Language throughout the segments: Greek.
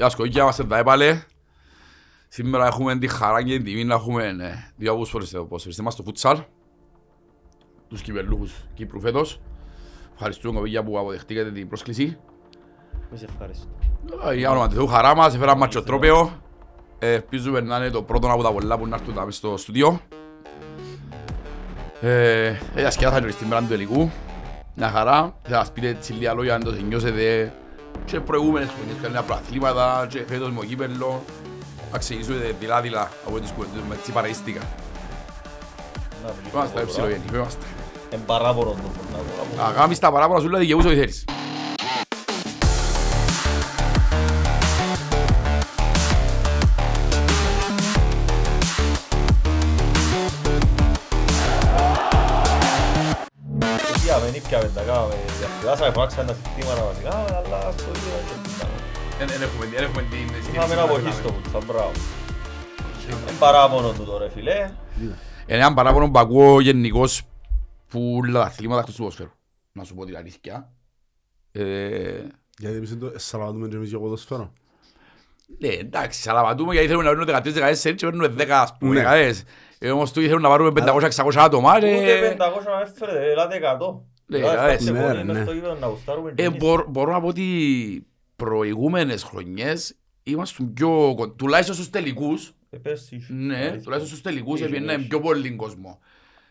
Γεια σκογιά, είμαστε τα έπαλε. Σήμερα έχουμε τη χαρά και την τιμή να έχουμε ε, δύο απόσφορες ποδοσφαιριστές μας στο φούτσαλ. Τους κυπελούχους Κύπρου φέτος. Ευχαριστούμε κοπήγια που αποδεχτήκατε την πρόσκληση. Εμείς ευχαριστώ. Ε, Για όνομα του Θεού χαρά μας, έφερα μάτσο τρόπαιο. Ε, Ελπίζουμε να είναι το πρώτο από τα πολλά που να έρθουν μέσα στο στούντιο. Ε, για σκιά θα είναι στην μέρα του τελικού. Μια χαρά. Θα σας πείτε έτσι λίγα λόγια αν το σε νιώσετε και προηγούμενες χρονιές κανένα προαθλήματα και φέτος με το κύπελλο. Να ξεκινήσουμε δειλά-δειλά από τις κουβέντες με τις παραίστηκα. Είμαστε ψηλογενοί, είμαστε. Εν παράπονο το να πω. Να κάνεις τα παράπονα σου λέει δικαιούς ό,τι θέλεις. Τα κάμε, διασκεδάσαμε, φάξαμε τα συστήματα βασικά, αλλά στο ίδιο δεν πήγαμε. Δεν δεν έχουμε δεν έχουμε την Είχαμε ένα αποχή στο πούτσα, μπράβο. Εν παράπονο του τώρα, φίλε. Είναι ένα παράπονο που ακούω γενικώς που όλα τα αθλήματα εκτός του ποδοσφαίρου. Να σου πω την αλήθεια. Ε, Γιατί εμείς το σαλαβατούμε και εμείς για ποδοσφαίρο. Ναι, εντάξει, σαλαβατούμε γιατί θέλουν να βρουν 13-14 και παίρνουν 10 ας πούμε Ναι. δεκαετίες. Ε, όμως τούτοι θέλουν να πάρουμε 500-600 άτομα Ούτε και... 500 να έφερε, ελάτε 100. Ναι, Ελάτε ελάτε. φτάστε Ναι, μόνοι ρε, μες ναι. στο γήπεδο να γουστάρουμε και Ε, εμείς. μπορώ, μπορώ να πω ότι προηγούμενες χρονιές είμαστε πιο... κον- τουλάχιστον στους τελικούς Ε, πέρσι. Ναι, Αλήθεια. τουλάχιστον στους τελικούς Είχε, έπαιρνε είχε. πιο πολύ κόσμο.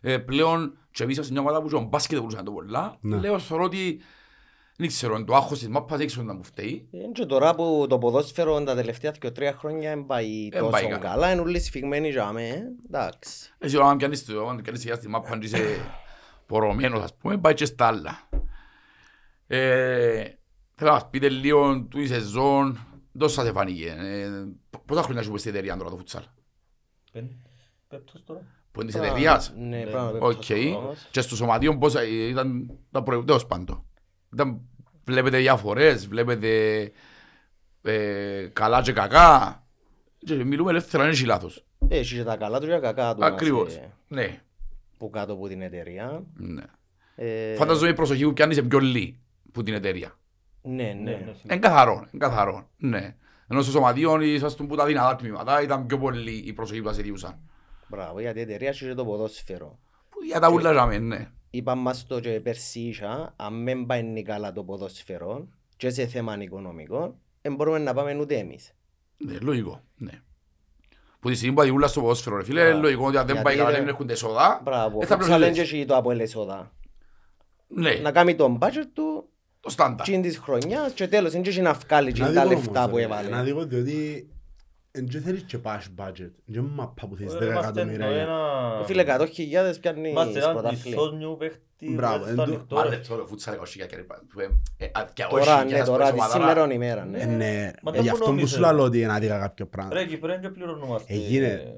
Ε, πλέον, και εμείς είμαστε μια ομάδα που και ο μπάσκετ μπορούσαν να το πολλά, Ναι. λέω θεωρώ ότι δεν ξέρω, εν το άγχος της μάπας δεν ξέρω να μου φταίει. Είναι και τώρα που το ποδόσφαιρο τα τελευταία 2-3 χρόνια δεν πάει Εν τόσο πάει καλά. καλά, είναι όλοι σφιγμένοι για μέ, εντάξει. Έτσι, όταν πιάνεις το, όταν πιάνεις σιγά στη μάπα και είσαι πορωμένος, ας πούμε, πάει και στα άλλα. Ε, θέλω να μας πείτε λίγο του η σεζόν, τόσο σας εφάνηκε. Ε, π- πόσα χρόνια σου στην εταιρεία τώρα το φουτσάλ; Πεν- πέπτος τώρα. Που είναι της εταιρείας. Ναι, Ναι. πράγμα Οκ. πέφτει ο χρόνος. Και στο σωματείο πόσα ήταν τα προηγούμενα πάντο. Ήταν, βλέπετε διαφορές, βλέπετε ε, καλά και κακά. Και μιλούμε ελεύθερα, δεν έχει λάθος. Έχει και τα καλά του και τα κακά του. να Ακριβώς. σε- Ναι, Που κάτω από την εταιρεία. ναι. Ε, Φανταζομαι η προσοχή που πιάνεις σε πιο λίγη που την εταιρεία. Ναι, Ναι, ναι. ναι, Είναι καθαρό, είναι καθαρό. Ναι. Ενώ στο σωματείο ήσασταν που τα δυνατά τμήματα ήταν πιο πολύ η προσοχή που σας εδιούσαν. Μπράβο, γιατί η εταιρεία έχει και το ποδόσφαιρο. Που Για τα ούλα ζάμε, ναι. Είπα μας το και πέρσι είχα, αν δεν πάει καλά το ποδόσφαιρο και σε θέμα οικονομικό, δεν μπορούμε να πάμε ούτε εμείς. Ναι, λογικό, ναι. Που τη στιγμή που αδειούλα στο ποδόσφαιρο, ρε φίλε, Μπράβο. λογικό ότι αν δεν Γιατί πάει καλά ρε- δεν έχουν εσόδα. Μπράβο, ε, θα φούτσαλ δεν πληρώσεις. έχει το από ελεσόδα. Ναι, Να κάνει τον budget του το στάντα. τσιν της χρονιάς και τέλος δεν έχει να βγάλει τσιν Ένα τα δικό λεφτά όμως, που ρε. έβαλε. Ένα δικό διότι εν και θέλεις και cash budget. Δεν είναι μαπά που θέλεις Ε, 10 είμαστε εκατομμύρια. το για- ένα- Φίλε, 100.000 πιάνει Είμαστε έναν πρωτάθλημα. πισόνιου παίχτη Μπράβο, στο εν το- ανοιχτό. Μα λεπτό ρε φούτσαλ εγώ σιγά και ρε πα- που, ε, ε, α, και όχι, Τώρα, και ναι, σας πω, τώρα, σε τη ομάδα- σήμερον ημέρα, Ε, ναι. Ναι, Μα ε, δεν γι' αυτό που νομίζεις, σου ρε. λέω ότι είναι άδικα κάποιο πράγμα. Ρε, εκεί πρέπει να πληρωνόμαστε Έγινε.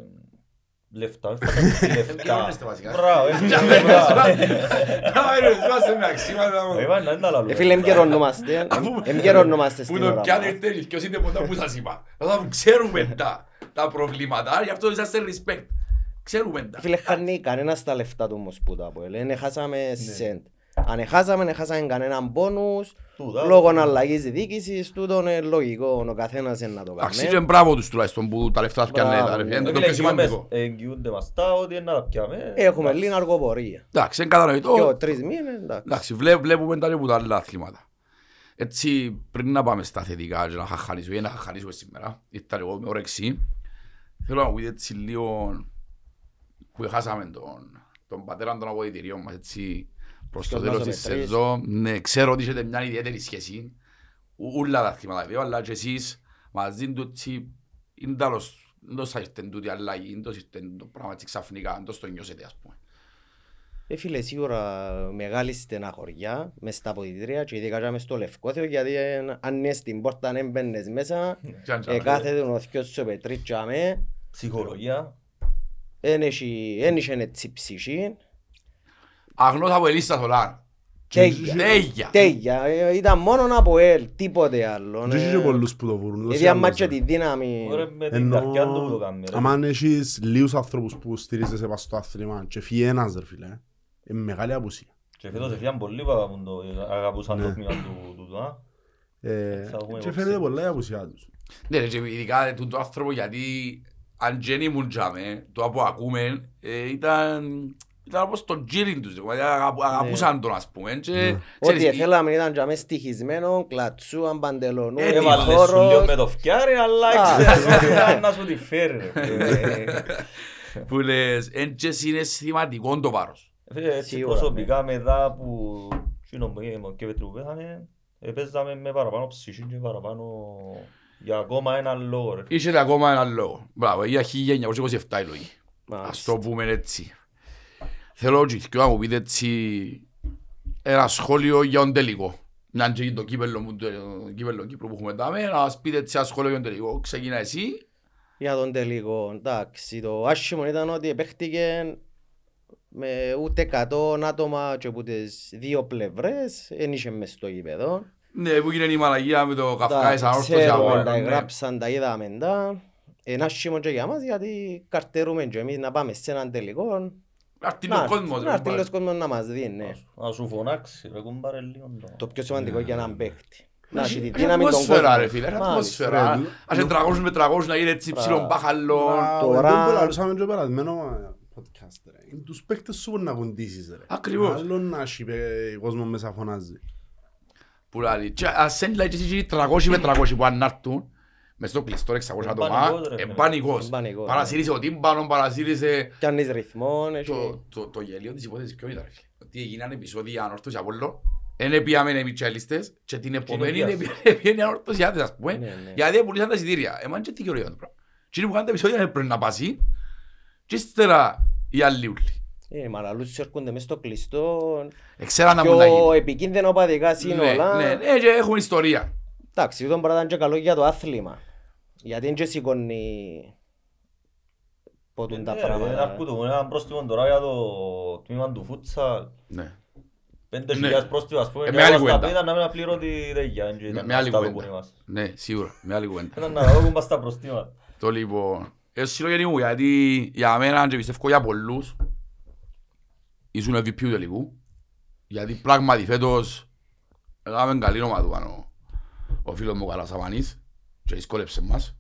Λεφτά. όχι φανταστείτε λεφτά. πληρώνεστε βασικά. Μπράβο, έτσι, Για μπράβο. Να, ρε, είμαστε με αξίματα μου. Ε, μα, να είναι άλλα Ε, λόγια. Φίλε, εμπειρονούμαστε. Αφού- Εμπειρονούμαστε Που στην το ώρα πιάνει μας. ήρθε ποιος είναι ποτέ που σας είπα. Θα ξέρουμε τα, τα προβλήματα, γι' αυτό είσαστε respect. Ξέρουμε τα. Φίλε, χάνει κανένας τα λεφτά του όμως που το Αποέλ. Δεν χάσαμε Ναι. Σεντ. Αν χάσαμε, δεν χάσαμε κανέναν πόνους. Τούτα. Λόγω αλλαγής διοίκησης, τούτο είναι λογικό. Ο καθένας είναι να το Εντάξει, κάνει. και μπράβο τους τουλάχιστον που τα λεφτά πιάνε Μπράβο. τα ρε φίλε, Ε, είναι το φίλε, πιο σημαντικό. εγγυούνται μας τα ότι είναι να τα πιάμε. Έχουμε λίγη αργοπορία. Εντάξει, είναι κατανοητό. Και ο τρεις μήνες, εντάξει. Εντάξει, βλέ- βλέπουμε τα από τα άλλα αθλήματα. Έτσι, πριν να πάμε στα θετικά και να χαχανίσουμε, ή να χαχανίσουμε σήμερα, ήρθα εγώ με όρεξη, θέλω να πείτε έτσι λίγο που χάσαμε τον, τον πατέρα των αποδητηρίων μας, έτσι, προς το Ποιος τέλος μας ο της Πετρής. σεζόν. Ναι, ξέρω ότι έχετε μια ιδιαίτερη σχέση, ου- ούλα τα αθλήματα βέβαια, αλλά και εσείς μαζί του έτσι, είναι τέλος, δεν το σας ήρθε τούτη αλλαγή, δεν το σας ήρθε το πράγμα έτσι ξαφνικά, δεν το στο νιώσετε ας πούμε. Ε, φίλε, σίγουρα μεγάλη στεναχωριά μες στα αποδητήρια και ειδικά και μες στο Λευκόθιο γιατί ε, αν είναι στην πόρτα αν έμπαινες μέσα Και αν- ε, κάθεται ο θκιός σου πετρίτσα με Ψυχολογία. δεν έχει δεν είχε έτσι ψυχή Αγνός από ελίστα θολάν. Τέγια. Τέγια. Τέγια, ε, ήταν μόνο από ελ, τίποτε άλλο. Δεν έχεις και πολλούς που το βουρούν. ούτως ή Γιατί αν άλλως, μάτια ρε. τη δύναμη. Ωραία, με την Ενώ, καρδιά του που το κάνει. ρε. άμα έχεις λίγους ανθρώπους που στηρίζεσαι πας στο άθλημα και φύγει ένας ρε φίλε, είναι μεγάλη απουσία. Και φέτος έφυγαν πολλοί που αγαπούν το- αγαπούσαν το Ναι. τμήμα του τούτου, α. Ε, Θα έχουμε και υποψία. φαίνεται πολλά η απουσία τους. Ναι, ρε, και ειδικά τον το άνθρωπο γιατί αν και δεν ήμουν τζάμε, το που ακούμε, ε, ήταν, ήταν όπως το τζίριν τους, δηλαδή αγαπου- αγαπούσαν τον ας πούμε. Και, ξέρεις, Ό,τι θέλαμε ήταν για μες στοιχισμένο, κλατσούαν, παντελονού, Ε, Έβαλες σου χώρος. λίγο με το φτιάρι, αλλά Α, ξέρεις ότι να σου τη φέρει. ρε. Ε, που λες, εν και συναισθηματικό το βάρος. Ε, Έτσι Σίγουρα, προσωπικά μετά που εκείνο που έγινε και που πέθανε, ε, παίζαμε με παραπάνω ψυχή και παραπάνω για ακόμα ένα λόγο. ρε. Είχε ακόμα ένα λόγο. Μπράβο, για 1927 η λόγη. Ας μάλιστα. το πούμε έτσι. Θέλω και οι δυο να μου πείτε έτσι ένα σχόλιο για τον τελικό. Να και το κύπελλο μου, το κύπελλο Κύπρου που έχουμε δάμε, να μας πείτε έτσι ένα σχόλιο για τον τελικό. Ξεκινά εσύ. Για τον τελικό, εντάξει, το άσχημο ήταν ότι παίχτηκε με ούτε 100 άτομα και από τις δύο πλευρές, δεν είχε μες στο γήπεδο. Ναι, που έγινε η μαλαγία με το Καυκάης Εντάξει, ανόρθωση. ξέρουμε, αγώνα, τα ναι. γράψαν, τα είδαμε τα. Είναι άσχημο και για μας γιατί καρτερούμε και εμείς να πάμε σε έναν τελικό. Να έρθει Να ο κόσμος. να ρε, έρθει μπα. ο κόσμος να μας δει, ναι. Να σου φωνάξει, ρε κουμπάρε λίγο. το. Το πιο σημαντικό για έναν παίχτη. Να έχει τη Έχει δύναμη των ατμόσφαιρα, κόσμων. ρε φίλε, έχει Μάλιστα. ατμόσφαιρα. Ρε, Ας είναι 300 με 300 να γίνει έτσι ψηλό Μπράβο. μπάχαλο. Τώρα- Τώρα... που λαλούσαμε και περασμένο ε, podcast, ρε. Είναι τους παίκτες σου που να κοντήσεις, ρε. Ακριβώς. Άλλο να έχει ε, κόσμο μέσα φωνάζει. Που λέει, και ας είναι like εσύ 300 με 300 που αν να έρθουν, μες στο κλειστό 600 Ε, άτομα, πανικός, ρε, ε, φίλε. πανικός. Ε, πανικός, Παρασύρισε ο τύμπανο, παρασύρισε... Πιάνεις ρυθμό, έχει- Το, το, το γελίο της υπόθεσης ποιο ήταν, ρε φίλε; Ότι έγιναν επεισόδια ανόρθωση Απόλλω, δεν πήγαμε οι Μιτσέλιστες και την επομένη πιάσε. πήγαινε οι ανόρθωσιάτες, ας πούμε, Ναι, ναι. γιατί πουλήσαν τα εισιτήρια. Εμάς και τι ωραίο το πράγμα. Και είναι που κάνουν τα επεισόδια δεν πρέπει να πάσει, και ύστερα οι άλλοι ούλοι. Ε, μα λαλούς έρχονται μες στο κλειστό. Εξέραν να μου να Πιο γίνει. επικίνδυνο παδικά Ναι, σύνολα. ναι, ναι, και έχουν ιστορία. Εντάξει, τούτο μπορεί να ήταν και καλό για το άθλημα. Γιατί δεν και σηκώνει ποτούν τα Ναι, ρε, Είναι πράγματα. αρκούτο, ένα πρόστιμο τώρα για το τμήμα του φούτσα. Ναι. Πέντε Ναι. χιλιάδες πρόστιμο, ας πούμε, Ε, και με άλλη εγώ στα κουβέντα. πίδα να μην απλήρωτη ρέγια, δεν ήταν Με άλλη στα το κουβέντα. που είμαστε. Ναι, σίγουρα, με άλλη κουβέντα. Ήταν να δούμε μας τα προστήματα. Το λοιπόν, έτσι συλλογενή μου, γιατί για μένα και πιστεύω για πολλούς ήσουν MVP του τελικού. Γιατί πράγματι φέτος έκαμε καλή ομάδα πάνω ο φίλος μου Καλασαβανής και δυσκόλεψε μας.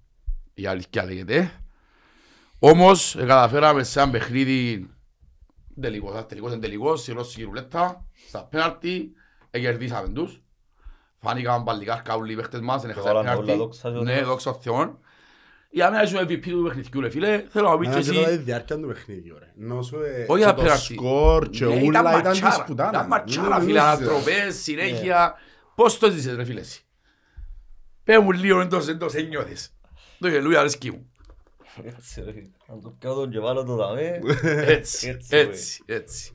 Η αλήθεια λέγεται. Όμως ε, καταφέραμε σε ένα παιχνίδι τελικός, ένας τελικός είναι τελικός, σε ρώσικη ρουλέτα, στα πέναρτι, εκερδίσαμε τους. Φάνηκαν παλικάρκα όλοι οι παίχτες μας, είναι χασάρι Έβαλαν τα όλα, πέναρτι. δόξα τω Ναι, Θεώ. δόξα τω Θεώ. Για μένα ήσουν MVP του παιχνιδιού, ρε φίλε. Θέλω να πεις και Ένα και τώρα η εσύ. διάρκεια του παιχνίδιου, ρε. Ενώ σου, ε, Όχι και τα το πέναρτι. σκορ και Ναι, ούλα ήταν ματσάρα. της πουτάνας. Ήταν ματσάρα, Δεν φίλε, νομίζεις, ανατροπές, συνέχεια. Πώς το ζήσες, ρε φίλε, εσύ; Πες μου λίγο, εντός, εντός, ένιωθες. Το γελούι αρέσκει μου. Έτσι, ρε, να το πιάω τον και βάλω το δαμέ. Έτσι, Έτσι, έτσι, έτσι.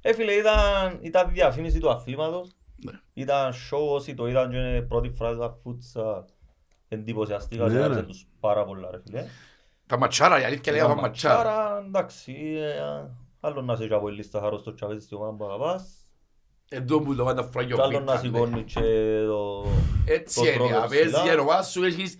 Ε, φίλε, ήταν, ήταν διαφήμιση του αθλήματος. Ναι. Ήταν show όσοι το είδαν και πρώτη φορά τα φούτσα. Εντυπωσιαστήκα Ναι, και ρε. άρεσε τους πάρα πολλά, ρε φίλε. Τα ματσάρα, η αλήθεια λέει, τα Ήταν ματσάρα. ματσάρα, εντάξει, ε, άλλο να είσαι και από η λίστα χαρός στο τσαβέζι στη ομάδα που αγαπάς. Εδώ που το πάντα φράγιο Κι άλλο να πλήκα, ναι. σηκώνει και το... Έτσι το είναι, τρόπο απέζει ψηλά. η ομάδα σου, έχεις...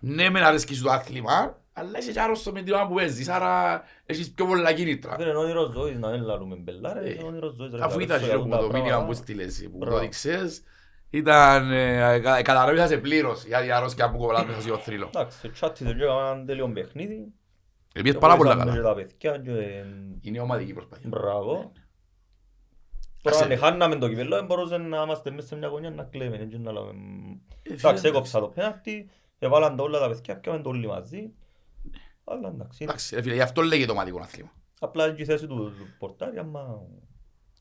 Ναι, μεν αρέσκεις σου το άθλημα, αλλά είσαι και άρρωστο με την ομάδα που παίζεις, άρα έχεις πιο πολλά κίνητρα. Δεν είναι όνειρος ζωής, να μην λαλούμε μπελά, ρε, Ε, είναι όνειρος ζωής. ρε, Αφού να ήταν ρίξω και για που τα το μήνυμα πράγματα. που στείλες, που το Μπράβο. έδειξες, ήταν, ε, κα- καταρρεύσασε πλήρως, γιατί η αρρώσκια που κοβαλάς μέσα στο θρύλο. Εντάξει, τσάτιζε και έκαναν ένα τέλειο παιχνίδι. Επίσης πάρα πολλά βοηθάμε καλά. και τα παιδιά και... Είναι ομαδική προσπάθεια. Μπράβο. Τώρα Ας- αν χάναμε το κυπέλλο, δεν μπορούσε να είμαστε μέσα σε μια γωνιά να κλαίμε. έτσι να λέμε, Ε, Εντάξει, φίλε, έκοψα το πέναρτι, έβαλαν τα όλα τα παιδιά, πιάμε το όλοι μαζί. Αλλά εντάξει, Εντάξει, ρε φίλε, γι' αυτό λέγεται ομαδικό άθλημα. απλά είναι και η θέση του του πορτάρι, άμα...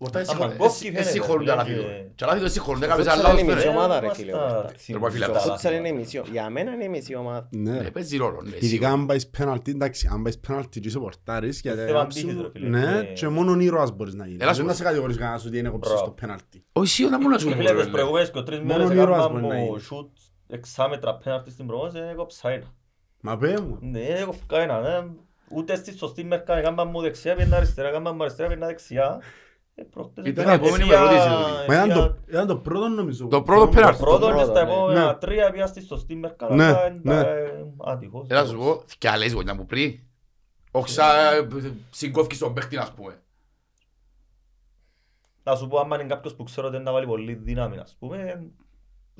Ορτά Άμα κόφκι φαίνεται, συγχωρούνται λέει, αλάθητο. και- Και αλάθητο συγχωρούνται, κάποιος Φούτσαλ άλλος είναι η φέρε. μισή ομάδα, ρε, Είμαστε φίλε, ο Πορτάρι. θυμ- Ρε, πάει, φίλε, στο τα καλά. Φούτσαλ είναι η μισή. Για μένα είναι η μισή ομάδα. Ναι, Ε, ρε. παίζει ρόλο, ναι, Ειδικά σίγουρα. αν πάεις πέναλτι, εντάξει, αν πάεις πέναλτι και είσαι πορτάρης, γιατί θέμα άψη τύχης, μου- ρε φίλε. ναι, Ε, και μόνον ήρωας μπορείς να γίνεις. Έλα σου Δεν να πω. σε κατηγορείς κανένας ότι είναι κόψεις Μπράβο. στο πέναλτι. Όχι, σίγουρα μόνος να σου Φίλε, πω, τις ρε, λέει. προηγούμενες και τρεις Μόνο μέρες ο ήρωας έκαναν μπορεί να μου γίνεις. σούτ εξάμετρα πέναρτι στην προμόνωση, έκοψα ένα. Μα πέ μου. Ναι, έκοψα ένα. ε. Ούτε στη σωστή μερικά έκαναν μου δεξιά, πήγαινα αριστερά, έκαναν μου αριστερά, πήγαινα δεξιά. Ε, προχτές Ήταν πήγα η επόμενη μου δεξιά, ερώτηση, δηλαδή. Μα ήταν πήγα- το- ήταν το πρώτο νομίζω. Το πρώτο πέναλτι. Το πρώτο Το και στα πρώτο, ναι. επόμενα Ναι. τρία πήγα στη σωστή μερικά, Ναι, αλλά είναι ναι. ε, άτυχος. Έλα σου πω, κι άλλες γωνιά που πριν. Όχι σαν συγκόφκεις τον παίχτη, ας πούμε. Να σου πω, άμα είναι κάποιος που ξέρω ότι είναι να βάλει πολύ δύναμη, ας πούμε,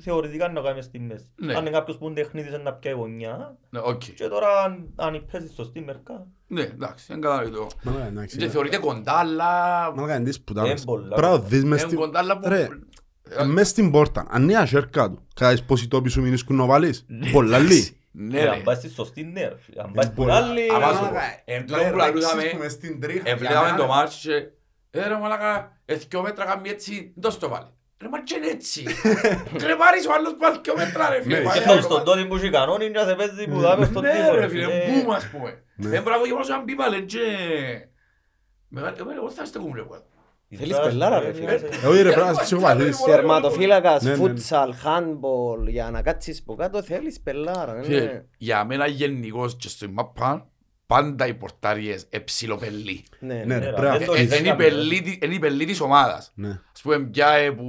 θεωρητικά να κάνεις στη μέση. Ναι. Αν είναι κάποιος που είναι τεχνίτης να πιάει γωνιά Ναι, οκ. και τώρα αν- αν υπέζεις σωστή μερικά. Ναι, εντάξει, δεν καταλαβαίνω. Μαλάκα, εντάξει. Και θεωρείται κοντά, αλλά... Μαλάκα, είναι της πουτάνας. Είναι πολλά. Πρέπει να δεις μες Είναι στην- κοντά, αλλά... Ρε, ε, μες στην πόρτα. Αν είναι ασέρκα του. Κάτσεις πόσοι τόποι σου μείνεις να βάλεις; Πολλά λίγοι. Ναι, Ε, ρε. Αν πάει στη σωστή ναι ρε φίλε. Αν πάει στην πολλά. άλλη... Άμα ε, σου πω, εν τούτο που λαλούσαμε, Ευλέγαμε το μάτς και... Ε, ρε μαλάκα, εθκιο μέτρα κάνει έτσι, δώσ' το βάλε. Ρε μα και είναι έτσι. Κρεμάρεις ο άλλος που έχει δυο μέτρα ρε φίλε. Ναι, Πάει Και άλλο, στον πάει. τότε που έχει κανόνι και σε παίζει που δάμε στον Ναι τοίχο ρε ρε φίλε, φίλε. μπούμ ας πούμε. Ναι. Δεν μπορεί να βγει μόνο σαν μπίπαλε και... Μεγάλη, εγώ θα στεκούμε λίγο. Θέλεις πελάρα, ρε, φίλε. Ε, όχι, ρε, πρέπει να είσαι ψυχοπαθής. Τερματοφύλακας, Ναι, φούτσαλ, handball, για να κάτσεις που κάτω θέλεις πελάρα. ναι. Φίλε, Για μένα γενικώς και στο μάπα, πάντα οι πορτάριες εψιλοπελί. Ναι, Ναι, ναι. ρε, Ναι, πρέπει να ρε, Ε, το ε, έχεις Είναι η κάνει, πελί της- είναι η πελί της ομάδας. Ναι. Ας πούμε πιάε που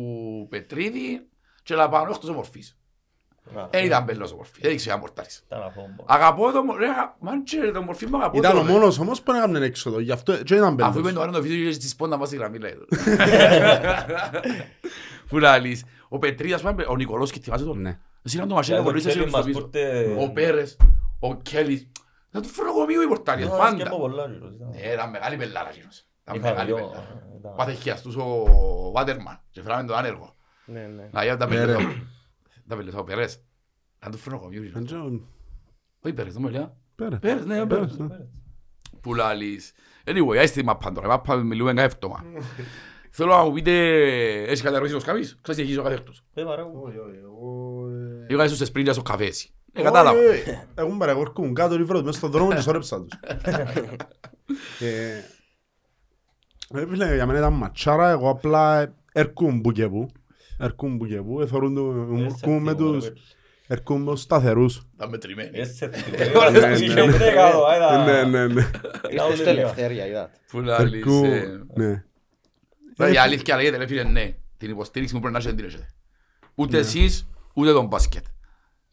Πετρίδη και να πάνω εκτός ομορφής. Α, Δεν ήταν πελός ομορφής, δεν ήξερα να πορτάρεις. ήταν αφόμπο. Αγαπώ το μο- ρε, μάντσε το μορφή μου αγαπώ Ήταν το, ο ρε. μόνος όμως που έκαμε έξοδο. Γι' αυτό και ήταν Αφού είπε πέλος. το άλλο το βίντεο και της πόντας μας στη γραμμή λέει. Που λαλείς. Ο Πετρίδης, ας πούμε, ο Νικολός και θυμάσαι τον; Ναι. Εσύ ήταν το μασίνο Δηλαδή, χωρίς το εσύ χέρι στο μας πίσω. που τε- Ο Πέρες, ο Κέλλης. Θα του φρονοκομείο οι πορτάριες, Α, πάντα. σκέπω πολλά, κύριος, ήταν. Ε, Ήταν μεγάλη πελάρα εκείνος. Ήταν Είχα μεγάλη δυο, πελάρα. ε, ήταν- Πάθε χιαστούς ο Βάτερμαν και φέραμε τον άνεργο. Ναι, ναι. Να για τα Ναι, πελεθώ. ρε. Τα πελεθώ, ο Πέρες. Ήταν του φρονοκομείου. εκείνος. Αν και- Όχι Πέρες, δεν μου λέει. Πέρα. Πέρες, ναι, ο Πέρες. Πέρας, ναι. Που λαλείς. Anyway, άιστη τη μαπά τώρα. Η μαπά μιλούμε κάθε εβδομάδα. Θέλω να μου πείτε, έχεις καταρρώσει τους καφείς. Ξέρεις τι έχεις ο κάθε εκτός. Ε, μαρέ μου. Όχι, όχι, εγώ, ε, Είχα στους σπρίντια στο καφέ εσύ. Ε, κατάλαβα. Όχι, όχι. Έχουν παραγωγικούν κάτω λιβρός μέσα στον δρόμο και σώρεψα τους. Και- Ε, φίλε, για μένα ήταν ματσάρα, εγώ απλά έρχομαι που και που. Έρχομαι που και που, εθωρούν το Ε, σε μουρκούν με θυμώ, τους... ρε, Έρχομαι ως σταθερούς. Ήταν μετρημένοι. Ε, σε θυμώ. Ε, Ε, ναι, είχε ναι. δέκα εδώ, άιδα. Ναι, ναι, ναι. Ήρθες στο ελευθερία, είδατε. Που λαλείς. Έρχομαι, ε, ναι. Ρε, Η αλήθεια λέγεται, ρε φίλε, ναι. Την υποστήριξη μου πρέπει να έχετε την έχετε. Ούτε εσείς, ούτε τον μπάσκετ.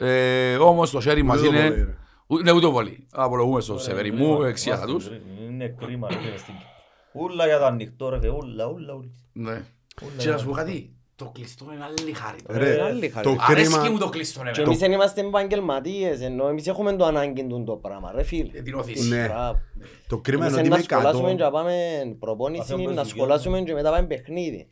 Ε, Όμως το χέρι μας Ούτε το είναι... βολέι, ρε. Ου- Ναι, ούτε το βολί. Απολογούμε στον Ωραία, Σεβερή κρίμα, μου, εξιάσα βάστε, τους. ρε, Είναι κρίμα ρε, φίλε, στην- Ούλα για το ανοιχτό ρε, φίλε, ούλα, ούλα, ούλα. Ναι. Ούλα Και για να σου πω το- κάτι, το κλειστό είναι άλλη χάρη. Ρε, Είναι άλλη χαρή. το Αρέσκει κρίμα... μου το κλειστό Και εμένα. εμείς δεν είμαστε επαγγελματίες, ενώ εμείς έχουμε το ανάγκη του το πράγμα, ρε φίλε. Ε, Την οθήση. Ναι. Μπράβο. Το κρίμα Εμείς είναι ότι να είμαι σχολάσουμε και κάτω. να πάμε προπόνηση, Αφού να παίζουν σχολάσουμε και μετά πάμε παιχνίδι.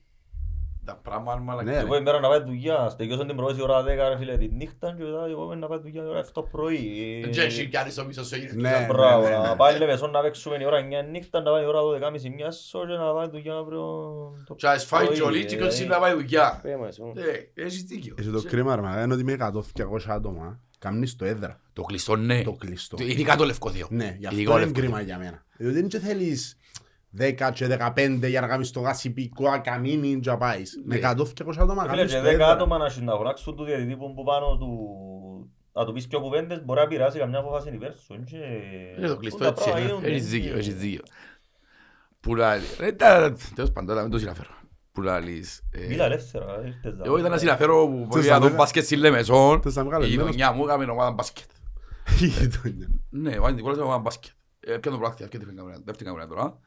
Τα πράγματα μαλακά. Ναι, Εγώ η μέρα να πάει δουλειά, στεγιώσαν την πρώτη ώρα 10 ρε φίλε τη νύχτα και μετά εγώ να πάει δουλειά η ώρα 7 πρωί. Και εσύ πιάνεις το μισός σου έγινε. Ναι. Μπράβο, ναι, ναι. να πάει λεβεσόν να παίξουμε η ώρα 9 νύχτα, να πάει η ώρα 12.30 μια σω και να πάει δουλειά αύριο το Και ας φάει πρωί, τζολί ε, και κολλήσει να πάει δουλειά. Πέμε σου. Ε, έχεις δίκιο. Εσύ το κρίμα ρε μαλάκα, είναι ότι είμαι 100-200 άτομα. Καμνείς το έδρα. Το κλειστό ναι. Το κλειστό. Ειδικά το λευκοδίο. Ναι, γι' Ειδικά αυτό το είναι λευκοδίο. κρίμα για μένα. Διότι δεν και θέλεις 10 και 15 για να κάνεις το γασιπικό ακαμίνι και να πάεις. Με Ναι. 100-200 άτομα Φίλε, κάνεις και το 10 έδρα. άτομα να συνταγωνάξουν του διαιτητή που που πάνω του να του πεις και κουβέντες μπορεί να πειράσει καμιά απόφαση υπέρ σου. είναι και- Είναι το κλειστό Τούτα έτσι. πράγματα ε. γίνονται, Έχεις δίκιο, είναι- έχεις δίκιο. Που λάλη. Ρε, τα- Τέλος πάντων, δεν το συναφέρω. Που λάλης. ε, Μίλα ελεύθερα, ήρθες εδώ. Εγώ ήταν να συναφέρω που Θες πήγα να τον με- μπάσκετ στη Λεμεσόν. Θες να με Η καλεσμένος. γειτονιά μου έκαμε ομάδα μπάσκετ. Η γειτονιά. Ναι, ο Άντικολας έκανε ομάδα μπάσκετ. Ε, Πιάνε το πράκτη, αυτή την καμπρένα, δεύτερη καμπρένα τώρα.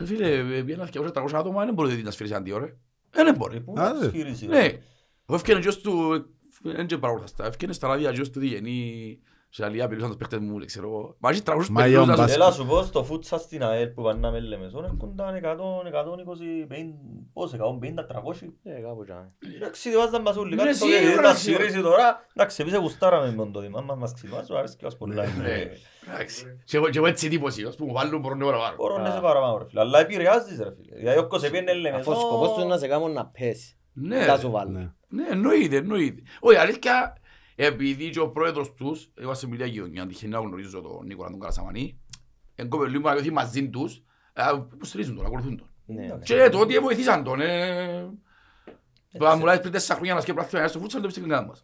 Ε, Φίλε, ε, πήγαιναν 200-300 άτομα, δεν μπορεί να σφυρίσει αντίο, ρε. Ε, δεν μπορεί. Πού Α, να δε. σφύρισει, ρε. Ναι, εγώ έφτιανε και ως του, δεν και παρακολουθάστα, έφτιανε στα ράδια και ως του διγενή, σε αλληλιά πήρουσαν τους παίχτες μου, ξέρω εγώ. Μαζί 300 Μα παίχτες, ιόν να σου- μπάσκετ. Έλα σου πω στο φούτσα στην ΑΕΛ που πάνε να με λέμε σόν έρχονταν 100, 120, 50, πώς 150, 300 Ε, κάπου τζάμε. Εντάξει, βάζαν μας όλοι Ναι, κάτω σίγουρα, και να σίγουρα. σφυρίσει τώρα Εντάξει, εμείς γουστάραμε με το δήμα μας ξυμάζω, αρέσει και μας πολλά Ναι, Ε, εντάξει. Και εγώ- και εγώ έτσι τύπος είμαι, ας πούμε, βάλουν μπορούν να παραπάνω. Μπορώ να σε παραπάνω ρε φίλε, αλλά επηρεάζεις ρε φίλε Δηλαδή όποιος επήρνε λέμε Αφού ο σκοπός του είναι να σε κάνουν να πέσει. Ναι, Τα ρε. σου βάλουν. Ναι. Ναι, εννοείται, εννοείται. Όχι, αλήθεια, επειδή και ο πρόεδρος τους, εγώ σε μιλιά γειτονιά, τυχαίνει να γνωρίζω τον Νίκολα τον Καρασαμανή, εν κοπελού μου να βιωθεί μαζί τους, ε, που στηρίζουν τον, ακολουθούν τον. Ναι. Και το ότι βοηθήσαν τον, ε, που αν μου λέει πριν τέσσερα χρόνια να σκέπραξε ένα στο φούτσαλ, δεν πιστεύει κανένα μας.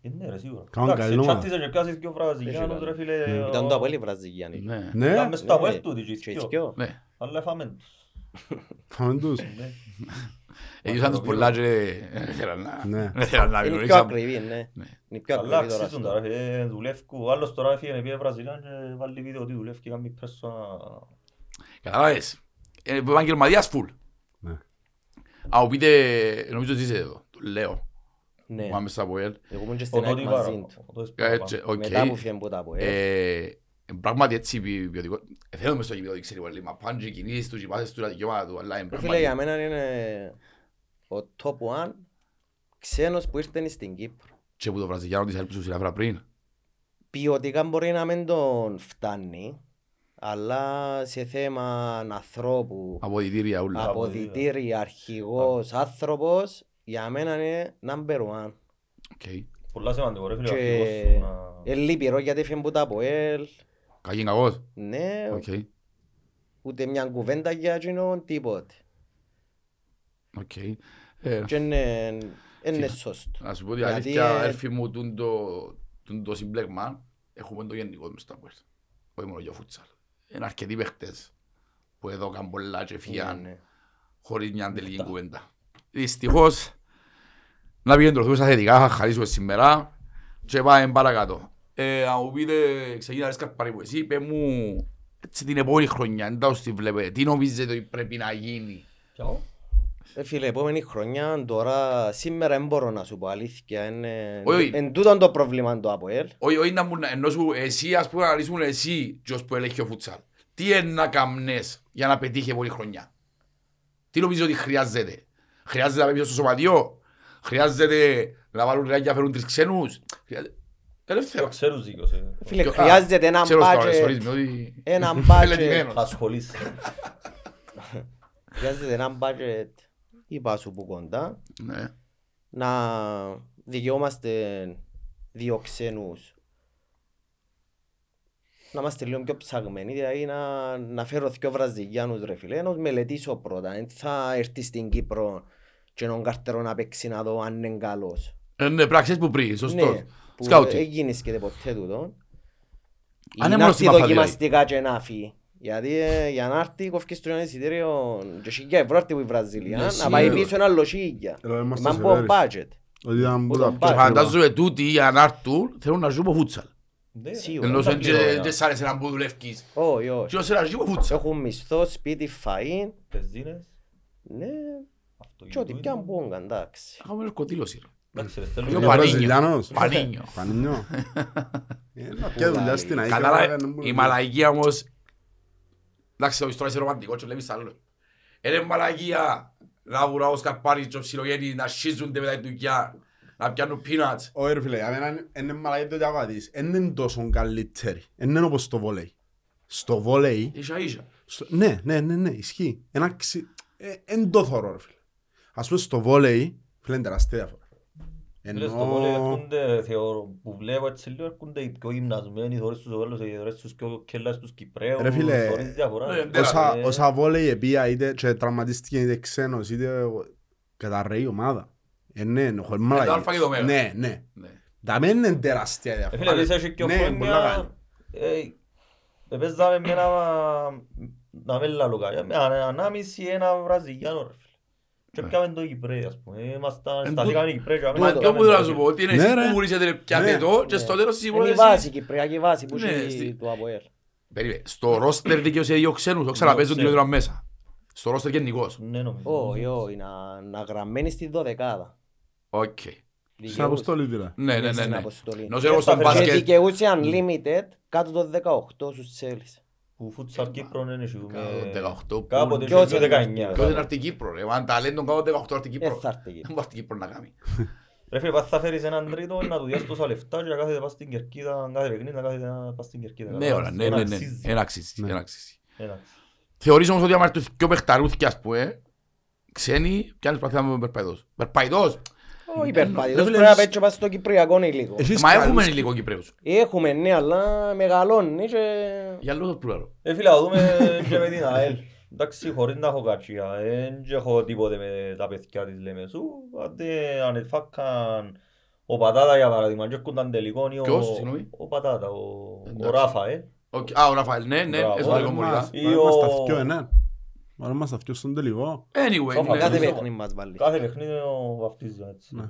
Είναι ρε σίγουρα Κάνουν Εντάξει, καλή ομάδα. τσάτισε και πιάσεις και ο Βραζιλιάνος ρε φίλε Ήταν το Αποέλ η Βραζιλιάνη. Ναι, Ναι, Ήταν μες στο Ναι, Αποέλ τούτοι και οι και δυο. δυο. ναι. Αλλά έφαμε τους φάμε τους. Ναι. Έγιναν τους πολλά και δεν θέλαν να- Ναι. δεν θέλαν να Είναι πιο γνωρίσαν. ακριβή, ναι. Ναι. Είναι πιο Αλλά ακριβή τώρα. αξίζουν τώρα, ε, δουλεύκουν. Ο άλλος τώρα έφυγε πήγε Βραζιλιάν και βάλει βίντεο ότι δουλεύει και κάνει πρέσσα. Καταλάβες. Ε, επαγγελματίας φουλ. Ναι. Α, μου πείτε, νομίζω ότι είσαι εδώ, το λέω. Ναι. που πάμε στα ΑΠΟΕΛ. Εγώ ήμουν και Ο στην ΑΕΚ Τότι μαζί παραπάνω. του. Ο Τότης Έτσι, παραπάνω. οκ. Μετά που φύγει που τα πω. Ε. Ε, Πράγματι έτσι ποιοτικό. Ε, Θέλω μες στο γήπεδο ξέρει πολύ, μα πάνε και οι κινήσεις τους, οι πάσες τους, τα δικαιώματα τους, αλλά είναι Ρε Φίλε, για πράγματι. μένα είναι ο top one ξένος που ήρθε στην Κύπρο. Και που το Βραζιλιάνο της έλειψε ουσιαστικά πριν. Ποιοτικά μπορεί να μην τον φτάνει, αλλά σε θέμα ανθρώπου, Αποδητήρια ούλα. αποδητήρι, αρχηγός, άνθρωπος, για μένα είναι number one. Οκ. Πολλά σημαντικό ρε φίλε. ο Και αρχηγός σου να- ε, λυπηρό γιατί έφυγε που τα από ελ. Κακή κακός. Ναι, Οκ. ούτε μια κουβέντα για εκείνον, τίποτε. Οκ. Ε, Και είναι, είναι σωστό. Να σου πω την Γιατί, αλήθεια, ε, έλφη μου, τούν το- τούν το συμπλέγμα, έχουμε το γενικό μες στα ΑΠΟΕΛ. Όχι μόνο για φούτσαλ. Είναι αρκετοί παίχτες που εδώ κάνουν πολλά και Ναι, φύγαν ναι. χωρίς μια τελική κουβέντα. Δυστυχώς, να επικεντρωθούμε στα θετικά, θα χαρίσουμε σήμερα και πάμε παρακάτω. Ε, να μου πείτε, ξεκινά Σκαρπάρη που εσύ, πέ μου έτσι την επόμενη χρονιά, εντός τη βλέπετε, τι νομίζετε ότι πρέπει να γίνει; Ποιο; Ε, φίλε, επόμενη χρονιά τώρα, σήμερα δεν μπορώ να σου πω αλήθεια. Είναι, Όχι, όχι. εν τούτον το πρόβλημα το ΑΠΟΕΛ. Όχι, όχι να μου να- ενώ σου εσύ ας πούμε να αναλύσουμε εσύ ποιος που ελέγχει ο φουτσάλ. Τι είναι να καμνές για να πετύχει επόμενη χρονιά; Τι νομίζω ότι χρειάζεται; Χρειάζεται να πάει πίσω στο σωματιό. Χρειάζεται να βάλουν ρεάκια να φέρουν τρεις ξένους; Χρειάζεται- Ελεύθερα. Ξέρεις δίκιος. ε. Φίλε, Και- α, χρειάζεται ένα ξέρω στο- sorry, budget. με ότι- Ένα budget. Μελετημένος. Θα ασχολείσαι. Χρειάζεται ένα budget. Είπα σου που κοντά. Ναι. Να δικαιόμαστε δύο ξένους. Να είμαστε λίγο πιο ψαγμένοι, δηλαδή να, να φέρω δυο Βραζιλιάνους ρε φίλε, να τους μελετήσω πρώτα. Δεν θα έρθει στην Κύπρο και έναν καρτερό να παίξει να δω αν είναι καλός. Ε, Ναι, πράξεις που πριν, σωστός. Ναι, που Σκάουτι. έγινε και ποτέ τούτο. Ή είναι να μόνο έρθει στη μάπα, δοκιμαστικά και να φύγει. Γιατί ε, για να έρθει κόφκες του ένα εισιτήριο και χίλια ευρώ έρθει που η Βραζιλία, Ναι, να σίγουρα. πάει πίσω ένα άλλο χίλια. Ρε, είμαστε Μα σε πω πέρυσι. budget. Ότι ήταν Που που τον τα πάει. Και φαντάζομαι τούτοι για να έρθουν θέλουν να ζουν από φούτσαλ. Ναι, ρε. Σίγουρα. Ενώ τα σε πληρώνω, και σ' άρεσε να που δουλεύκεις. Όχι, όχι. Και όσο να ζουν από φούτσαλ. Έχουν μισθό, σπίτι, φαΐν. Πεζίνες, Ναι, αυτοκίνητο και ό,τι είναι. πιαν πόγκα, εντάξει. Είχαμε ναρκωτήλωση. ρε. Εντάξει, ρε, στέλνω Πιο και- Είναι πανίνιο. Βραζιλιάνος; Πανίνιο. Πανίνιο. Ε, να πιάει δουλειά στην ΑΕΚ. Κατάλαβε, βέβαια, δεν μπορεί η να- μαλαγία όμως, εντάξει το ιστορία είναι ρομαντικό και βλέπεις άλλο. Είναι μαλαγία να βουρά ο σκαρπάρι και ο ψιλογέννη να σχίζονται μετά την δουλειά, να πιάνουν peanuts. Όχι ρε φίλε, για μένα είναι- είναι μαλακή το διακάτης. Δεν είναι τόσο καλύτερη. Δεν είναι όπως στο βόλεϊ. Στο βόλεϊ, Ίσα ίσα. στο- ναι, ναι, ναι, ναι, ισχύει. Ένα ξυ... ε, Εν το θωρώ ρε φίλε. Ας πούμε στο βόλεϊ, φίλε είναι τεράστια διαφορά. Φίλε, στο βόλεϊ Ενώ... έρχονται, θεωρώ, που βλέπω έτσι λίγο, έρχονται οι πιο γυμνασμένοι, θωρείς τους Βέλους, θωρείς τους πιο κέλλας τους Κυπρέους, Ρε φίλε, θωρείς διαφορά. ε, ρε. Όσα, Ε, όσα βόλεϊ επία είτε και τραυματίστηκε είτε ξένος είτε καταρρέει η ομάδα. Ε, ναι, ναι, χωρίς το αλφα μαλακίες. και το μέγα. Ναι, ναι. Ναι. Τα μεν είναι τεράστια Ε, διαφορά. Φίλε, δεις έχει και Ναι, μπορεί να κάνει. χρόνια, ε, παίζαμε με ένα, να μην λαλώ κάτι, με ένα- ανάμιση ένα Βραζιλιάνο ρε φίλε. Και Ναι. πιάμε το Κυπρέι, ας πούμε. Ήμασταν, Εν σταθήκαμε οι Κυπρέοι. και Μα πιάμε το το που θέλω να σου πω, ότι είναι Ναι, εσείς ρε. που βουλήσετε πιάτε Ναι. το και Ναι. στο τέλος της Είναι η υπόθεσης- βάση, η κυπριακή βάση που Ναι, έχει στη- του ΑΠΟΕΛ. Περίμενε, στο ρόστερ δικαιούσε δύο ξένους, όχι ξαναπαίζουν ξένους. δύο τρία μέσα. Στο ρόστερ γενικώς. Ναι, νομίζω. Όχι, όχι, να- να γραμμένη στη δωδεκάδα. Οκ. Στην αποστολή δηλαδή. Ναι, ναι, ναι. Στην ναι. αποστολή. Ενώ ξέρω Και στον στα Και μπάσκετ, δικαιούσε unlimited κάτω το 18 στους Σέλης. Που φούτσαλ Κύπρο δεν έχει. Κάτω το 18 που- Κάποτε Ποιος είχε είναι 19. Ποιος είναι αυτή Κύπρο ρε, αν ταλέντον κάτω 18 αυτή Ε, Κύπρο. θα έρθει εκεί. Δεν μπορεί αυτή Κύπρο να κάνει. Ρε φίλε, πας θα φέρεις έναν τρίτο να του διάσεις τόσα λεφτά και να κάθεται πας στην Κερκίδα, κάθε παιχνίδι να κάθεται να πας στην Κερκίδα. Ναι, ώρα, ναι, Ένα ναι, ναι. αξίζει. Ένα αξίζει, Ναι. ένα αξίζει. Ένα. Θεωρείς όμως ότι άμα έρθουν δυο παιχταρούθκια, ας πούμε, ξένοι, πιάνεις πρακτικά με περπαϊδός. Περπαϊδός. Όχι Ναι, υπερπατητός, ρε, πρέπει φίλε, να παίξει πας στο Κυπριακό υλικό. Έχεις Μα καλούς- έχουμε υλικό Κυπρέους. Έχουμε ναι, αλλά μεγαλώνει και... Για λόγω του πλουράλου. Ε, φίλε, να δούμε και με την ΑΕΛ. Εντάξει, χωρίς να έχω κατσία, δεν έχω τίποτε με τα παιδιά της Λεμεσού. Άντε, αν εφάκαν ο Πατάτα για παράδειγμα και έρχονταν τελικών ή ο... Ποιος, συγγνώμη; Ο Πατάτα, ο, ο Εντάξει. Ράφα, ε. Οκ, Α, ο Ραφαέλ, ναι, ναι, Μπράβο. εσωτερικό Βάλε μολυβά. μας- Ή βάλε μας ο- τα δυο, ναι. Βάλε μας τα δυο στον τελικό. Anyway, Σόφα, ναι. Κάθε ναι. παιχνίδι μας βάλεις. Κάθε παιχνίδι ο βαφτίζει έτσι. Ναι.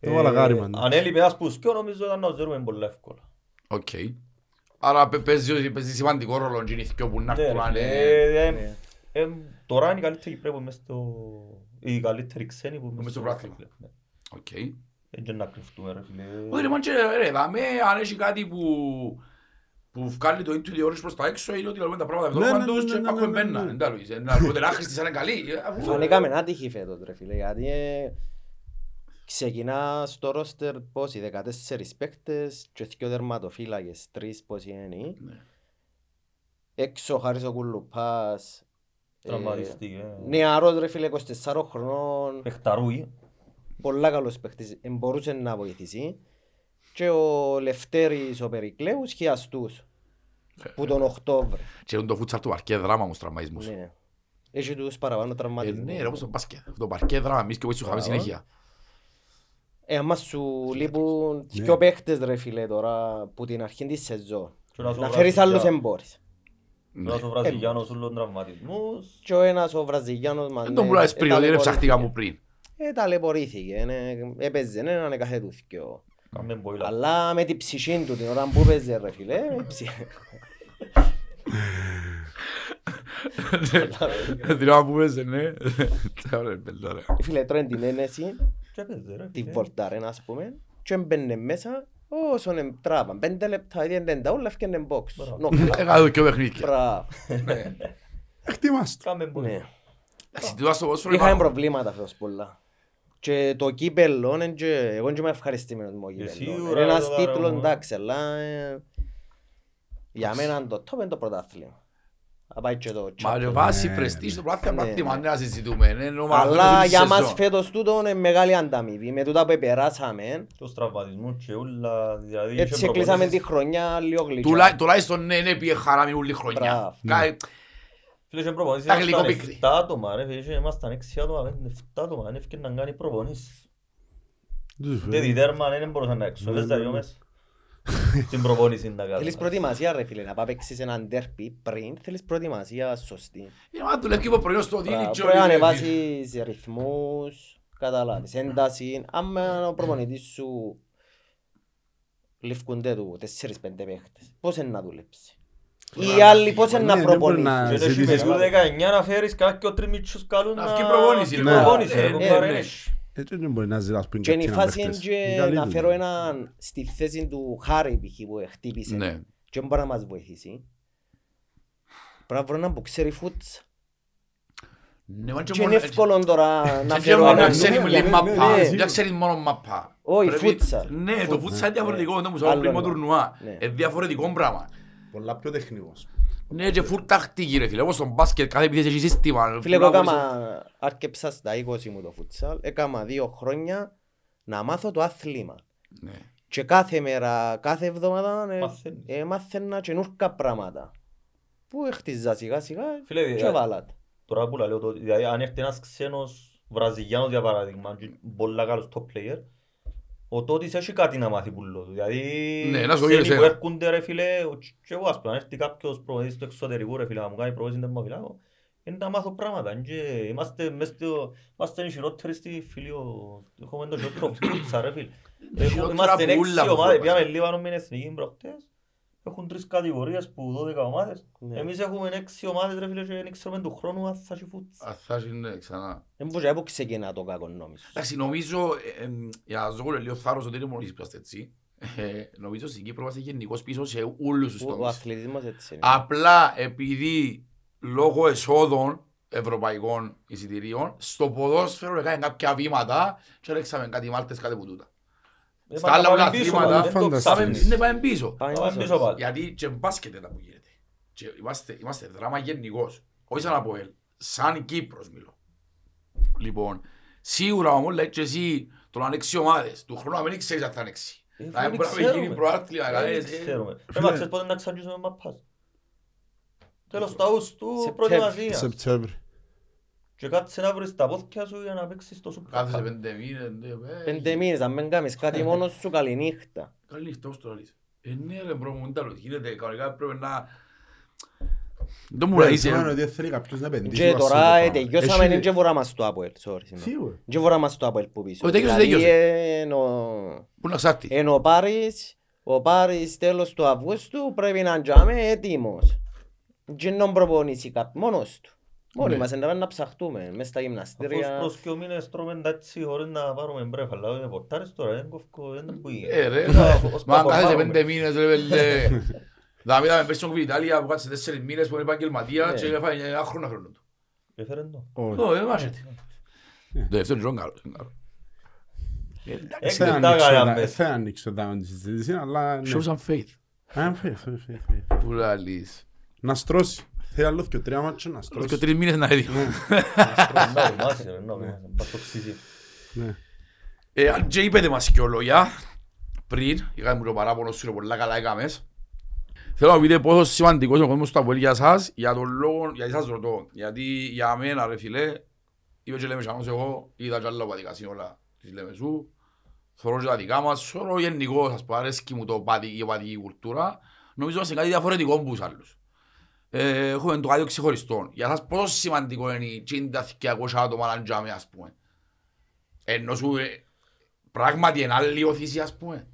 Ε, Το βάλα γάρημα, ναι. Αν έλειπε ένας πουσκιό νομίζω ήταν να ζέρουμε πολλά εύκολα. Οκ. Άρα παι- παίζει παίζει σημαντικό ρόλο και είναι οι δυο που να Ναι, έρθουν να ρε, είναι- ε, ε, Ναι. ε, Τώρα είναι οι καλύτεροι Κυπρέοι που μες στο... Οι καλύτεροι ξένοι που Μες μες στο στο πρωτάθλημα. πρωτάθλημα. Ναι. Οκ. Έτσι να κρυφτούμε ρε φίλε. Όχι ρε μάντσε, ρε, δάμε, αν έχει κάτι που που βγάλει το ίντου διόρις προς τα έξω είναι ότι λέμε τα πράγματα με Ναι, το ναι, όνομα τους ναι, και ναι, πάκουμε ναι, ναι, μπένα. ναι. Δεν τα λόγεις. Να λέμε ότι άχρηστη σαν είναι καλή. ε, αφού- Φανήκαμε άτυχοι φέτος ρε φίλε, γιατί ε, ξεκινά στο ρόστερ πόσοι, 14 παίκτες και δύο δερματοφύλακες, τρεις πόσοι είναι. Ναι. Έξω ο Χάρης ο Κουλουπάς, ε, Τραυματίστηκε. νεαρός ρε φίλε 24 χρονών, Πεχταρούι. πολλά καλός παίκτης, ε, μπορούσε να βοηθήσει. Και ο Λευτέρης ο Περικλέους χιαστούς, που τον Οκτώβρη. Και είναι το φούτσαλ του παρκέ δράμα όμως τραυματισμούς. Ναι. Έχει τους παραπάνω Ε, τραυματισμούς. Ναι, ρε, όπως το μπάσκετ. Το παρκέ δράμα, εμείς και εγώ έτσι σου είχαμε Μπράβο. συνέχεια. Ε, άμα σου λείπουν Ναι. δυο παίχτες ρε φίλε τώρα που την αρχή της σεζόν. Και να σου Να βράζει φέρεις άλλους για- εμπόρες. Ναι. Να σου Βραζιλιάνος ούλων τραυματισμούς. Και ο ένας ο Βραζιλιάνος μας Δεν ναι, τον πουλάες πριν, ότι είναι ταλαιπωρήθηκε. ψαχτήκα μου πριν. Ε, ταλαιπωρήθηκε, ναι, έπαιζε έναν κάθε του θκιο. Κάμε μποίλα. Αλλά με την ψυχή του την ώρα που έπαιζε ρε φίλε, με ψυχή. Την ώρα που παίζε, ναι. Τα ωραία, μπελά, ρε. Φίλε τρώει την ένεση, Και έπαιζε ρε τη φίλε. βολτάρε ας πούμε, και έμπαινε μέσα όσον εμ- πέντε λεπτά, ήδη πέντε όλα έφτιανε box. Μπράβο. Νοκάουτ. Έκανα και παιχνίδια. Μπράβο. Εκτιμάστε. Κάμε μποίλα. Ναι. Εντάξει, τούτα στο ποδόσφαιρο Είχαμε υπάρχουν. προβλήματα φέτος πολλά. Και το κύπελλο, είναι και- εγώ είμαι ευχαριστημένος με το κύπελλο. σίγουρα, Είναι ένας το τίτλος, παρόμοιο. εντάξει, αλλά ε, για μένα το top είναι το πρωτάθλημα. Θα πάει και το Μα ρε Champions. βάση Ναι, πρεστή στο Ναι, πράγμα, ναι. πράγμα, ναι, να συζητούμε. ναι, ενώ μα Αλλά αυτό για είναι μας σεζόν. φέτος τούτο είναι μεγάλη ανταμοιβή. Με τούτα που περάσαμε, Τους τραυματισμούς και ούλα. Δηλαδή είχε έτσι κλείσαμε τη προπονήσεις. χρονιά λίγο γλυκιά. Τουλά- Τουλάχιστον ναι, ναι, πήγε χαρά με όλη χρονιά. Μπράβο. Κα- Φίλε, είχε προπονήσεις, Τα γλυκό ήμασταν πίκρι. 7 άτομα ρε φίλε, ήμασταν 6 άτομα, πέντε, 7 άτομα, δεν έφυγε να κάνει προπονήσεις. Ούτε διδέρμα δεν μπορούσαν να έξω, Ναι, δεν ναι, δυο ναι. μέσα. Στην προπόνηση να Θέλεις κάνουν. προετοιμασία ρε φίλε, να πάει παίξεις έναν τέρπι πριν, θέλεις προετοιμασία σωστή. Ε, μα δουλεύει και πρωί στο δίνει Μπράβο, και Πρέπει να όλοι, ρε, ανεβάσεις ρυθμούς, καταλάβεις, ένταση. Άμα ο προπονητής σου λευκούνται του 4-5 παίχτες, πώς είναι να δουλέψεις; Οι άλλοι πώς είναι Ναι, να δεν μπορεί να- προπονήσουν. Και έχει ζητήσεις. με του 19 να φέρεις κάποιον τριμίτσους καλούν Να να... βγει προπόνηση, να ρε. βγει προπόνηση, Ναι, ρε, ναι, κομπάρε, ναι. ναι. Έτσι δεν μπορεί να ζητάς πριν Και είναι η κάποιον φάση είναι παίχτες. και Είναι καλή να δουλειά. φέρω έναν στη θέση του Χάρη π.χ. που χτύπησε Ναι. και μπορεί να μας βοηθήσει. Πρέπει να βρω έναν που ξέρει φούτσα. Ναι, μα και Και είναι μόνο- εύκολο τώρα να και φέρω μόνο να έναν... ξέρει ναι, λίγη ναι, μαπά. ναι, Δεν ξέρει μόνο μαπά. Όχι, Πρέπει- φούτσα. Ναι, το Φούτσα. φούτσα είναι διαφορετικό. Ναι. Δεν μου σου Άλλο πριν είναι. τουρνουά. Ναι. Είναι διαφορετικό πράγμα. Πολλά πιο τεχνικός. Ναι, και φουλ τακτική ρε φίλε. Όπως στον μπάσκετ κάθε επίθεση έχει σύστημα. Φίλε, εγώ Πολλά μπορείς- έκαμα, άρκεψα στα 20 μου το φούτσαλ, έκαμα δύο χρόνια να μάθω το άθλημα. Ναι. Και κάθε μέρα, κάθε εβδομάδα ε, Μαθαίνεις. ε, μάθαινα καινούργια πράγματα. Που έχτιζα σιγά σιγά Φίλε, και δηλαδή, βάλατε. Τώρα που λέω το, δηλαδή αν έρθει ένας ξένος Βραζιλιάνος για παράδειγμα, και πολλά καλός top player, ο τότης έχει κάτι να μάθει πουλό του. Δηλαδή, Ναι, να σου ξένοι γίνει που εσένα. έρχονται ρε φίλε, ο- και εγώ ας πούμε, αν έρθει κάποιος προπονητής του εξωτερικού ρε φίλε, να μου κάνει προπονήσεις δεν μου μιλάω, είναι να μάθω πράγματα. είναι και Είμαστε μες στο, είμαστε οι χειρότεροι στη φίλιο, έχουμε το χειρότερο φούτσα ρε φίλε. Έχουμε- χειρότερα Είμαστε από έξι όλα που ομάδες, φοβάσαι. πήγαμε Λίβανο με την εθνική προχτές, έχουν τρεις κατηγορίες που 12 ομάδες. Ναι. Εμείς έχουμε έξι ομάδες ρε φίλε και δεν ξέρουμε του χρόνου αν θα έχει φούτσα. Α, θα είναι ξανά. Δεν μπορούσα να ξεκινά το κακό νόμις. Εντάξει, νομίζω, ε, ε, για να ζω λίγο θάρρος ότι είναι μόνος εις έτσι, ε, νομίζω στην Κύπρο είμαστε γενικώς πίσω σε όλους τους Ο, ο τομείς. αθλητισμός έτσι είναι. Απλά επειδή λόγω εσόδων ευρωπαϊκών εισιτηρίων, στο ποδόσφαιρο έκανε κάποια βήματα και έλεξαμε κάτι μάλτες, κάτι που τούτα. Ε, Στα μα άλλα πάμε όλα πίσω, αθλήματα, μα, δεν το φανταστείς. Πάμε, ψάχνεις. ναι, πάμε πίσω. Πάμε Πάμε πίσω. πίσω πάλι. Γιατί και μπάσκετ δεν που γίνεται. Και είμαστε, είμαστε δράμα γενικώς. Όχι σαν από ελ. Σαν Κύπρος μιλώ. Λοιπόν, σίγουρα όμως λέει και εσύ το να ανοίξει ομάδες. Του χρόνου να μην ξέρεις αν θα ανοίξει. Ε, Να δεν μην μπορεί να ξέρουμε. γίνει προάθλημα. Ε, δηλαδή, Δεν ε, ξέρουμε. Ε, Φίλε. μα ξέρεις πότε να ξαναρχίσουμε μαπάς. Τέλος του Αύγουστου Σεπτέμβρη. προετοιμασία. Σεπτέμβρη. Και κάτσε να βρεις τα πόδια σου για να παίξεις το Super Κάθεσαι Cup. πέντε μήνες. ναι, ε, Πέντε μήνες, αν μην κάνεις κάτι μόνος σου, καληνύχτα. Καλή νύχτα, ως το λαλείς. Ε, ναι ρε μπρο μου, δεν τα λέω. Γίνεται κανονικά πρέπει να... Δεν μου Ναι, λέει σημαίνει είσαι... ότι θέλει κάποιος να επενδύσει Και βάσει τώρα το ε, πράγμα. τελειώσαμε, Έχει- είναι και βουρά μας το Αποέλ. Sorry, συγγνώμη. Σίγουρα. Και βουρά μας το Αποέλ που πίσω. Ο τελείωσε, Δηλαδή, τελείωσε. ε, εν ο- Πού να ξάρτει; Εν ο Πάρης, ο Πάρης τέλος του Αυγούστου πρέπει να είναι έτοιμος. Και να προπονήσεις κάποιος μόνος του. Μόνοι Ναι. μας να πάμε να ψαχτούμε μες στα Αφού γυμναστήρια. προς και ο μήνες τρώμε τα έτσι χωρίς να πάρουμε μπρέφα, αλλά είναι πορτάρες τώρα, δεν κόφκω, δεν που είναι. Ε, ρε, Ως να- ως να Μα αν κάθεσαι φορμάρουμε. πέντε μήνες, ρε πέλε. Να μην είδαμε πέρσι στον Ιταλία που κάτσε τέσσερις μήνες που είναι επαγγελματία Ναι. και έφαγε ένα χρόνο χρόνο του. Έφερε το. Όχι. Ω, δεν μάχεται. Το δεύτερο είναι καλός, είναι καλός. Ε, εντάξει, Έξι Δεν λεπτά ανοίξω κάναμε. τα- Δεν ανοίξω τα τη συζήτηση, αλλά... ναι. Show some faith. Α, φε, φε, φε, φε. Που λαλείς. Να στρώσει. Θέλει άλλο και τρία μάτια να Όλος και στρώσει. τρεις μήνες να έδειχω. Να οριμάσει, ρε, να οριμάσει. Πας στο ξύσι. Ναι. Ε, Αν και είπετε μας και λόγια πριν, είχαμε το παράπονος σου, πολλά καλά έκαμες. Θέλω να πείτε πόσο σημαντικός είναι ο κόσμος του Αποέλ για σας, για τον λόγο, γιατί σας ρωτώ. Γιατί για μένα ρε φίλε, είπε και λέμε σιάνος εγώ, είδα και άλλα οπαδικά σύνολα της Λεμεσού, θωρώ και τα δικά μας, θωρώ γενικώς, ας πω, αρέσκει μου το παδι, η οπαδική κουλτούρα, νομίζω είμαστε κάτι διαφορετικό από τους άλλους. Ε, έχουμε το κάτι ξεχωριστό. Για σας πόσο σημαντικό είναι οι 200 άτομα να τζάμε, ας πούμε. Ενώ σου, ε, πράγματι είναι άλλη οθήση, ας πούμε.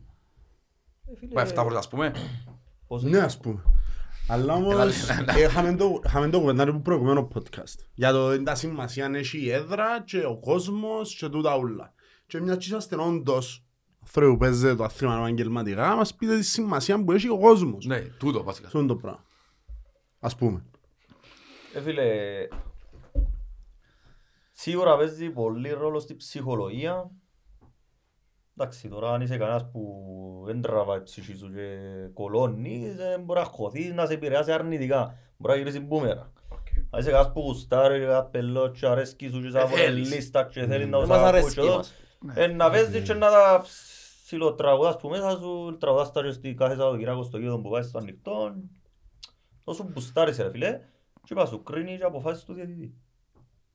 Ε, φίλε, Μα εφτά πρώτα, ας πούμε. πώς Ναι, είναι; ας πούμε. Αλλά όμως, Έλα, ε, είχαμε το- είχαμε το κουβεντάρι που προηγουμένο podcast. Για το είναι τα σημασία αν έχει η έδρα και ο κόσμος και τούτα ούλα. Και μια και είσαστε όντως άνθρωποι που παίζετε το αθλήμα επαγγελματικά, μας πείτε τη σημασία που έχει ο κόσμος. Ναι, τούτο βασικά. Αυτό είναι το πράγμα. Ας πούμε. Ε, φίλε, σίγουρα παίζει πολύ ρόλο στη ψυχολογία. Εντάξει, τώρα αν είσαι κανένας που δεν τραβάει η ψυχή σου και κολώνει, δεν μπορεί να χωθείς, να σε επηρεάσει αρνητικά. Μπορεί να γυρίσεις μπούμερα. Αν είσαι κανένας που γουστάρει και καπελό και αρέσκει σου και σαν Ε, θέλεις. φορελίστα και θέλει να Δεν τους μας ακούει αρέσκει και εδώ, μας. ε, να παίζεις και να τα ψιλοτραγουδάς που μέσα σου, τραγουδάς τα και στη κάθε Σαββατοκυριακό στο γήπεδο που πάει στο ανοιχτό. Τόσο μπουστάρεις ρε φίλε και είπα σου κρίνει και αποφάσεις του διαιτητή.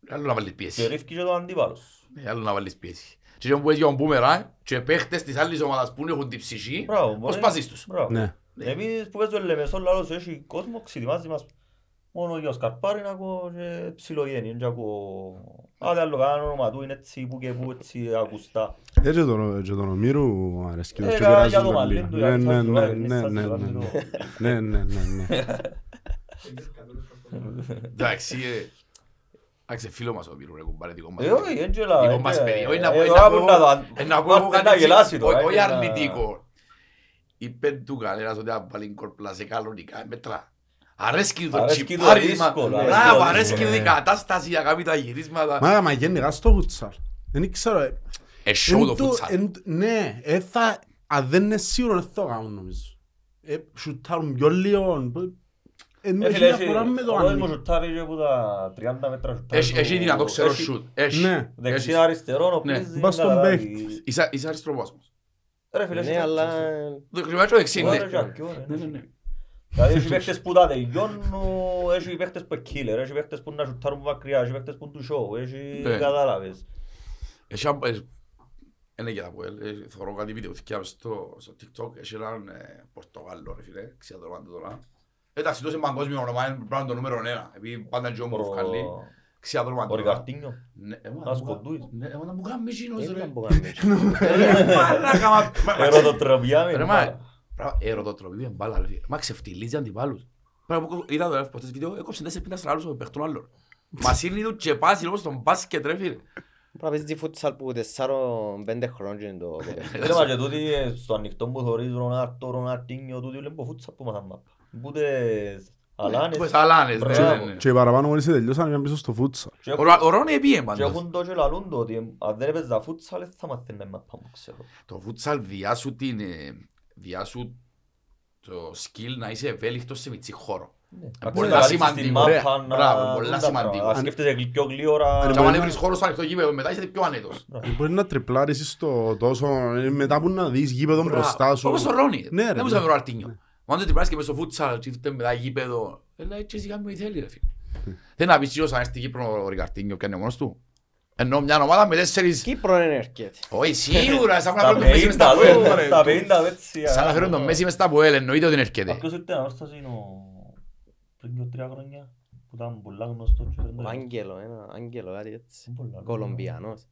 Άλλο να βάλεις Και πίεση. ρίφκει και το αντίπαλος. Ναι, Άλλο να βάλεις πίεση. Και όταν που έχει ο μπούμεραν και παίχτες της άλλης ομάδας που έχουν την ψυχή, Μπράβο, πώς μπορεί- πάζεις τους; Μπράβο. Ναι. Εμείς που παίζουμε Λεμεσό λαλό σου έχει κόσμο, ξετοιμάζει μας μόνο για ο Σκαρπάρη να ακούω και ψιλογένει, δεν ακούω... Άντε άλλο κανένα όνομα του είναι έτσι που και που έτσι ακουστά. Έτσι το και τον Ομήρου μου αρέσκει. Ε, και καλά, πειράζουν για το τον μαλλί λίγο. του, Ναι, για ναι, το ναι, φάτσο, ναι, ε, ναι, είναι ναι, σαν ναι. το- Ναι, ναι, ναι, ναι. Εντάξει, ε, εντάξει, φίλο μας ο Πύρου, ρε κουμπάρε, δικό μας Ε, παιδί. όχι, έντζελα. Δικό μας παιδί. Όχι να πω- Ε, να τώρα πω που εγώ- να το- ε, να πω εγώ Μάρτε κάτι να έτσι, γελάσει τώρα, όχι- όχι ε, να- αρνητικό. Είπε του κανένας ότι αν βάλει κορπλά σε κανονικά, μετρά. Αρέσκει του το Αρέσκει του το τσιπάρισμα. δύσκολο, Μπράβο, αρέσκει το αρέσκει του η δύσκολο, κατάσταση για κάποια τα γυρίσματα. Μα μα γενικά στο φουτσάλ. Δεν ξέρω. ε, Ε, show εν το το- φουτσάλ. εν- Ναι, ε, θα- αν δεν είναι σίγουρο δεν θα το κάνουν νομίζω. Ε, Σουτάρουν πιο λίγο. Εν Ε, έχει φίλε, διαφορά έχει- με το ο κόσμος άλλο. σουτάρει και από τα 30 μέτρα σουτάρει Έχει- του- Έχει δυνατό ξερό έχει σουτ. Έχει. Ναι. Δεξιά Έχεις. αριστερό, ο Ναι. οποίος Μπας δεν στον καταλάβει. παίχτη. Είσαι είσαι αριστερός όμως. Ρε φίλε, έχει Ναι, αλλά... παίκτες. Το κρυμμένο το δεξί, ναι. Ωραία, και αρκιό, Ναι, ναι. ναι, ναι. Δηλαδή έχει παίκτες που τα τελειώνουν, έχει παίκτες που είναι killer, έχει παίκτες που να σουτάρουν μακριά, έχει παίκτες που είναι του show, έχει Ναι. κατάλαβες. Έχει ένα- ε, είναι για τα πω, ε, θωρώ κάτι βίντεο θυκιά στο, στο TikTok, έχει έναν ε, Πορτογάλο ρε φίλε, ξέρω το όνομα του τώρα. Εντάξει, τόσο παγκόσμιο όνομα, είναι πράγμα το νούμερο ένα, επειδή πάντα και όμως βγάλει, Ο- ξέρω το όνομα Ο του τώρα. Ρικαρτίνιο. Ναι, ε, μα, Ας μου κοντούεις. κα- ναι, ε, μα, μου κάνεις εκείνος, Δεν ρε. ήταν που κάνουμε. Ρε, μαλάκα, μα- μα- μα- Ερωτοτροπιά με Ρε, την μα, μπάλα. πράγμα, ερωτοτροπή με μπάλα, ρε φίλε. Μα ξεφτυλίζει αντιπάλους. Πράγμα που είδα το ποτέ βίντεο, έκοψε τέσσερις πίντας στον άλλους ο παιχτών άλλων. Μας είναι του και πάσει όπως στον μπάσκετ ρε φίλε. Πρέπει να παίζει φούτσαλ που τεσσάρων πέντε χρόνων και είναι το παιδί. Ρε, μα και τούτοι ε, στο ανοιχτό που θωρείς Ρονάρτο, Ρονάρτινιο, τούτοι βλέπω φούτσα που μάθαν μάπα. Μπούτες αλάνες. Τούτες αλάνες, ναι, Μπράβο. ναι, ναι. Και παραπάνω μόλις τελειώσαν πήγαν πίσω στο φούτσαλ. Και Ο έχουν- Ρο- Ο Ρόνι επίε Και πάντως. έχουν το και λαλούν το ότι αν δεν έπαιζα φούτσαλ δεν θα μαθαίνε μάπα μου ξέρω. Το φούτσαλ διάσου την... ε, διάσου το skill να είσαι ευέλικτος σε μητσί χώρο. Να πολλά ξέρεις, σημαντικό, στη μάπα ρε. να- Μπράβο, πολλά τούν τα σημαντικό. πράγματα. Αν- Σκέφτεσαι πιο γλύωρα. Και μπορεί αν να- έβρεις χώρος στο ανοιχτό γήπεδο μετά είσαι πιο άνετος. Μπορεί να τριπλάρεις στο τόσο, ε, μετά που να δεις γήπεδο μπροστά σου. Όπως το Ρόνι. Ναι, ρε, Δεν μου ναι. σαν Ροναρτίνιο. Μόνο ότι πράσινο και μες στο φούτσαλ και ήρθες μετά γήπεδο. Έλα έτσι εσύ κάνει ό,τι θέλεις ρε φίλε. Δεν να πεις ποιος αν έρθει στην Κύπρο ο Ρικαρτίνιο και είναι μόνος του. Ενώ μια ομάδα με τέσσερις... Κύπρο είναι έρχεται. Όχι σίγουρα, σαν να Στα φέρουν τον Μέση μες στα 50, Ποέλ. δε, ρε. στα 50 έτσι. Σαν να φέρουν τον Μέση μες στα Ποέλ, εννοείται ότι έρχεται. Κάποιος ήρθε ανάσταση είναι ο... πριν δύο τρία χρόνια που ήταν πολλά γνωστός και δεν Ο το- Άγγελο, ένα Άγγελο, κάτι έτσι. Δεν πολλά. Κολομπιανός.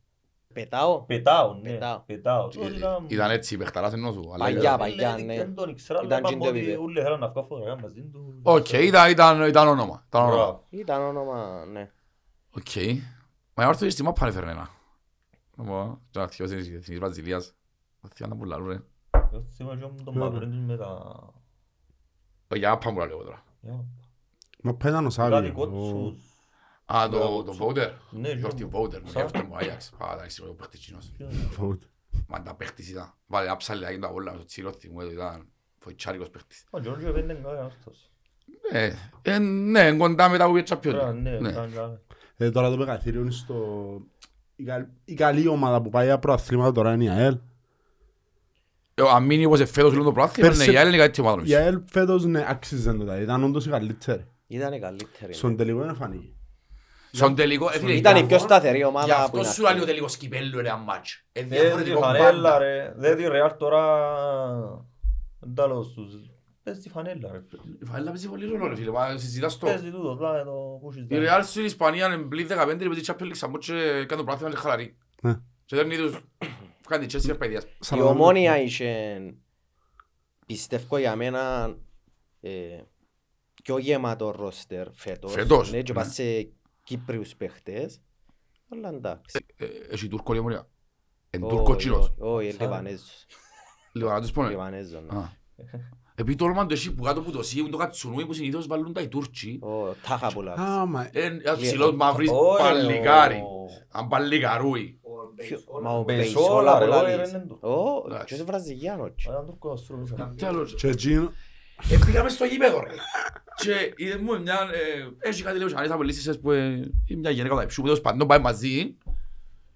Πετάω; Πετάω, ναι. Πετάω. Πετάω. Τούτος Ε, ήταν- Ήταν έτσι, παιχταράς ενώ σου. αλλά Παγιά, ήταν- παγιά, Δεν- ναι. Δεν τον ήξερα, αλλά Ήταν είπαμε τζιν το ότι επίπεδο. όλοι θέλουν να βγάλουν φωτογραφία μαζί τους. Οκ, ήταν- ήταν ήταν όνομα. ήταν όνομα. Μπράβο. Ήταν όνομα, ναι. Οκ. Μα η όρθωση στη μάπα έφερε ένα. Νομίζω, και να θυκιώσει της Εθνικής Βραζιλίας. Θα θυκιάνε να πουλάρουν, ρε. Εγώ θυμάμαι και τον Ναι, Μαυρέν τους με τα... Ο Για μάπα μου λέω τώρα. Για- Μα πέναν ο Κάτι Σάβι. κότσους. Α, Ναι, το, το Βόουτερ. Ναι, Γιώργη και- Βόουτερ, μου Σαν- γι' αυτό μου Άγιαξ. Α, εντάξει, ο παίχτης κοινός. Μα τα παίχτης ήταν. Βάλε άψαλε τα όλα, το τσίρος θυμού, ήταν φοητσάρικος παίχτης. Ο Γιώργος έπαιρνε καλά αυτός. Ε, ε, ναι, κοντά μετά που πήγε Τώρα, Champions League. ναι, Ναι. Ήταν καλά. Ε, Τώρα το μεγαθύριο είναι στο... η καλ- Η καλή ομάδα που πάει για προαθλήματα τώρα είναι η ΑΕΛ. Ε, Αν μείνει όπως εφέτος όλο το πρόθυμα, ναι, Πέρσι- η άλλη είναι κάτι ομάδα Η νομίζω. ΑΕΛ φέτος ναι, άξιζε το τα. Ήταν όντως η καλύτερη. Ήταν η καλύτερη. Στον τελικό είναι φανεί. Στον τελικό, ε, φίλε, Ήταν η γι' πιο αυτό- σταθερή Γι' ομάδα που αυτό είναι σου λέει αυτή. ο τελικός κυπέλλου είναι ένα μάτσο. Ε, Ε, τη διαφορετικό φανέλα πάντα. ρε. Δεν τη Ρεάλ τώρα... Εντάλλως τους. Πες τη φανέλα ρε. Η φανέλα παίζει πολύ ρόλο ρε φίλε, μα συζητάς το. Παίζει τούτο, δάμε το που έχεις Η δει. Real στην Ισπανία είναι πλήν 15 και παίζει Champions League σαν μότσι και κάνει το πράγμα είναι χαλαρή. Ναι. Και δεν είδους, κάνει τη Chelsea αρπαιδίας. Η Σαλαμάνκα. ομόνια είχε, πιστεύω για μένα, ε, πιο γεμάτο ρόστερ φέτος. Φέτος, Ναι, και ναι. πας σε Κύπριους παίχτες. Αλλά εντάξει. Ε, Έχει Τούρκο η ομονία. Εν Όχι, Τούρκο τσίνος. όχι, Όχι, Σαν- Λιβανέζος. Λίγο να τους πω, ναι. Λιβανέζος, ναι. Α. Επί το όνομα του έχει που κάτω που το σίγουν το κατσουνούι που συνήθως βάλουν τα οι Τούρκοι. Ω, Τάχα που λάβεις. Α, μα Ένα ψηλός μαύρης Όχι, παλικάρι. ο- Αν παλικαρούι. Ποιο- Μα ο Μπεϊσόλα, Μπεϊσόλα ρε, που όχι, λάβεις. ρε, είναι του. Ω, Εντάξει. ποιος είναι Βραζιλιάνος. Έναν Τούρκο να στρώνει σε- Τι άλλος; και εκείνο... Ε, πήγαμε στο γήπεδο ρε. Και είδε μου μια, ε, έχει κάτι λίγο σαν θα πελίσεις που ε, είναι μια γενέκα τα υψού που τέλος πάντων πάει μαζί.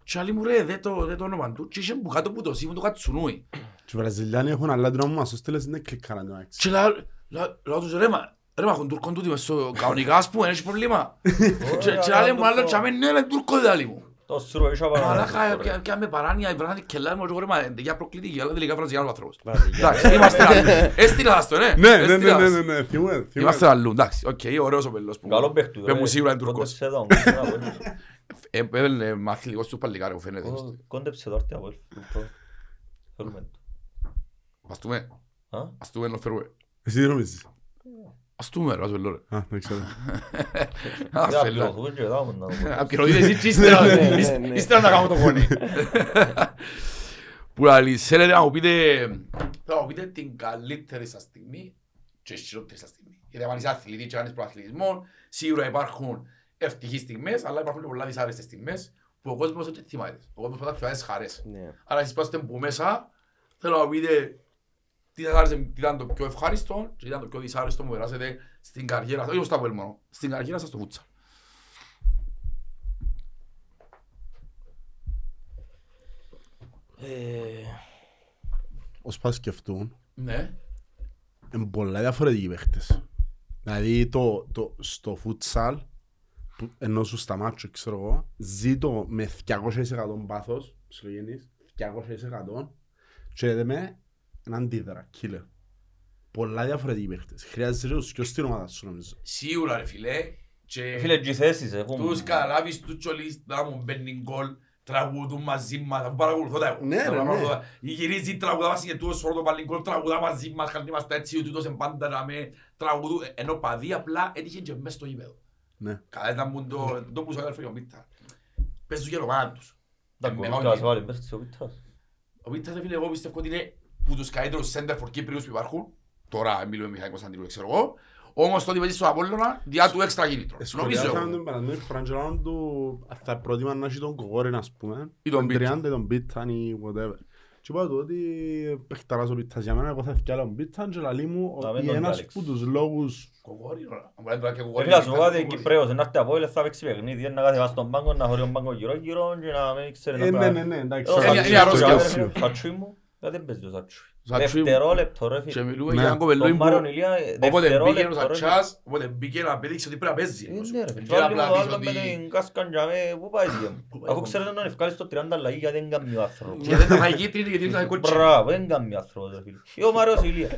Και άλλοι μου ρε, δε το, δε το όνομα του. Και είχε που κάτω που το σίγουν το κατσουνούι. Και οι Βραζιλιάνοι έχουν αλλά την ομάδα, στους τέλες είναι κλικάρα το άξι. Και λά- λά- λέω τους ρε μα, ρε μα έχουν Τούρκον τούτοι μες στο κανονικά ας πούμε, έχει πρόβλημα. Και και άλλοι μου άλλο τσάμε ναι, είναι Τούρκο δε άλλοι μου. Το σούρπα πίσω από έναν Μαλάκα, Τούρκο, ρε. και- και με παράνοια, η βράδυ και λάδι μου, εγώ ρε μα, είναι για προκλητική, αλλά τελικά βραζιλιάνος άνθρωπος. Βραζιλιάνος. Εντάξει, είμαστε αλλού. Έστειλα σας το, ναι. Ναι, ναι, ναι, Έστειλα ναι, σας. ναι, ναι, θυμούμαι, θυμούμαι. Είμαστε αλλού, εντάξει, οκ, ωραίος ο πελός που Καλό παίχτου, Πες ρε. μου σίγουρα είναι Τουρκός. Κόντεψε εδώ, κόντεψε εδώ, κόντεψε. Ε, Έβαλε μαθητικός του παλικάρι που φαίνεται. Κό- Κόντεψε το άρτη από ελ. Θέλουμε το. Ας; Τούμε, Α; ας τούμε να φέρουμε. Εσύ τι νομίζεις. Ας τούμε ρε, ας βελώ ρε. Α, δεν ξέρω. Ας Για φέλω. πλώθουμε και δάμε να δούμε. Απειροդείτε εσύ και ύστερα- Ναι, ναι, ύσ- ναι. ύστερα να κάνω το φωνή. Που λαλεί, θέλετε να μου πείτε, θέλω να μου πείτε την καλύτερη σας στιγμή και η χειρότερη σας στιγμή. Γιατί αν είσαι αθλητής και κάνεις προαθλητισμό, σίγουρα υπάρχουν ευτυχείς στιγμές, αλλά υπάρχουν και πολλά δυσάρεστες στιγμές που ο κόσμος δεν θυμάται. Ο κόσμος πάντα θυμάται τις χαρές. Ναι. Άρα εσείς πάστε που μέσα, θέλω να μου πείτε τι σας άρεσε, τι ήταν το πιο ευχάριστο και τι ήταν το πιο δυσάρεστο που περάσετε στην καριέρα σας, όχι στο Αποέλ μόνο, στην καριέρα σας στο φούτσα. Ε, Ως πας σκεφτούν, Ναι. είναι πολλά διαφορετικοί παίχτες. Δηλαδή το, το, στο φούτσαλ, που- ενώ σου στα μάτσο, ξέρω εγώ, ζήτω με 200% πάθος, ψιλογενής, 200% και δε με έναν αντίδρα, killer. Πολλά διαφορετικοί παίχτες. Χρειάζεσαι και τους και στην ομάδα σου νομίζω. Σίγουρα ρε φίλε. Και Φίλε, και οι θέσεις έχουν. τους καταλάβεις τους τσολείς να μου μπαίνει γκολ, τραγουδούν μαζί μας, αφού παρακολουθώ τα εγώ. Ναι, ρε, Παρακολουθώ ναι. τα. Οι γυρίζει τραγουδά μας και τούτος φορώ το πάλι γκολ, τραγουδά μαζί μας, κάνει είμαστε έτσι, ο τούτος εμπάντα να με τραγουδούν. Ενώ παδί απλά έτυχε και μέσα στο γήπεδο. Ναι. Καλά ήταν που το, το που σου αδερφέ ο Μίτα. Παίζουν και το πάνω τους. Τα Ε, κολλικά μεγάλο σε βάλει μέσα στις οπίτας. Ο Μίτας ρε φίλε, εγώ πιστεύω ότι είναι που τους καλύτερους center for Κύπριους που υπάρχουν. Τώρα μιλούμε με Μιχάη Κωνσταντίνου, ξέρω εγώ. Όμως το ότι παίζει στο Απόλλωνα, διά του έξτρα κίνητρο. Νομίζω Σχολιάσαμε εγώ. τον παραδείγμα Φραντζελάνο του, θα πρότειμα να έχει τον Κογόριν, ας πούμε, Ή τον τον Πίτα. 30 ή τον Πίταν ή whatever. Και είπα του ότι παιχταράς ο Πίτας για μένα, εγώ θα έφτιαλα τον Πίταν και λαλεί μου Να μην ότι τον ένας διάλεξες. από τους λόγους Κογόρι, ωραία. Αν μπορεί να και Ε, κογόρι, Φίλε, να σου να πω κάνει ότι κογόρι. Κυπρέος να έρθει από όλες θα παίξει παιχνίδι, να κάθεται στον πάγκο, να χωρεί τον πάγκο γύρω-γύρω και να μην ξέρει Ε, να ναι, πράγμα. ναι, ναι, εντάξει. Εδώ Είναι- Σατσούι, είναι αρρώστια. ρε, Σατσούι μου, γιατί δεν παίζει το Σατσούι. Σατσούι μου. Δευτερόλεπτο ρε Και φίλε. μιλούμε Ναι. για έναν κοπελούι Τον που Μάριον Ηλία, όποτε μπήκε ο δευτερόλεπτο ρε φίλε. Σατσάς, όποτε μπήκε να πέδειξε ότι πρέπει να παίζει. Ε, ναι, ρε, Και και απλά άλλο πεις άλλο με ότι- την κάσκαν για με, πού πάει εσύ Πού πάει, Αφού πού ξέρετε να ευκάλεις το 30 αλλαγή γιατί δεν κάνει ο άνθρωπος. Και δεν θα φαγεί τρίτη γιατί ήταν κότσι. Μπράβο, δεν κάνει ο άνθρωπος ρε φίλε. Ή ο Μάριος Ηλίας.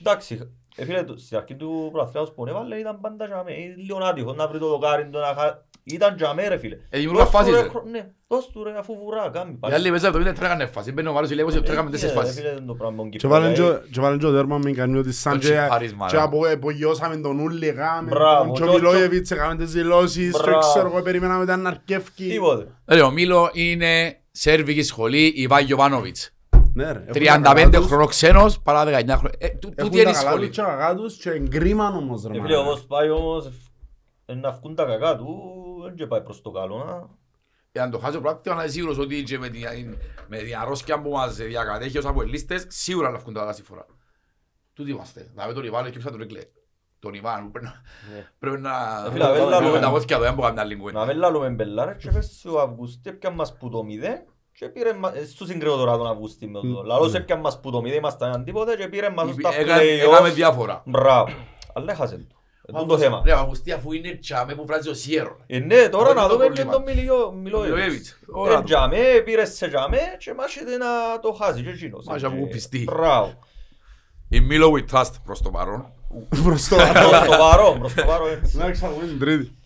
Εντάξει, Ε, φίλε, το- στην αρχή του πρωταθλήματος που έβαλε ήταν πάντα τζαμέ. Ε, Λίγο άτυχος να βρει το δοκάρι, το να χα- Ήταν τζαμέ ρε φίλε. Ε, δημιουργά Δώσ' του, φάσεις, ρε, ρε. χρο- Ναι, δώσ' του ρε αφού βουρά, κάνει. Οι άλλοι μέσα 70 τρέχανε φάση. Μπαίνει ο Μάρος Ηλιακός και τρέχαμε τέσσερις Ε, φάσεις. φίλε, το πράγμα με τον Και Κύπρο, βάλεν δηλαδή. και- και βάλεν και ο τέρμα με ικανή ότι σαν Το και τσιπάρισμα, και ρε. απο- απογειώσαμε τον Ούλη, γάμε, Μπράβο, τον και ο- Τσοβιλόγεβιτς, έκαμε τις δηλώσεις και Μπράβο. ξέρω εγώ περιμέναμε τα να αρκεύκει. Τίποτε. Ρε, ο Μίλο είναι σέρβικης σχολή Ιβάν Γιωβάνοβιτς. Ναι, ρε, έχουν τα 35 καλά τους, χρονών ξένος παρά 19 χρόνια. Ε, τού- Έχουν Τούτη είναι τα η καλά σχολή. τους και κακά τους και εγκρίμαν όμως ρε Ε, μάνα. φίλε, όμως πάει όμως, ε, να βγουν τα κακά του, δεν και πάει προς το καλό. να. Εάν το χάσει ο πράκτημα, να είσαι σίγουρος ότι και με την, με την αρρώσκια που μας διακατέχει ως αποελίστες, σίγουρα να βγουν τα καλά συμφορά. Τούτοι είμαστε. Να με τον Ιβάν έκυψα τον Εκλέ. Τον Ιβάν που πρέπει να... Πρέπει να... Ε, φίλε, αβέλα, Πρέπει λόγω- τα πόθηκια εδώ, δεν μπορούμε να κάνουμε άλλη Να κουβέντα. μην λαλούμε μπελάρε και πες σου Αυγουστή έπιαν μας που το μηδέ και πήρε μα- ε, στο συγκρίνω τώρα τον Αυγουστή με το λαλός έπιαν μας που το μηδέ ήμασταν αντίποτε και πήρε μας στα Έκαμε- Έκαμε play-off. διάφορα. Μπράβο. Αλλά έχασε το. Ε, τούτο το θέμα. Ρε, ο Αγουστή αφού είναι τσάμε που βράζει ο Σιέρο. Ε, ναι, τώρα Αυτό να είναι το δούμε και πρόβλημα. τον Μιλιο- Μιλόγεβιτς. Μιλόγεβιτς. Ωραία. Ε, τζαμέ, πήρε σε τζαμέ και μάχεται να το χάσει και εκείνος. Μάχεται Ε, από πιστή. Μπράβο. Η Μίλο we trust προς το παρόν. Προς το Προς το παρόν, προς το παρόν έτσι. Να εξαγούμε την τρίτη.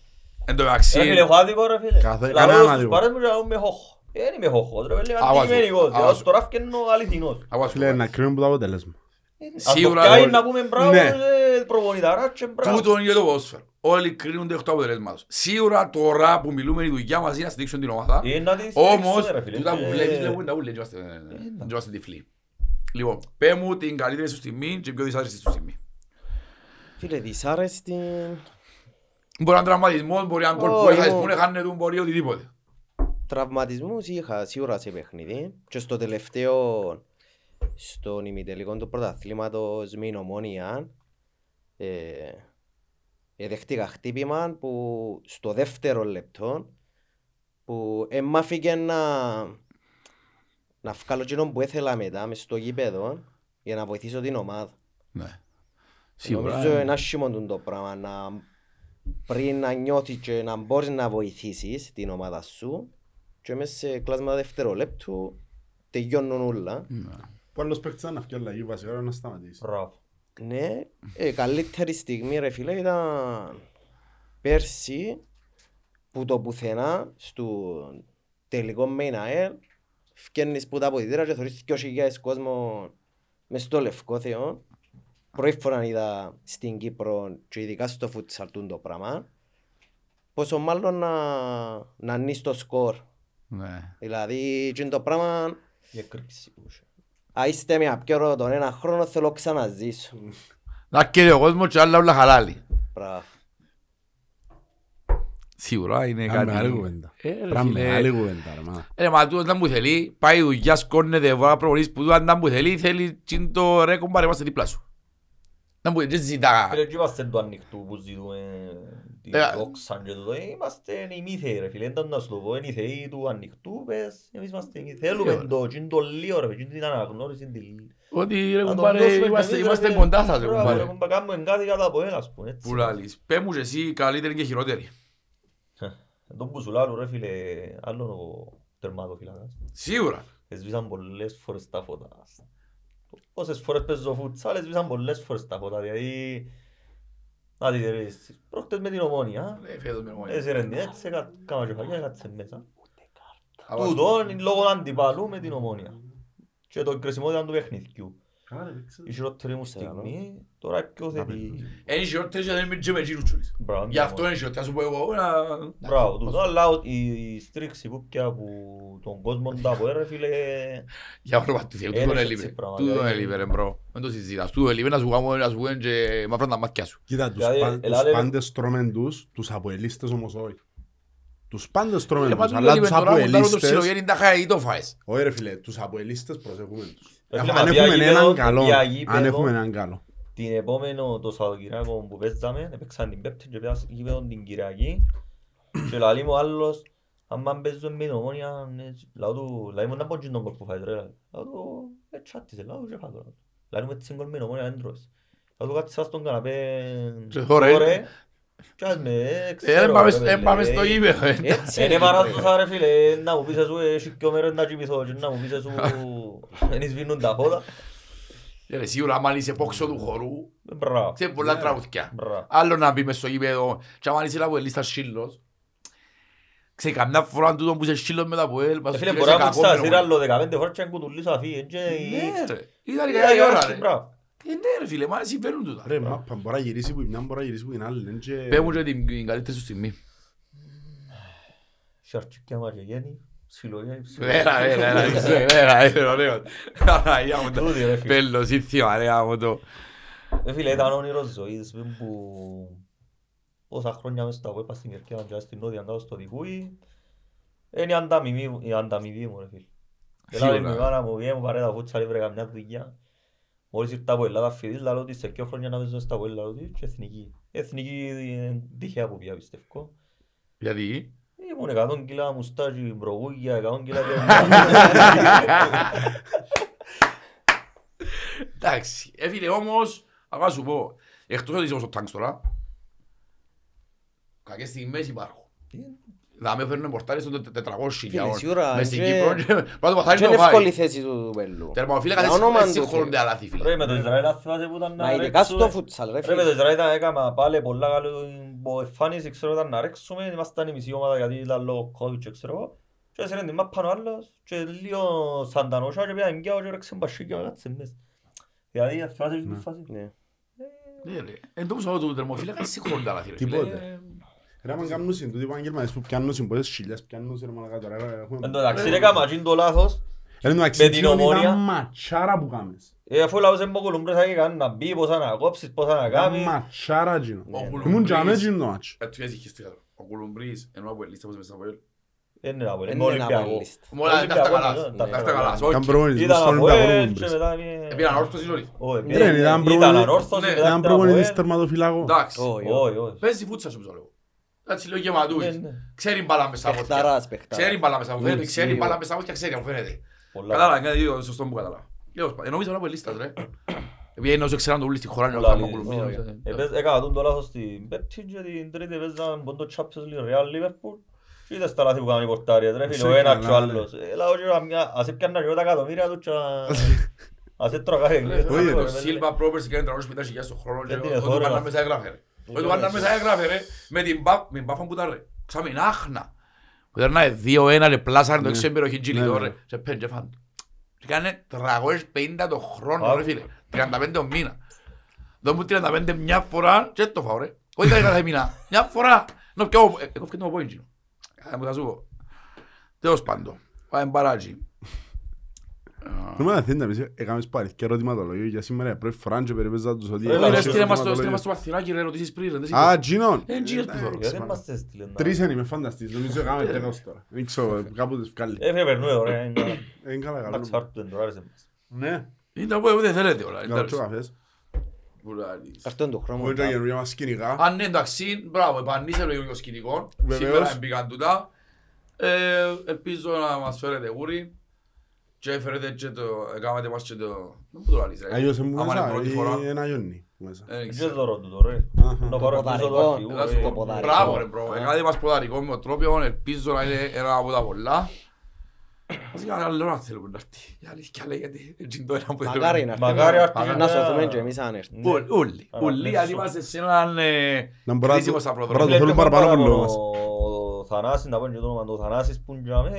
Εν τω Ρε μεταξύ, φίλε, έχω άδικο ρε φίλε. Κάθε- Λαλώ κανέναν στους άδικο. παρές μου και λαλώ με χώχο. Ε, Δεν είμαι χώχος ρε φίλε, Άβαζο, αντικειμενικός. άβαζο. Δηλαδή, Τώρα φκένω αληθινός. αγώ, Φίλε, να κρίνουμε που το αποτέλεσμα. Αν το Σίγουρα, πιάει ε, να πούμε μπράβο ναι. ε, προπονηταρά και μπράβο. τούτο είναι το ποδόσφαιρο. Όλοι κρίνονται εκ του αποτελέσματος. Σίγουρα τώρα που μιλούμε η δουλειά μας είναι να στηρίξουν την ομάδα. Ε, να τη στηρίξουμε, Όμως, ρε φίλε. τούτα που Ε, βλέπεις, βλέπουν τα που λέει, είμαστε- δεν είμαστε τυφλοί. Λοιπόν, πέ μου την καλύτερη σου στιγμή και πιο δυσάρεστης σου στιγμή. Φίλε, δυσάρεστη... Μπορεί να είναι τραυματισμός, μπορεί να είναι κόλ που Όχι, έχασες, εγώ- που έχανε του, μπορεί οτιδήποτε. Τραυματισμούς είχα σίγουρα σε παιχνίδι και στο τελευταίο στον ημιτελικό του πρωταθλήματος με την Ομόνια ε, ε, δέχτηκα χτύπημα που στο δεύτερο λεπτό που εμάφηκε να να βγάλω εκείνο που ήθελα μετά μες στο γήπεδο για να βοηθήσω την ομάδα. Ναι. Σίγουρα. Νομίζω ε. είναι άσχημο τούτο το πράγμα να πριν να νιώθεις και να μπορείς να βοηθήσεις την ομάδα σου και μέσα σε κλάσμα δευτερολέπτου τελειώνουν όλα. Που άλλος παίκτης ήταν να βγει αλλαγή βασικά να σταματήσεις. Μπράβο. Ναι, ε, καλύτερη στιγμή ρε φίλε ήταν πέρσι που το πουθενά στο τελικό με την ΑΕΛ φκένεις που τα αποδητήρα και θωρείς 2.000 κόσμο μες στο Λευκό Θεό. Πρώτη φορά είδα στην Κύπρο και ειδικά στο φουτσαλ τούν το πράγμα. Πόσο μάλλον να, να ανείς το σκορ. Ναι. Δηλαδή εκείνο το πράγμα Η εκρήξη που είχε. αν είστε με απιόρο τον ένα χρόνο θέλω ξαναζήσω. Να καίει ο κόσμος και άλλα όλα χαλάλη. Μπράβο. Σίγουρα είναι Ήταν μεγάλη κάτι... κουβέντα. Ε, ρε Ήταν φίλε. μεγάλη κουβέντα ρε μα. Ε, μα τούτος να μου θέλει, πάει δουλειά, σκόρνεται, βάζει προπονήσεις που τούτος αν μου θέλει, θέλει τσιν το ρε κομπάρε, είμαστε δίπλα σου. Να μου δεν ζητά. Φίλε, και είμαστε του ανοιχτού που ζητούμε την Ε, δόξαν και τούτο. Είμαστε οι μη θεοί ρε φίλε, ήταν να σου το πω, είναι οι θεοί του ανοιχτού, πες, εμείς είμαστε οι θέλουμε ωραία. το, και είναι το λίγο ρε φίλε, την αναγνώριση, την Ότι ρε Να τον κουμπάρε, δώσουμε είμαστε, και εμείς, είμαστε ρε, κοντά σας ρε Μπράβο, ρε, κουμπάρε. κουμπά, κάνουμε κάτι κατά από ένα, ας πούμε, έτσι. Που λαλείς. Πέ μου και εσύ καλύτερη και χειρότερη. Εν τον που σου λάλλω, ρε φίλε, άλλον ο τερματοφυλάκας. Σίγουρα. Εσβήσαν πολλές φορές τα φώτα. Όσες φορές παίζω φουτσάλ, εσβήσαν πολλές φορές τα φώτα. Δηλαδή, να δείτε ρε, εσείς, πρόχτες με την ομόνια. Ε, φέτος με ομόνια. Εσύ ρε, έτσι, κα- κάμα και φαγιά, κάτσε μέσα. Αβάς. Τούτο είναι λόγω αντιπάλου με την ομόνια. Και το κρεσιμότητα του παιχνιδιού. Η χειρότερη μου στιγμή, τώρα είναι πιο θετική. Είναι χειρότερη και δεν είμαι και με εκείνους τσούλης. Μπράβο, Γι' αυτό είναι χειρότερη. Θα σου πω εγώ να... Μπράβο, τούτο, αλλά ο- η η στρίξη που πια από τον κόσμο τα από ρε φίλε, Για όνομα του Θεού, Έλεξε τούτον έτσι έλειπε. πράγματα, Τούτον δηλαδή. έλειπε ρε μπρο. Δεν το συζητάς. Τούτον έλειπε να σου κάνω να σου πω και μαύρα τα μάτια σου. Κοίτα, τους Δηλαδή, παν- ελά, τους ρε- πάντες τρώμεν τους, τους αποελίστες όμως όχι. Τους πάντες τρώμεν Ε, μα τους, τούτον αλλά έλειπε τους τώρα που τάρω το αποελίστες... ψιλογέρι τα χάει το φάες. Όχι ρε φίλε, τους αποελίστες προσέχουμε τους. Ρε φίλε, Αν μα πια έχουμε γήπεδο- έναν καλό, πια αν γήπεδο- έχουμε έναν καλό. την επόμενο το Σαββατοκυριακό που παίζαμε, έπαιξαν την Πέπτη και πέρασε γήπεδο την Κυριακή και λαλεί μου ο άλλος, αν παίζουν με την ομόνια, έτσι, λαό του, λαλεί μου να πω και τον κόλ που φάει τώρα. Λαλό του, ε, τσάτισε, λαλό του και φάει τώρα. Λαλεί μου έτσι γκολ με την ομόνια δεν τρώεις. Λαλό του κάτσε στον καναπέ, Και θωρέ. θωρέ, και ας με, ε, Ε, ξέρω, δεν πάμε- ρε, δεν πάμε στο ε, γήπεδο. ε. Έτσι Είναι παράδοσα ρε φίλε, να μου πεις εσύ, έχει και ο μέρος να κοιμηθώ και να μου πεις εσύ, εν σβήνουν τα φώτα. Ε, Σίγουρα άμα είσαι πόξο του χορού, Μπράβο. ξέρεις πολλά τραγουδιά. Μπράβο. Άλλο να μπει μες στο γήπεδο και άμα είσαι από ελίστα σύλλος. Ξέρεις, καμιά φορά τούτο που είσαι σύλλος με τα ποέλ, μας Ε, Φίλε, σου μπορεί λέει, να «Σε μου κακό στάσει μενό». άλλο 15 φορές και να κουτουλήσω αφή. ε, και η- Ναι ρε, ήταν η Ε, καλή ώρα ε, ρε. Μπράβο. Ε, Ναι ρε φίλε, μα συμβαίνουν τούτα. Ρε μάπα, μπορεί να γυρίσει που η μια, μπορεί να γυρίσει που την άλλη. είναι και- Πες μου και την την καλύτερη σου στιγμή. Σαρτσικιά μας και γέννη. Συλλογιά υψηλή. Έλα, έλα, έλα, έλα, έλα, ωραίο. Παναγία μου το. Τούτη, ρε, φίλε. Πέλος, ήρθιο, ρε, μου το. Ε, φίλε, ήταν όνειρος ζωής με που πόσα χρόνια μέσα στα web στην Κερκίδα και στην Νότια κάτω στο Δικούι είναι η ανταμοιβή μου- η ανταμοιβή μου ρε φίλε. Ελά Σίγουρα. η μάνα μου βγαίνει μου πάρε τα φούτσα λέει βρε καμιά δουλειά. Μόλις ήρθα από Ελλάδα φοιτής λαλό ότι σε ποιο χρόνια να παίζω στα web λαλό ότι και εθνική. Εθνική ε, τυχαία που πια πιστεύω. Γιατί. Ήμουν 100 κιλά μουστάκι, προγούγια, 100 κιλά Εντάξει, ε, φίλε, όμως, αγώ να σου πω, εκτός ότι είσαι στο τάγκς τώρα, κακές στιγμές υπάρχουν. Θα με φέρνουν πορτάρες των 400 χιλιάδων σίγουρα, μες στην και- Κύπρο και πρώτα παθάρει Και το είναι εύκολη η φάει. θέση του Πελού. Τερμοφύλακα Για δεν όνομα δεν του συγχωρούνται Θεού. αλάθη, φίλε. Ρε με το Ισραήλ αν θυμάσαι που ήταν να Μα ειδικά ρέξουμε. στο φούτσαλ ρε Ρε με το φίλε. Ισραήλ ήταν έκαμα πάλι πολλά καλή εμφάνιση, ξέρω ήταν να ρέξουμε, ήμασταν η μισή ομάδα γιατί ήταν λόγω COVID και ξέρω εγώ. Και έσαιρε την μάπα ο άλλος και λίγο σαντανόσα και πήγαν εγκιά και ρέξαν πασίκια και κάτσε μέσα. Δηλαδή αν θυμάσαι την φάση. Ναι. Ναι, ρε. Εν τω που του τερμοφύλακα δεν συγχωρούνται αλάθη, ρε, φίλε. Τίποτε. Ρε άμα κάνουν συν τούτοι επαγγελματίες που πιάνουν συν πόσες χιλιάς πιάνουν σε ρε μαλακά τώρα. ρε, έχουμε- Εν τω μεταξύ ρε κάμα εκείνο το λάθος, Ρε, εν τω μεταξύ, με την εκείνον ήταν Ομόνια. ματσάρα που κάμες. ε, αφού λαός δεν μπορεί κολουμπρές να κάνει να μπει, πόσα να κόψεις, πόσα να Ήταν κάνεις. ματσάρα εκείνο. Ο Ήμουν Κουλουμπρής- και αμέσως εκείνο το μάτσο. Ε, του έσυχες τι άλλο. Ο Κουλουμπρής, ενώ από ελίστα πως μες στα Αποέλ. Δεν είναι από Δεν είναι είναι Ολυμπιακός. από λίστα. Μόλα, τα αυτά καλά. Ολυμπιακός, Τα ναι, αυτά ναι, καλά. ναι. όχι. Ήταν προπονητής Ήταν στον από Ολυμπιακό ελ Ρούμπρες. και μετά πήγε- Επήραν όρθωση όλοι. Όχι, Ρε, πήγε- ήταν ήταν προπονητής- ανόρθωση, Ναι, μετά Ήταν ήταν από προπονητής ελ. τερματοφυλάκο. Εντάξει. Όχι, Όχι, όχι. Παίζει φούτσα σου ψαλεύω. Έτσι λέω γεματούης. Ναι, ναι. Ξέρει μπάλα μέσα από αυτιά. Παιχταράς, παιχταράς. Ξέρει μπάλα μέσα από Ναι, φαίνεται. Ξέρει σίγουρα. μπάλα μέσα από αυτιά, ξέρει από φαίνεται. Πολλά. Κατάλαβα, είναι δύο σωστό που κατάλαβα. Λέω, σπα- Ενώ ήταν από ελίστας ρε. Επειδή ενώ σε ξέραν το ούλι στη χώρα, Πολλά ενώ λίγοι. Κολουμπής, Όχι. ε, Επές- Έκανα τον το λάθος στην Πέμπτη και την Τρίτη παίζαν πόντο Champions League Real Liverpool και είδες τα λάθη που κάνουν οι πορτάριες ρε φίλε, ο Εσύ ένας και ο καλά, ναι. άλλος. Ε, λάω και καμιά- ας έπιανα και εγώ τα εκατομμύρια τους και α- ας έτρωγα κάθε Ρε, εκκλήσεις. φάμε Όχι, το ρε, Σίλβα πρόπερση και έντρα 50 χιλιάς στον χρόνο και Γιατί ο- είναι ο του χώρο, Βάννα ρε. μέσα έγραφε ρε. Ο του Βάννα μέσα έγραφε ρε με την πα- με την πάφα που ήταν ρε. Ξάμεν άχνα. Που ήταν να 2-1 ρε πλάσαρε το Ναι. έξω εμπειροχή τζιλιτό Ναι, ρε. ναι. Και πέν και φαν. Και κάνε 350 το χρόνο Άρα. ρε φίλε. 35 ο μήνα. Δω μου 35 μια φορά και το φάω ρε. Όχι κάθε κάθε μήνα. Μια φορά. Να πιω, ε, εγώ φτιάχνω από εκείνο. Ε, μου θα σου πω. Τέλος πάντων. Πάμε παράτζι. Νομίζω να θέλει να πεις, έκαμες πάλι και ερωτηματολόγιο για σήμερα πρώτη φορά και περιπέζα τους ότι Ρε, Ρε, έκαμες στείλε μας το- ερωτηματολόγιο. στείλε μας το παθηνάκι ρε, ρωτήσεις πριν ρε. δεν Α, σηκώ. Τζίνον. Ε, Τζίνος που θωρώ. Γιατί μας το έστειλε να- Τρεις είναι, με φανταστείς. Νομίζω έκαμε τέλος τώρα. Δεν ξέρω, κάπου τις βγάλει. Ε, φίλε, περνούє ωραία, είναι καλά. Ε, Είναι καλά, Εντάξει, καλό. άρτου δεν το άρεσε μας. Ναι, Είναι από ούτε θέλετε όλα. καλό και ο εντάξει. καφές. Βουλάρης. Αυτό είναι το χρώμα. Μπορεί να καινούργια μας σκηνικά. Αν ναι, εντάξει, μπράβο, επανήσε το ίδιο σκηνικό. Βεβαίως. Σήμερα μπήκαν τούτα. Ε, Ελπίζω να μας φέρετε γούρι. Και φέρετε και το, έκανατε μας και το... Δεν μπορώ να λύσεις, ρε. Αγιώς είναι που Άμα είναι μέσα πρώτη ή φορά. ένα γιονί που μέσα. Ε, δεν Δεν ξέρω. δωρώ του το, ρε. Αχα. Να πάρω πίσω του ποδαρικό. αρχηγού, Έλα ρε. σου πω. το ποδαρικό. Μπράβο ρε μπρο, έκανατε μας ποδαρικό με τον τρόπο, ελπίζω να είναι ένα από τα πολλά. Βασικά άλλο να θέλουμε να έρθει. Η αλήθεια λέει γιατί έτσι είναι το ένα που Μακάρι θέλουμε. να Μακάρι έρθει. έρθει Να και σωθούμε να- και εμείς αν έρθει. Ναι. Όλοι, όλοι, Άρα, όλοι, ναι, γιατί σου. είμαστε σε έναν ε, Να μπορώ να κρίσιμο το- σταυροδρόμιο. μπορώ να το Φίλε, θέλουν έχουμε παραπάνω από παραπάνω λόγος. ο Θανάσης, να πω και το όνομα του Θανάσης που τζάμε.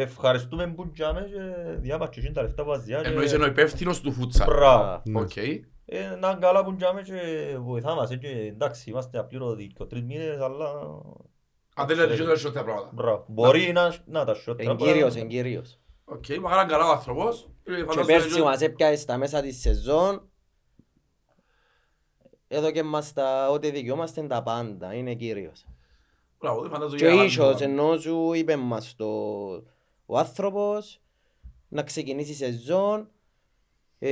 Ευχαριστούμε που τζάμε και διάβασε και εκείνα τα λεφτά που μας διάβασε. Εννοείς είναι ο υπεύθυνος του φούτσαλ. Μπράβο. Ναι. Οκ. Ε, Να είναι καλά που τζάμε και βοηθά μας. ε, και Εντάξει, είμαστε απλήρωτοι και τρεις μήνες, αλλά... Αν δεν λέτε και τα πράγματα. Μπράβο. Μπορεί να, να τα σιώτερα. Εγκύριος, εγκύριος. Οκ, μακάρι είναι καλά ο άνθρωπος. Ε, Και φαντάζομαι πέρσι και- μας έπιασε στα μέσα της σεζόν. Εδώ και μας τα ό,τι δικαιούμαστε τα πάντα. Είναι κύριος. Μπράβο, δεν φαντάζομαι Και για ο να ίσως κάνουμε ενώ σου είπε μας το ο άνθρωπος να ξεκινήσει η σεζόν ε,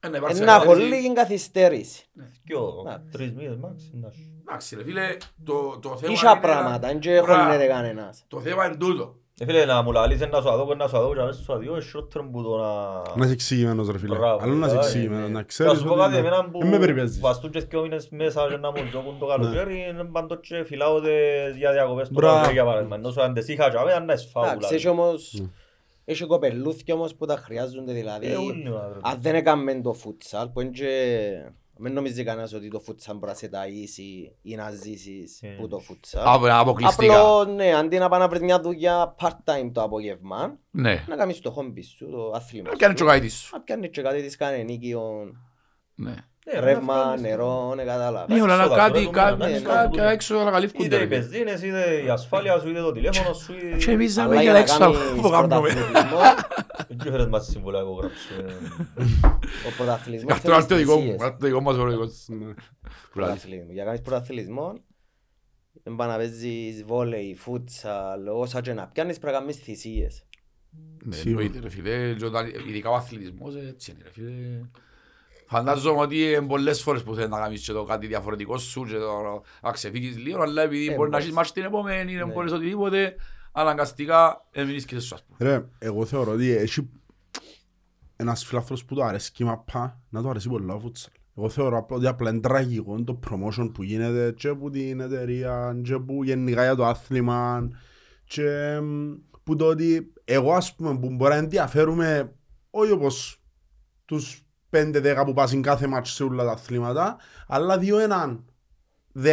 Ε, να ε, υπάρξει να έχω ανάλυση. λίγη καθυστέρηση. Δυο, Εντάξει. τρεις μήνες μάξι. να σου. Εντάξει ρε φίλε, το- το θέμα Ίσα είναι- πράγματα, δεν και Μπράβο. χωνεύει κανένας. Το θέμα είναι τούτο. Ε, φίλε, να μου λαλείς να σου αδώ και να σου αδώ και να σου αδώ, είναι χειρότερο που το να... Να είσαι εξηγημένος ρε φίλε. Μπράβο, Άλλο να είσαι ε, εξηγημένος. ναι. Να Να ξέρεις σου πω ότι κάτι, να- εμένα που Δεν με περιπέζεις. βαστούν και δυο μήνες μέσα και να μου τζόκουν το καλοκαίρι, Ναι. είναι πάντως και φυλάω τε- για διακοπές το Μπράβο. καλοκαίρι για παράδειγμα. Ενώ σου αν τες είχα τζάμε, αν να είσαι φάουλα. Εντάξει, έχει όμως Ναι. Έχει κοπελούθια όμως που τα χρειάζονται δηλαδή. Ε, ούλοι ο άνθρωπος. Αν δεν έκαμε το φούτσαλ που είναι και... Μην νομίζεις κανένας ότι το φούτσαλ μπορεί να σε ταΐσει ή να ζήσεις Ε. που το φούτσαλ. Από- Αποκλειστικά. Απλώς ναι, αντί να πάει να βρεις μια δουλειά part-time το απόγευμα, Ναι. να κάνεις το χόμπι σου, το άθλημα Να κάνεις σου. το κάτι σου. Να πιάνεις και κάτι της κάνε νίκιο, Ναι. Ναι, ρεύμα, να βγάλεις- νερό, ναι κατάλαβα. Ναι, όλα έξοδα, κάτι, τώρα, κα- ναι, ναι, κάποια ναι. έξω να καλύφκονται. Είτε οι ρε παιδί. πεζίνες, είτε η ασφάλεια σου, είτε το τηλέφωνο σου, είτε... Και εμείς να Αλλά μην για για να έξω κάνεις που κάνουμε. πρωταθλητισμό, Δεν φέρες μας συμβολά εγώ γράψω. ε. ο πρωταθλητισμός Αυτό θέλεις είναι το δικό μου. θυσίες. αυτό είναι το δικό μας ο δικός. Ναι. Πουλάδι. Πρωταθλητισμό. Για να κάνεις πρωταθλητισμό, δεν πάει να παίζεις βόλεϊ, φούτσαλ, όσα και να πιάνεις πρέπει να κάνεις θυσίες. Ναι, Σίγουρα. εννοείται ρε φίλε, και όταν- ειδικά ο αθλητισμός ε, έτσι είναι ρε φίλε. Φαντάζομαι ότι είναι πολλές φορές που θέλεις να κάνεις και το κάτι διαφορετικό σου και το να ξεφύγεις λίγο, αλλά επειδή Ε, μπορεί να μπορείς. έχεις μάτς την επόμενη, δεν Ναι. μπορείς οτιδήποτε, αναγκαστικά έμεινες και σου ας πούμε. Ρε, εγώ θεωρώ ότι έχει ένας φιλάθλος που το αρέσει η μαπά να το αρέσει πολλά ο φούτσαλ. Εγώ θεωρώ απλά ότι απλά είναι τραγικό το promotion που γίνεται και από την εταιρεία και που γενικά για το άθλημα και μ, που το ότι εγώ ας πούμε που μπορεί να ενδιαφέρουμε όχι όπως τους 5-10 που πάσουν κάθε μάτς σε όλα τα αθλήματα αλλά δύο έναν 10%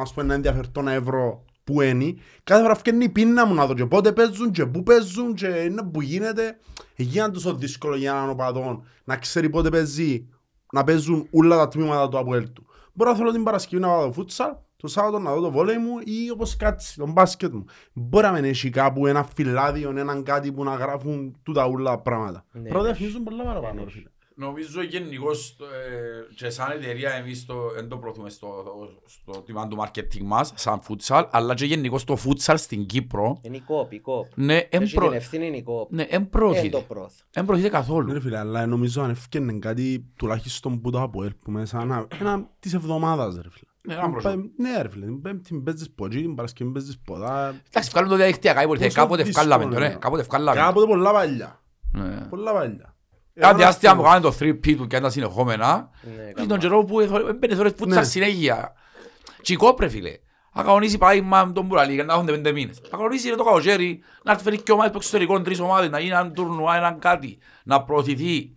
ας πούμε να ενδιαφερθώ ένα ευρώ που είναι κάθε φορά φτιάχνει η πείνα μου να δω και πότε παίζουν και πού παίζουν και είναι που γίνεται γίνεται τόσο δύσκολο για έναν οπαδόν να ξέρει πότε παίζει να παίζουν όλα τα τμήματα του Αποέλ του. Μπορώ να θέλω την Παρασκευή να πάω το φούτσαλ, το Σάββατο να δω το βόλεϊ μου ή όπως κάτσει, τον μπάσκετ μου. Μπορεί να μην έχει κάπου ένα φυλάδιο, έναν κάτι που να γράφουν τούτα όλα τα πράγματα. Ναι, Πρώτα ναι. διαφημίζουν πολλά παραπάνω. ρε φίλε. Νομίζω γενικώς ε, και σαν εταιρεία εμείς το, δεν το προωθούμε στο, στο τμήμα του marketing μας, σαν futsal, αλλά και γενικώς το futsal στην Κύπρο, Είναι η κόπ, η κόπ. ναι, εν Έχει προ- την ευθύνη είναι η κόπ. ναι, εν Εν προωθείται. το πρόθ. Εν προωθείται Ναι, καθόλου. ρε φίλε, αλλά νομίζω αν έφτιανε κάτι τουλάχιστον που το Αποέλ που μέσα ένα, ένα της εβδομάδας ρε φίλε. Ναι, ένα προσώπο. Ναι ρε φίλε, την Πέμπτη παίζεις ποτζί, την Παρασκευή παίζεις ποτά. Εντάξει, βγάλουν το διαδικτυακά, υποθέτει, Πόσο κάποτε δύσκολο βγάλαμε το, είναι. ναι, κάποτε βγάλαμε. Κάποτε πολλά παλιά. Ναι. Πολλά παλιά. Κάτι Ένα άστια που αστείο. κάνουν το 3P του και ήταν συνεχόμενα, Ναι, και τον καλά. καιρό που έμπαινε θωρές φούτσαλ Ναι. συνέχεια. Τσικό πρε φίλε. Να κανονίσει παράδειγμα με τον Μπουραλί και να έχουν πέντε μήνες. Να κανονίσει ρε το καλοκαίρι, να έρθει φέρει και ομάδες από εξωτερικών, τρεις ομάδες, να γίνει έναν τουρνουά, έναν κάτι, να προωθηθεί.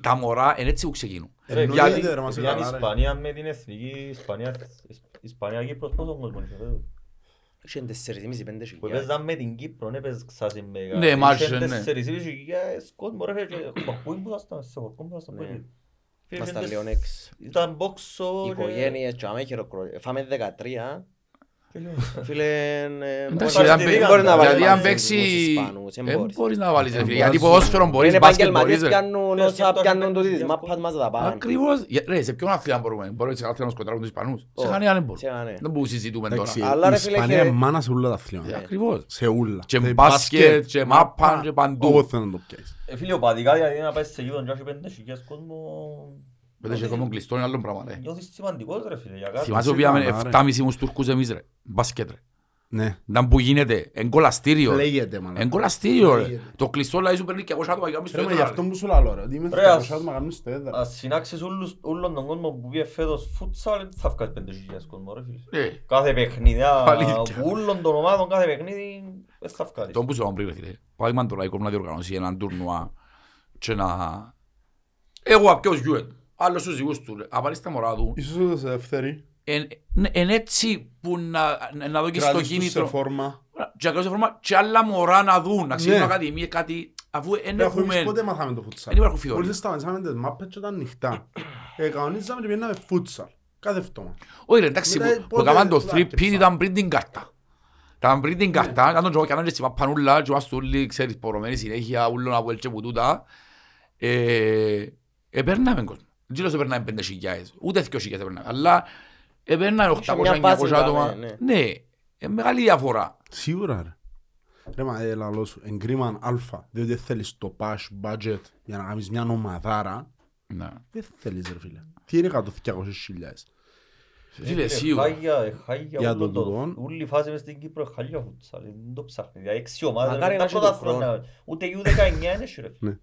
Τα μωρά είναι έτσι που ξεκινούν. Ρε, Εννοείται, γιατί- ρε, μας επειδή αν η καλά, ρε. Ισπανία με την εθνική Ισπανία, Ισπανία Κύπρος πόσο κόσμο είχε, ρε. Είχε 4,5-5 Που χιλιάδες. έπαιζαν με την Κύπρο, δεν παίζεις ξάσι μέγα. Ναι, μάτσε, Είχε ναι. τέσσερις ή χιλιάδες κόσμο, ρε, και χορκούιν που θα στα- σε χορκούιν που θα στα Ναι. πέλη. Φίλε, Ήμασταν είχε λίγο τεσ- έξω. Ήταν μπόξο και- Οικογένειες, τσάμε, χειροκρότημα. Φάμε 13. Φίλε, ε, Εντάξει, μπορεί- αν δεν παί- μπορεί να βάλεις γιατί αν μαζί παίξει, τους Ισπανούς, εν δεν μπορείς. μπορείς να βάλεις ρε φίλε. Δεν Γιατί μπορείς. ποδόσφαιρο μπορείς, Είναι μπάσκετ επαγγελματίες μπορείς. ρε. πιάνουν Ναι, όσα σκέφτομαι πιάνουν πέντε τούτοι, χιλιάδες μάπας μας τα πάνε. Ακριβώς. Για- Ρε, σε ποιον αθλήμα μπορούμε; Μπορούμε σε κάθε να σκοτράρουν τους Ισπανούς; Σε Ω, κανένα δεν μπορούμε. σε κανένα. Δεν μπορούμε να συζητούμε τώρα. Εντάξει, Αλλά, η ρε φίλε, Ισπανία και- είναι μάνα σε όλα τα αθλήματα. Ναι. Ακριβώς. Σε όλα. Και Σε μπάσκετ, και μάπα, και παντού. Όπως θέλει να το πιάσεις. Ε, φίλε, οπαδικά, δηλαδή, να πάει σε γήπεδο και έχει πέντε χιλιάδες κόσμο, Πέντε και ακόμα κλειστό είναι άλλο πράγμα. ρε. νιώθεις σημαντικός, ρε, φίλε, για κάτι. Θυμάσαι σε που πήγαμε καλά, ρε. 7,5 μους Τούρκους εμείς ρε. Μπάσκετ ρε. Ναι. Ήταν που γίνεται. Εν κολαστήριο. ρε. Φλέγεται μάνα. Εν κολαστήριο ρε. Λέγεται. Το κλειστό δηλαδή σου παίρνει και εγώ άτομα για να μην στο Ρε, μα γι' έδρα, αυτό ρε. που σου λέω ρε, ότι είμαι Ρε, ας- 200 άτομα κάνουν στο έδρα. Ας συνάξεις όλους- όλον τον κόσμο που πήγε φέτος φούτσαλ, δεν θα βγάλεις πέντε χιλιάδες κόσμο, ρε, φίλε. Ε, Κάθε παιχνίδι, α, Αλήθεια. που όλων των ομάδων, κάθε παιχνίδι, δεν θα βγάλεις. Το που σου είπα πριν ρε φίλε. Παράδειγμα το λαϊκό να διοργανώσει έναν τουρνουά και να... Εγώ απ' ποιος γιούεν. Άλλος τους δικούς του. ρε. Απαρείς τα μωρά του. Ίσως ούτε σε ευθερή. Εν εν έτσι που να, να δω και στο Κρατήσεις τους σε κίνητρο. φόρμα. Και ακριβώς σε φόρμα και άλλα μωρά να δουν. Να ξέρουν Ναι. ακαδημίες κάτι. Αφού δεν Ρε, αφού εμείς έχουμε... πότε μάθαμε το φούτσαλ. Δεν υπάρχουν φιδόρια. Μόλις σταματήσαμε τις μάπες και ήταν ανοιχτά. Ε, κανονίζαμε και πήγαιναμε φούτσαλ. Κάθε φτώμα. Όχι ρε, εντάξει, Μετά, που- που πότε έκαναν το λάκεψα. 3P ήταν πριν την κάρτα. Ήταν πριν την κάρτα, ήταν τον τζόγο, έκαναν και στην παπανούλα, και βάζουν όλοι, ξέρεις, πορωμένοι συνέχεια, ούλον από έλτσε που τούτα. Ε, Επέρναμε κόσμο. Δεν ξέρω σε περνάμε πέντε χιλιάδες, ούτε δυο χιλιάδες επέρναμε, αλλά επέρναμε Είχε μια 800-900 βάση, άτομα. ναι, Ναι, ε, μεγάλη διαφορά. Σίγουρα ρε. Ρε μα ε, λαλό σου, εγκρίμαν αλφα, διότι δεν θέλεις το cash budget για να κάνεις μια ομαδάρα. Ναι. Δεν θέλεις ρε φίλε. Τι είναι 100-200 χιλιάδες; Φίλε, Ε, σίγουρα. χάγια, ε, χάγια Για όλο τον το- τούτον. Όλη η φάση μες στην Κύπρο είναι χάλια φούτσαλ, δεν το ψάχνει. Δηλαδή έξι ομάδες, Μακάρι δεν να τα έχει το πρωτάθλημα, χρόνο. ούτε U19 είναι σου, ρε. Ναι.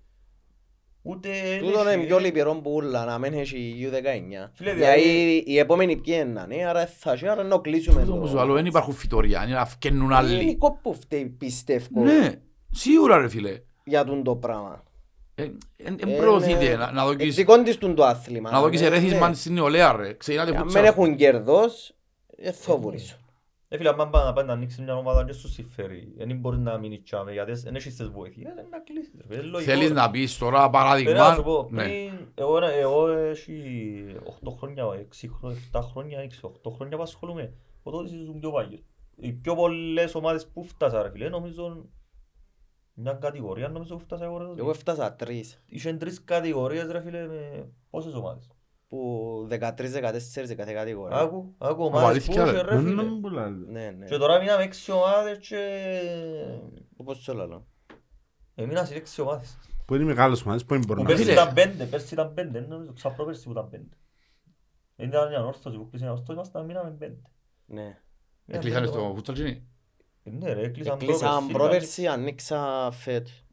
Ούτε... Τούτο έχει- είναι πιο λυπηρό που ούλα να μην έχει U19. Φίλε, Γιατί δηλαδή- οι επόμενοι πιέναν, άρα θα έχει, άρα να κλείσουμε Τούτο που σου λέω, δεν υπάρχουν φυτοριά, είναι να φκένουν Είναι η άλλοι. κόπ που φταίει, πιστεύω. Ναι, Σίγουρα ρε φίλε. για τον το πράγμα. Εν Ε, προωθείτε είναι- να- να ε, δοκίσεις δικό της του το άθλημα. να δοκίσεις Ε, ερέθισμα ναι. στην νεολαία ρε. Ξεκινάτε Αν φούτσαλ. δεν έχουν κέρδος, δεν θα βουρήσουν. Ε, φίλε, αν πάει να ανοίξεις μια ομάδα και σου συμφέρει, δεν μπορείς να μείνεις τσάμε, γιατί δεν έχεις τις βοήθειες, ε, να κλείσεις. ρε φίλε, είναι λογικό, Θέλεις ρε. να πεις τώρα Πρέπει να παράδειγμα. σου πω, Ναι. πριν, εγώ, εγώ έχει 8 χρόνια, 6 χρόνια, 7 χρόνια, 6, 8 χρόνια που ασχολούμαι. Ο τότε ήσουν πιο παλιός. Οι πιο πολλές ομάδες που φτάσα ρε φίλε, νομίζω μια κατηγορία νομίζω που φτάσα εγώ ρε τότε. Εγώ έφτασα τρεις, Είχαν τρεις κατηγορίες ρε φίλε με πόσες ομάδες; Που 13-14 κάθε κατηγορία. Άκου, άκου ομάδες που αλήθεια, ρε. είχε ρε Δεν φίλε. είναι πολλά. Ναι, ναι. Και τώρα μείναμε 6 ομάδες και Όπως το λέω. έμεινα σε 6 ομάδες. Που είναι μεγάλες ομάδες, που είναι μπορεί Που να πέρσι φίλε. ήταν πέντε, πέρσι ήταν πέντε, νομίζω ξαπρόπερσι που ήταν πέντε. Δεν ήταν μια όρθωση που κλείσαν όρθωση, ήμασταν μείναμε πέντε. Ναι. Μείναμε Έκλεισαν πέντε στο ομάδες. φούτσαλ γίνει. Ε, Ναι ρε, έκλεισαν Έκλεισαν πρόπερσι. πρόπερσι, ανοίξα φέτος.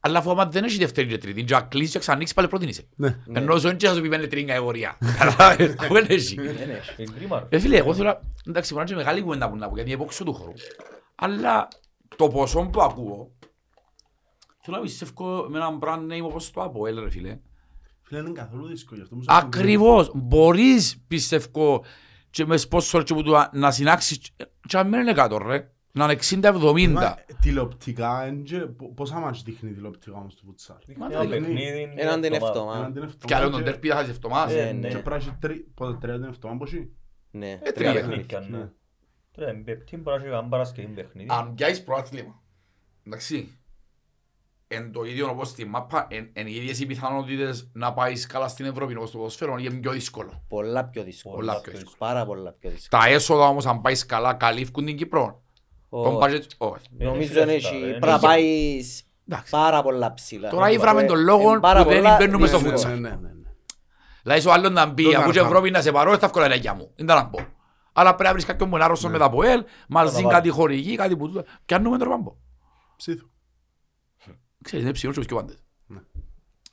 Αλλά αφού άμα δεν έχει δεύτερη και τρίτη, και να κλείσεις και ξανοίξεις πάλι πρώτη είσαι. Ναι. Ενώ ζω και να σου πει πέντε τρίτη κατηγορία. Καταλάβες, αφού δεν έχει. Δεν έχει. Ε, κρίμα, ρε. Ε, φίλε, εγώ θέλω, εντάξει, μπορεί να είναι μεγάλη κουβέντα που να πω, γιατί επόξω του χώρου. Αλλά το ποσό που ακούω, θέλω να πιστεύω με έναν brand name όπως το Apple, ρε φίλε. Φίλε, είναι καθόλου δύσκολο γι' αυτό μου σε Ακριβώς, μπορείς πιστεύω και μες sponsor και που του να συνάξεις και αν μην είναι κάτω ρε, να είναι 60-70. Μα, Τηλεοπτικά, εντζε- πο- πόσα μάτς δείχνει τηλεοπτικά όμως το φουτσάλ. Μα Ένα δεν παιχνίδι, Έναν την εβδομάδα. εβδομάδα. Έναν την Και εβδομάδα άλλο τον τέρπι θα χάσεις εβδομάδας. Ε, Ναι, ναι. Και πρέπει να έχεις τρι- πότε, τρία την εβδομάδα, πώς είναι; Ναι. Ε, Τρία τρία παιχνίδια, ναι. ναι. Τρία, πέμπτη μπορεί να έχει καν Παρασκευή παιχνίδι. Αν πιάσεις προάθλημα, εντάξει, εν το ίδιο όπως στη μάπα, εν, εν οι ίδιες οι πιθανότητες να πάεις καλά στην Ευρώπη όπως το ποδοσφαίρο είναι πιο δύσκολο. Πολλά πιο δύσκολο. Πολλά πιο δύσκολο. Πάρα πολλά πιο δύσκολο. Τα έσοδα όμως αν πάεις καλά καλύφκουν την Κύπρο. Τον Όχι. budget, όχι. Δεν Νομίζω έχει δεν λεφτά, έχει. ρε. Πρέπει να πάεις Εντάξει. πάρα πολλά ψηλά. Τώρα ήβραμε τον λόγο Είναι πάρα που δεν πολλά μπαίνουμε στο δύσκολα. φούτσαλ. Ναι, ναι, ναι, ναι. Δηλαδή ο άλλος να μπει, Τον αφού και αρπάμε. Ευρώπη να σε πάρω, θα βγάλω τα γεια μου. Δεν τα να πω. Αλλά πρέπει να βρεις κάποιον που είναι άρρωστος με τα ΠΟΕΛ, μαζί Να κάτι χορηγή, κάτι που τούτα. Πιάνουμε τον πάμπο. Ψήθω. Ξέρεις, είναι ψηλός και πιο πάντες. Ναι.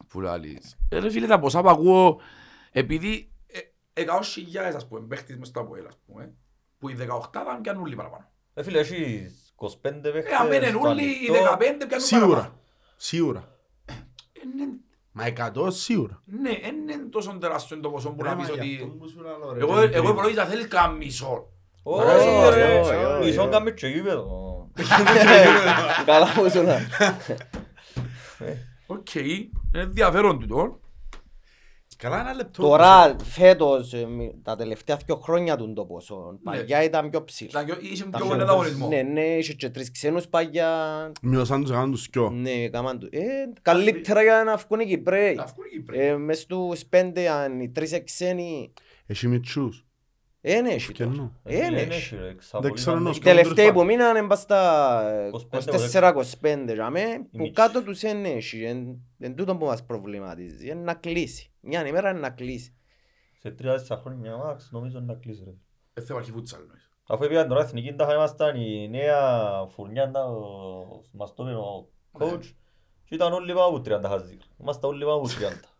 Που λαλείς. Ε, ρε φίλε, τα ποσά που ακούω, επειδή ε, εκατός χιλιάδες, ας πούμε, παίχτης μες στο ΑΠΟΕΛ, ας πούμε, που οι 18 θα πιάνουν όλοι παραπάνω. Ε, φίλε, έχεις 25 παίχτες Ε, αν είναι στο όλοι οι ανοιχτό. 15 πιάνουν Σίγουρα. παραπάνω. Σίγουρα. Ε, ναι, Μα εκατό σίγουρα. Ναι, δεν είναι τόσο τεράστιο το ποσό που Ρε, να μα πεις γι' ότι... αυτό που σου λέω, ρε, Εγώ, δεν εγώ είναι υπολογίζα θέλεις καν μισό. Όχι, Όχι, ρε, όχι, όχι, μισόν όχι. κάνουμε και γήπεδο. Καλά που σου λέω. Οκ, είναι ενδιαφέρον τούτο. Καλά ένα λεπτό. Τώρα φέτος, ε, μη- τα τελευταία δύο χρόνια του το ποσό. Ναι. Παλιά ήταν πιο ψηλό. Ήταν πιο- Είσαι Τα πιο πιο πολύ ανταγωνισμό. Ναι, ναι, είχε και τρεις ξένους παλιά. Μειώσαν τους έκαναν τους δυο. Ναι, έκαναν το. Ε, καλύτερα για να βγουν οι Κυπραίοι. Να βγουν οι Κύπροι. Ε, μες στους πέντε, αν οι τρεις εν ξένοι, Έχει μητσούς. δεν έχει τώρα. Κενό. Δεν Δεν έχει. έχει, ρε, Δεν εξαπολύσαν ξέρω με- ενός Οι Κόντρος τελευταίοι που πάλι. μείναν είναι πας στα 25, 24-25 τζάμε, που μίτσι. κάτω τους δεν έχει. Εν- Εν τούτο που μας προβληματίζει. Είναι να κλείσει. Μια ημέρα είναι να κλείσει. Σε τρία-τέσσερα χρόνια μάξ, νομίζω να κλείσει, ρε. Δεν θα υπάρχει φούτσαλ. εννοείς. Αφού πήγαν τώρα εθνική τάχα ήμασταν η νέα φουρνιά, να- ο- μας το είπε ο coach και ήταν όλοι πάνω από 30 χαζί. Ήμασταν όλοι πάνω από 30.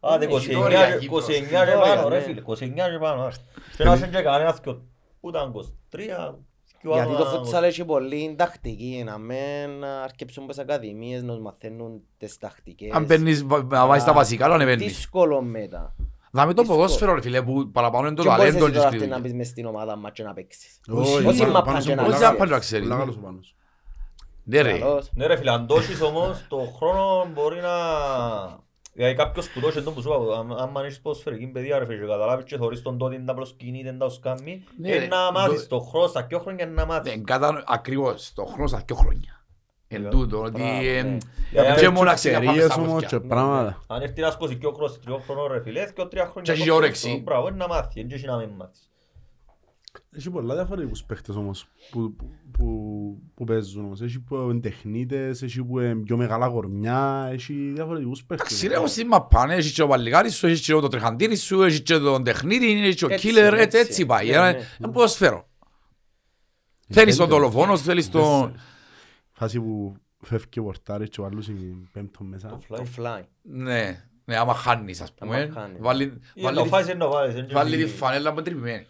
Άντε, Είναι 29 ιστορία και- Κύπρος. 29 και Ιστορία, πάνω, ρε ναι. φίλε, 29 και πάνω. άρ. Και να είσαι και κανένας και ο- που ήταν 23, και ο Γιατί το άλλος- φούτσαλ έχει πολύ τακτική, να μην αρκεψούν στις ακαδημίες, να μαθαίνουν τις τακτικές. Αν παίρνεις, βα- να βάζεις τα βασικά, να ανεβαίνεις. Δύσκολο μετά. Δάμε το δύσκολο. ποδόσφαιρο, ρε φίλε, που παραπάνω είναι το Και μπορείς ταλέντο εσύ και τώρα στη αυτή να δουλειά. μπεις μες στην ομάδα μας και να παίξεις. Όχι, Όσοι πάνω- μα πάνω πάνε σε και να πολλά. Όχι, ξέρεις. δεν πάνε να ξέρεις. Πολλά καλός ο Πάνος. Ναι ρε. Καλώς. Ναι ρε φίλε, αν το έχεις όμως, το χρόνο μπορεί να... Δηλαδή κάποιος που το έχει, τον που σου είπα, αν- άμα έχεις ποδοσφαιρική παιδεία ρε φίλε και καταλάβεις και θωρείς τον τότε να προσκυνείται, να το σκάμει, Ναι, είναι ρε. να μάθεις Το- το χρόνος, στα πιο χρόνια να μάθεις. Ναι, κατά- Ακριβώς, το χρόνος στα πιο χρόνια. Εν τούτο, ότι Μπράβο, ε, ναι. Για και να μόνος αξία πάμε Εταιρείες στα όμως μούθκια. και πράγματα. Αν έρθει ένας 22 χρόνος, τριών χρόνων ρε φίλε, και τρία χρόνια... Και έχει από όρεξη. αυτό, Μπράβο, είναι να μάθεις, δεν έχει να μην μάθεις. Έχει πολλά διαφορετικούς παίχτες όμως που, που, που παίζουν όμως. Έχει που είναι τεχνίτες, έχει που είναι πιο μεγάλα κορμιά, έχει διαφορετικούς παίχτες. Εντάξει ρε, εγώ στη μαπάνε, έχεις και το παλικάρι σου, έχεις και το τρεχαντήρι σου, έχεις και τον τεχνίτη, έχεις και ο Έτσι, killer, έτσι, έτσι. έτσι πάει. Ναι, Είναι ναι. είναι ποδοσφαίρο. Θέλεις τον δολοφόνος, θέλεις τον... Φάση που φεύγει ο πορτάρις και ο άλλος είναι πέμπτο μέσα. Το Το fly. fly. Ναι, ναι, άμα χάνεις ας πούμε, Άμα χάνεις. βάλει Ή βάλει το τη- φάεις είναι το βάλεις, δεν βάλει τη έχει- φανέλα που είναι τρυπημένη.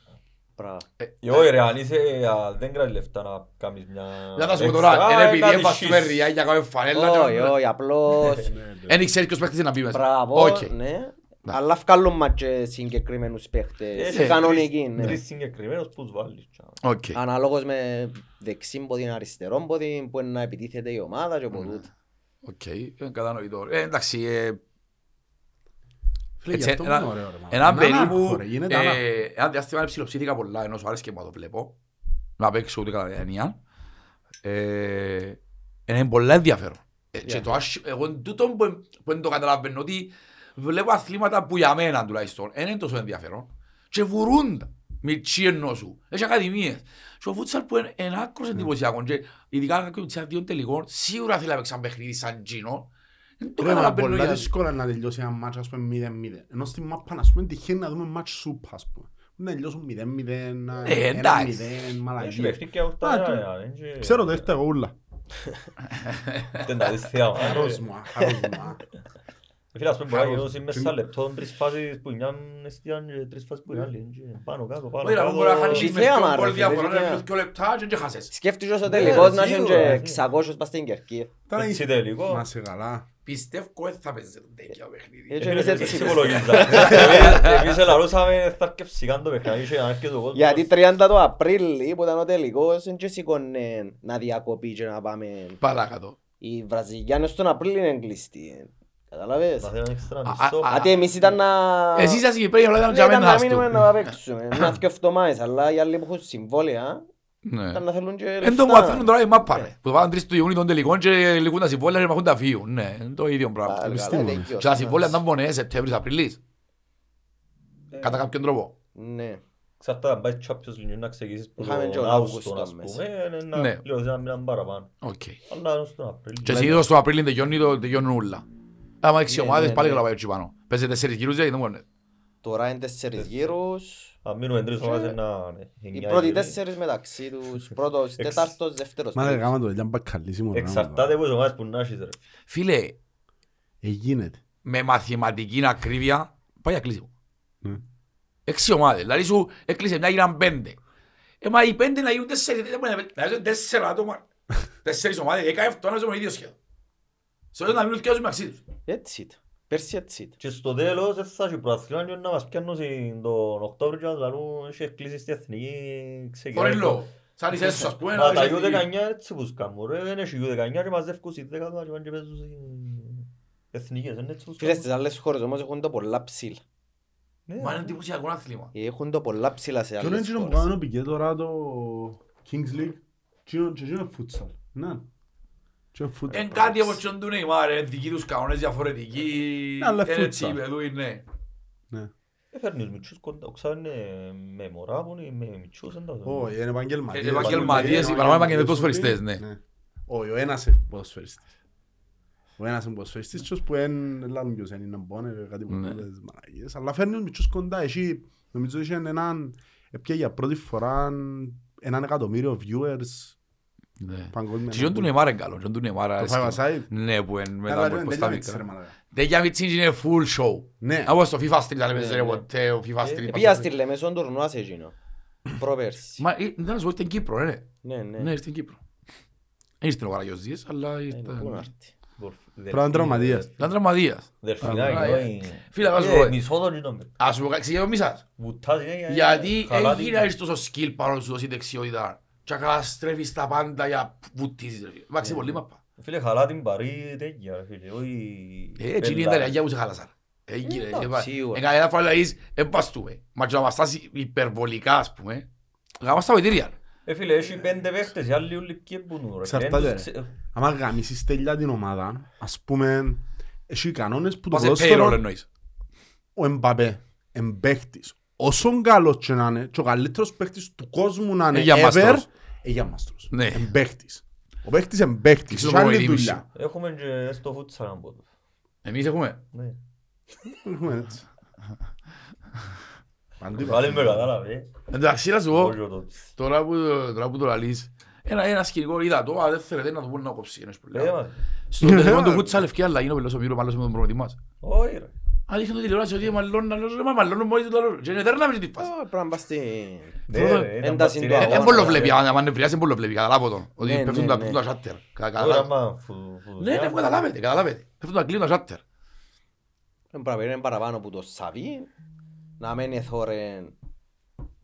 Μπράβο. Ε, Όχι ρε, αν είσαι, α, δεν κρατεί λεφτά να κάνεις μια... Για να σου πω έξτρα, τώρα, α, είναι επειδή κάτι έβαστουμε shit. ριά για κάποιο φανέλα. Όχι, και- όχι, απλώς... Εν ξέρεις ποιος παίχτης είναι να μπει μέσα. Μπράβο, Οκ. ναι. Αλλά βγάλουν μας και συγκεκριμένους παίχτες. Έχει Κανονικοί, τρεις- ναι. Τρεις συγκεκριμένους που τους βάλεις. τσα. Οκ. Αναλόγως με δεξί πόδι, αριστερό πόδι, που είναι να επιτίθεται η ομάδα και από Ναι. τούτο. Οκ, ε, κατανοητό. Ε, εντάξει, ε, Φίλε, Έτσι, γι' αυτό ένα- είναι ωραίο, ρε, Ένα μάνα. Είναι περίπου, άναρχο, ρε, γίνεται άναρχο. ε, ένα διάστημα ψιλοψήθηκα πολλά, ενώ σου άρεσε και μου να το βλέπω. Να παίξω ούτε κατά έννοια. Ε, Είναι πολλά ενδιαφέρον. Ε, Και το άσχη- εγώ τούτο που που δεν το καταλαβαίνω ότι βλέπω αθλήματα που για μένα τουλάχιστον δεν είναι τόσο ενδιαφέρον και βουρούν τα. Μητσί ενώ σου. Έχει ακαδημίες. Και ο φούτσαλ που είναι είναι άκρος εντυπωσιακό και ειδικά κάποιον της δύο τελικών σίγουρα θέλει να παίξει ένα παιχνίδι σαν Τζίνο. Δεν το Ρε, μα καταλαβαίνω πολλά γιατί. δύσκολα να τελειώσει ένα μάτς, ας πούμε, 0-0. Ενώ στη μάπα, ας πούμε, τυχαίνει να δούμε μάτς σούπα, ας πούμε. Να τελειώσουν 0-0, Ε, εντάξει. 1-0, Έχει μαλαγίες. παιχνίδια Α, αυτά, το- ρε, ρε, δεν- Ξέρω το έφταγα ούλα. Δεν τα δεις θεία, μα, ρε. Χαρόσμα, χαρόσμα. Φίλε, ας πούμε, μπορεί να Χαρός. γίνουν μέσα λεπτό τρεις φάσεις που είναι εστιαν και τρεις φάσεις που είναι άλλη. είναι Πάνω κάτω, πάνω Όχι, ρε, μπορεί να κάτω. χάνεις Έχει με θέαμα, πιο ρε, γκολ φίλε, διαφορά, έχει να θέαμα. πιο λεπτά και δεν χάσες. Σκέφτηκες ο Ναι, τελικός ρε, να έχει σίγουρα, και σίγουρα. 600 πας στην Κερκή. Τώρα Έτσι είσαι- τελικό. Να σε καλά. Πιστεύω ότι θα παίζει το τέτοιο παιχνίδι. Έτσι Ε, εμείς φίλε, έτσι έτσι πιστεύουμε. υπολογίζα. Εμείς- Εμείς ελαρούσαμε θα αρκεψει καν το παιχνίδι και να έρχεται ο κόσμος. Γιατί 30 το Απρίλη που ήταν ο τελικός δεν και σηκώνε να διακοπεί και να πάμε. Παρακάτω. Οι Βραζιλιάνοι στον Απρίλη είναι κλειστοί. Καταλαβες. Θα θέλουν έξτρα Α, μισό. α, Γιατί εμείς ήταν να... Εσείς σας Κυπρέοι όλα ήταν Ναι, για ήταν μένα να μείνουμε άστο. να παίξουμε. Μια δυο εβδομάδες, αλλά οι άλλοι που έχουν συμβόλαια Ναι. ήταν να θέλουν και Εν το μου αφήνουν τώρα η μάπα ρε. Που πάνε 3 του Ιούνιου των τελικών και λυγούν τα συμβόλαια και μαχούν τα φύγουν. Ναι, είναι το ίδιο πράγμα. Πάλι Πιστή καλά, μου, τελειώσαμε. Και τα συμβόλαια ήταν πονές Σεπτέμβρης, Απριλής. Κατά κάποιον τρόπο. Ναι. Εξαρτάται αν πάει Champions League να ξεκινήσεις που Είχαμε και τον τον Αύγουστο, Αύγουστο ας μέσα. πούμε, ε, να Ναι. πληρώσεις ένα μήνα παραπάνω. Οκ. Αλλά είναι στον Απρίλιο. Και συνήθως το Απρίλιο τελειώνει το τελειώνουν όλα. Άμα έξι Ναι, ομάδες ναι, πάλι ναι. καλά πάει έτσι πάνω. Παίζει τέσσερις γύρους γιατί δεν μπορεί. Τώρα είναι τέσσερις γύρους. Αν μείνουμε τρεις ομάδες να είναι Οι εννιά πρώτοι γύροι. τέσσερις μεταξύ τους. Πρώτος, Εξ- τέταρτος, δεύτερος. Μα δεν τρίτος. γάμα το τελειάν μπακαλίσιμο. ρε, γάμα το. Εξαρτάται από τις ομάδες που να έχεις ρε. Φίλε, Ε, γίνεται. με μαθηματική ακρίβεια πάει να κλείσει. Ναι. Έξι ομάδες. Δηλαδή σου έκλεισε μια γίναν πέντε. Ε, μα οι πέντε να γίνουν τέσσερις. δεν μπορεί να- Να γίνουν τέσσερα άτομα. Τέσσερις ομάδες. Έκα αυτό να ζούμε ίδιο σχέδιο. Σε όλες να μείνουν και όσοι μεταξύ τους. Έτσι ήταν. Πέρσι έτσι ήταν. Και στο τέλος δεν θα έχει προαθλήμα και να μας πιάνουν στην- τον Οκτώβριο και να τους λαλούν έχει κλείσει στη εθνική ξεκινάει Χωρίς το- λόγο. Σαν οι θέσεις σου, ας πούμε. Μα να τα έχεις εθνική. U19 έτσι που σκάμουν ρε, δεν έχει U19 και μαζεύκουν στις 10 άτομα και πάνε και παίζουν στις εθνικές, δεν είναι έτσι που Φίλες, σκάμουν. στις άλλες χώρες όμως έχουν το πολλά ψηλά. Ναι, Μα είναι ναι. εντυπωσιακό άθλημα. Έχουν το πολλά ψηλά σε Ποιο είναι άλλες εκείνο που χώρες. κάνουν πηγέ τώρα το Kings League; Εκείνο- και εκείνο είναι futsal; Ναι. Και είναι futsal. Εν κάτι από τσιόν του Νεϊμάρ, ε, δικοί τους κανόνες διαφορετικοί. Ναι, αλλά Έτσι, futsal. οι παιδούοι, ναι. Ναι. Ε, φέρνει τους μητσούς κοντά, οξά είναι με μωρά που είναι με μητσούς, δεν τα δω. Όχι, είναι επαγγελματίες. Ε, επαγγελματίες, οι παραπάνω επαγγελματίες ποδοσφαιριστές, ναι. Όχι, ο ένας είναι ποδοσφαιριστής. Ο ένας είναι ποδοσφαιριστής και που είναι λάδουν ποιος είναι, είναι μπόνε, κάτι που Ναι. λες μαλακίες. Αλλά φέρνει τους μητσούς κοντά. Εσύ, νομίζω είχε έναν, έπια για πρώτη φορά έναν εκατομμύριο viewers Ναι. Παγκόσμια. Τσιόν του Νεϊμάρ είναι καλό, τσιόν του Νεϊμάρ Το αρέσκει Five μου. Aside. Ναι, που είναι μετά Αλλά από δεν πώς δεν τα είναι έτσι, ρε μικρά. μαλάκα. Τέτοια μητσίν είναι full show. Ναι. Από στο FIFA Street, λέμε, Ναι, σε ναι. ποτέ, ο FIFA Street. Πήγα στη Λεμεσόν τουρνουά σε εκείνο. Προπέρσι. Μα ε, δεν να σου πω, ήρθε στην Κύπρο, ναι. Ναι, ναι. Ναι, ήρθε στην Κύπρο. Δεν ήρθε ο Καραγιοζής, αλλά Ε, ήρθε. Πού να έρθει. Δελφίνι, Πρέπει να είναι τραυματίας. Ήταν τραυματίας. Δελφινάκι, Α, όχι. Φίλε, να σου Ε, πω, Μισό τον γινό με. ας σου πω κάτι, ξεκινώ μη σας. Βουτάς είναι για- Γιατί καλά έγινε την- να έχεις τόσο skill πάνω σου δώσει δεξιότητα. Και να καταστρέφεις τα πάντα για βουτίζεις. ρε φίλε. Εντάξει, πολύ μαπά. Φίλε, χαλά την παρή τέτοια, ρε φίλε, όχι... Ε, Έτσι είναι η πελάρες. Ιταλία που σε χάλασαν. Έγινε. Ε, εντάξει, σίγουρα. Εκα ένα φορά λαλείς, εμπαστούμε. Μα και να μας στάσει υπερβολικά, ας πούμε. Γάμα στα βοηθήρια. Ε, φίλε, έχει πέντε παίχτες, οι άλλοι όλοι ποιοι μπουνούν, ρε. Εξαρτάται, Δεν ρε. τους ξε- Άμα γαμίσεις τέλεια την ομάδα, ας πούμε, έχει κανόνες που το Πας σε payroll ποδόσφαιρο, εννοείς. ο Εμπαπέ, εμπαίχτης. Όσον καλός και να είναι, και ο καλύτερος παίχτης του κόσμου να είναι Ε, για ever, μαστρός. ε, για μαστρός. Ναι. Εμπαίχτης. Ο παίχτης εμπαίχτης, Ξέρω έχει άλλη προπονητή δουλειά. Έχουμε και στο φούτσαλ να πω. Εμείς έχουμε; Ναι. Έχουμε έτσι. Παντού Πάλι με κατάλαβε. ε. Εντάξει, να σου πω, Όχι ο τότς. τώρα που, τώρα που το λαλείς, ένα, ένα σκηνικό είδα το, αλλά δεν θέλετε να το πούνε να κόψει. ένας που Ε, λέω. μα, Στο τελικό του φούτσαλ ευκαιρία αλλαγή ο Πελός ο Μύρος, μάλλον με τον προπονητή μας. Όχι ρε. Αν είχε το τηλεόραση ότι μαλλώνουν, να λέω, «Ρε, μα μαλλώνουν μόνοι του το άλλο». Και είναι τέρνα με την φάση. Α, Πρέπει να πας στην... Ναι, Πρώτον, ρε, ήταν ένταση πας του στην- αγώνα. Δεν μπορεί να βλέπει, αν αν νευριάσει δεν μπορεί να βλέπει, καταλάβω τον. Ότι Ναι, πέφτουν ναι, τα ναι. πέφτουν τα σάτερ. Κα- Τώρα, καταλάβω. μα, φου- φου- Ναι, ναι, καταλάβετε, καταλάβετε. Πέφτουν τα κλείνουν τα σάτερ. Δεν πρέπει να περίμενε παραπάνω που το Σαβί, να μένει θόρεν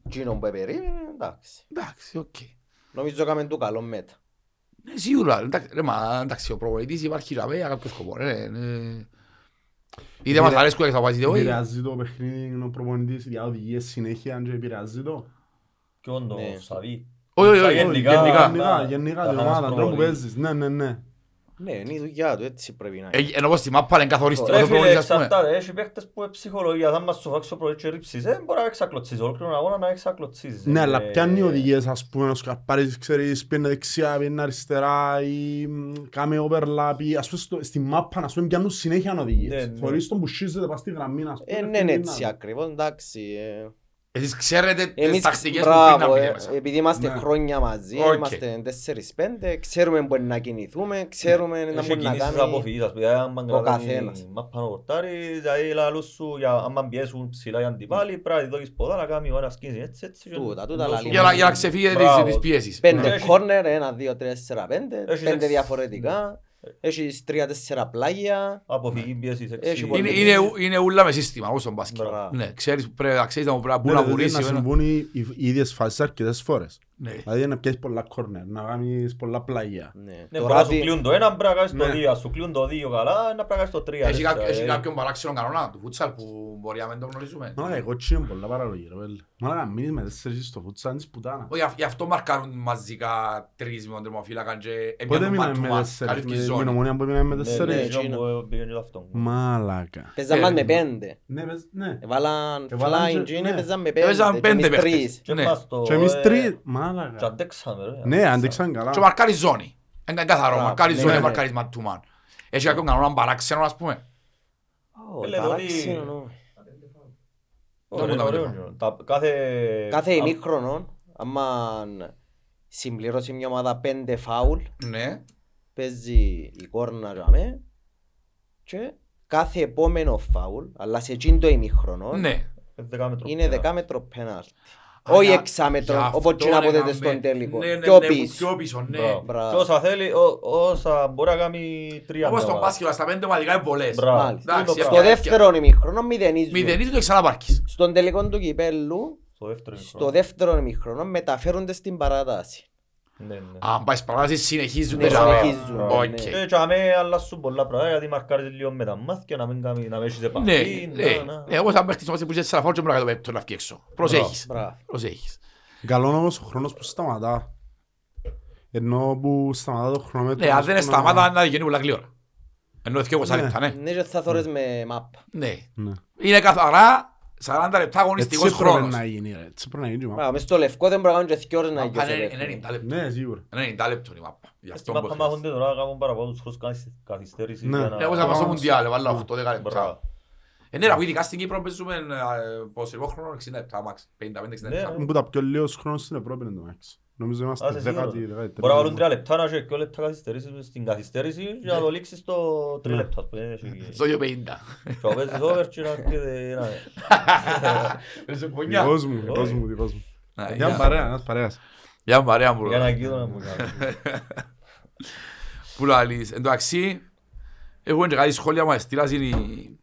εκείνον που περίμενε, εντάξει. Εντάξει, οκ. Νομίζω έκαμε του καλό μέτα. Ναι, σίγουρα. Εντάξει, ρε, μα, εντάξει, ο προπονητής υπάρχει για για κάποιο σκοπό. Ρε, ναι. Είτε μας αρέσκουν και θα πάει είτε όχι. Επηρεάζει το παιχνίδι ο προπονητής, για οδηγίες συνέχεια και επηρεάζει το. Ποιον το Ναι. Σαβί. Όχι, όχι, Στα όχι, γενικά, γενικά. Γενικά, να- γενικά να την μας ομάδα, τον τρόπο που προβολεί. παίζεις. Ναι, ναι, ναι. Ναι, είναι η δουλειά του, έτσι πρέπει να Ε, είναι. Ενώ πως στη μάπα είναι καθοριστικό Ρε το φίλε, προπονητής, ας πούμε. εξαρτάται, έχει παίχτες που είναι ψυχολογία, θα μας σου φάξει ο πρωί και ρίψεις, ε, μπορεί να εξακλωτσείς, ολόκληρο αγώνα να εξακλωτσείς. Ναι, αλλά Ε, πιάνει οι οδηγίες, ας πούμε, ο Σκαρπάρης, ξέρεις, πήαιννε δεξιά, πήαιννε αριστερά ή μ, κάμε overlap ή, ας πούμε, στο- στη μάπα, ας πούμε, πιάνουν συνέχεια Ναι, οδηγίες. ναι. Θωρείς τον που σχίζεται πας στη γραμμή, ας πούμε. Ε, ναι, και είναι είναι έτσι να- ακριβώς, εντάξει. Ε. Εσείς ξέρετε τις Εμείς, τακτικές που πρέπει να μπράβο, μπείτε ε, μέσα. επειδή είμαστε Ναι. χρόνια μαζί, Οκ. είμαστε 4-5, ξέρουμε που μπορεί να κινηθούμε, ξέρουμε να Έχει μπορεί να κινήσεις κάνει... αποφυγής, ας πούμε, άμα ο κρατάει καθένας. μάπα ο πορτάρι, δηλαδή λαλούς σου, για- άμα πιέσουν ψηλά οι αντιπάλοι, πρέπει να δώσεις ποδά να κάνει ο ένας κίνηση έτσι, έτσι. και Τούτα, να τούτα δώσουν- λαλεί. Για να- Για να ξεφύγετε της- Μπράβο. της πίεσης. Πέντε Έχει- κόρνερ, ένα, δύο, τρία, τέσσερα, πέντε, Έχεις πέντε εξ- διαφορετικά. Έχεις τρία-τέσσερα πλάγια. Αποφυγή πίεσης Έχει εξή. πολύ- Είναι, είναι, είναι ούλα με σύστημα, όπως τον μπάσκετ. Μπράβο. Ναι, ξέρεις, πρέπει να ξέρεις να πού να Ναι, δηλαδή βουρήσει. να ο ένας. συμβούν οι, οι, οι ίδιες φάσεις αρκετές φορές. Ναι. Δηλαδή να πιάσεις πολλά κόρνερ, να κάνεις πολλά πλάγια. Ναι. Ναι, Το μπορεί να σου ράδι- κλείουν το ένα, πρέπει να κάνεις το Ναι. δύο, αν σου κλείουν το δύο καλά, να πρέπει να κάνεις το τρία. Έχει κάποιο- τέσσερα, Έχει ε. κάποιον παράξενο κανόνα του φούτσαλ που μπορεί να μην το γνωρίζουμε. Μαλάκα, εγώ τσι είναι πολλά παραλογή, ρε πέλε. Μαλάκα, μείνεις με τέσσερις στο φούτσαν της πουτάνα. Όχι, γι' αυτό μαρκάρουν μαζικά τρεις με τον τερμοφύλακα και Πότε έπιανουν μείναμε man to με man, τέσσερις, καλύφκει με- με ζώνη. νομονία που μείναμε με Ναι, τέσσερις. ναι, εκείνο. εκείνο που πήγαινε και αυτό. Μαλάκα. Παίζαμε Ε, με πέντε. Ναι, πες- ναι. Έβαλαν Έβαλαν flying και- και ναι. παίζαμε με Έπαιζαν πέντε. και πέντε εμείς παίχτες. τρεις. Και Ναι. μας το, Και εμείς ε, τρεις, Και μαλάκα. αντέξαμε, ρε. Ναι, αντέξαν καλά. Και μαρκάρει ζώνη. Είναι καθαρό, Μπράβο, μαρκάρει ναι, ζώνη, ναι. μαρκάρει man to man. Έχει κάποιον κανόνα παράξενο, ας πούμε. Ω, Έλε, ότι- παράξενο, νο. Ωραίο, Το ωραίο, πούτα ωραίο. Τα- Κάθε... Κάθε α- ημίχρονο, άμα συμπληρώσει μια ομάδα πέντε φάουλ, Ναι. παίζει η κόρνα τζαμέ και κάθε επόμενο φάουλ, αλλά σε εκείνο το ημίχρονο, Ναι. δεκάμετρο είναι πέρα. δεκάμετρο πέναλτι. Α, Όχι για- εξάμετρο, γι' όπως αυτό και να αποδέτε έκαμε- στον τελικό. Ναι, ναι, Πιο ναι, πίσω. Πιο πίσω, ναι. Μπράβο. Μπράβο. Και όσα θέλει, ό- όσα μπορεί να κάνει τρία Όπως μια στον ομάδα. μπάσκετ, στα πέντε ομαδικά είναι βολές. Μπράβο. Μάλιστα. Εντάξει, Στο Στο έφτια- δεύτερο ημίχρονο μηδενίζουν. Μηδενίζει το ξαναπάρκεις. Στον τελικό του κυπέλλου, Στο δεύτερο στο ημίχρονο. δεύτερο ημίχρονο μεταφέρονται στην παράταση. Ναι, ναι. Αν πάει παράταση συνεχίζουν Ναι, τα συνεχίζουν, Οκ. ναι. Και και αμέ αλλάσουν πολλά πράγματα γιατί μαρκάρεις λίγο με τα μμάτια να μην κάνει να με έχεις Ναι, επαφή. ναι. να- να. Ναι, όπως αν παίχτης όμως που είσαι τέσσερα φάουλ και μπορεί να κάνει το πέμπτο να βγει έξω. Προσέχεις. Μπράβο. Προσέχεις. Καλό όμως ο χρόνος που σταματά. Ενώ που σταματά το χρονόμετρο. Ναι, αν ας δεν πούμε, σταμάτα να γίνει πολλά γλύωρα. Ενώ έφυγε 20 Ναι. λεπτά, ναι. Ναι, και θα θωρείς με μάπα. Ναι. Ναι. Είναι καθαρά 40 λεπτά Έτσι αγωνιστικός πρέπει χρόνος. να γίνει ρε. Έτσι πρέπει να γίνει. μα. Μπράβο, μες στο λευκό δεν μπορεί να κάνουν και δυο ώρες να Μάπα γίνει. είναι σε 90 λεπτά. Ναι, σίγουρα. 90 λεπτών η μάπα. Γι' Στη αυτό μάπα που μάχονται τώρα κάνουν παραπάνω τους χρόνους καθυσ- καθυστέρηση Ναι. για να- Ναι, όπως θα στο Μπράβο. Μουντιάλ, βάλα 8-10 λεπτά. Μπράβο. Ε, ναι, αφού ειδικά στην Κύπρο παίζουμε ε, ποδοσφαιρικό χρόνο 60 λεπτά, max. 55-60 Ναι, λεπτά. ναι. Είναι που τα πιο λίγος χρόνος στην Ευρώπη είναι το μάξι. Νομίζω είμαστε Άσε σίγουρα. δέκατη, δεκαετή. Μπορεί να βάλουν τρία λεπτά να έχει και λεπτά καθυστερήσεις στην καθυστέρηση για να το λήξεις στο τρία Ναι. λεπτά. που είναι εκεί. Στο 2.50. Και ο παίζεις over και να έρχεται να- Παίζει γωνιά. Δικός μου, δικός μου, δικός μου. Ναι, Για για- παρέα, ένας παρέας. Για παρέα μου. Για ρε. να γύρω μου κάνεις. Που λαλείς. Εν τω αξί, έχουμε και κάτι σχόλια μας στείλας είναι οι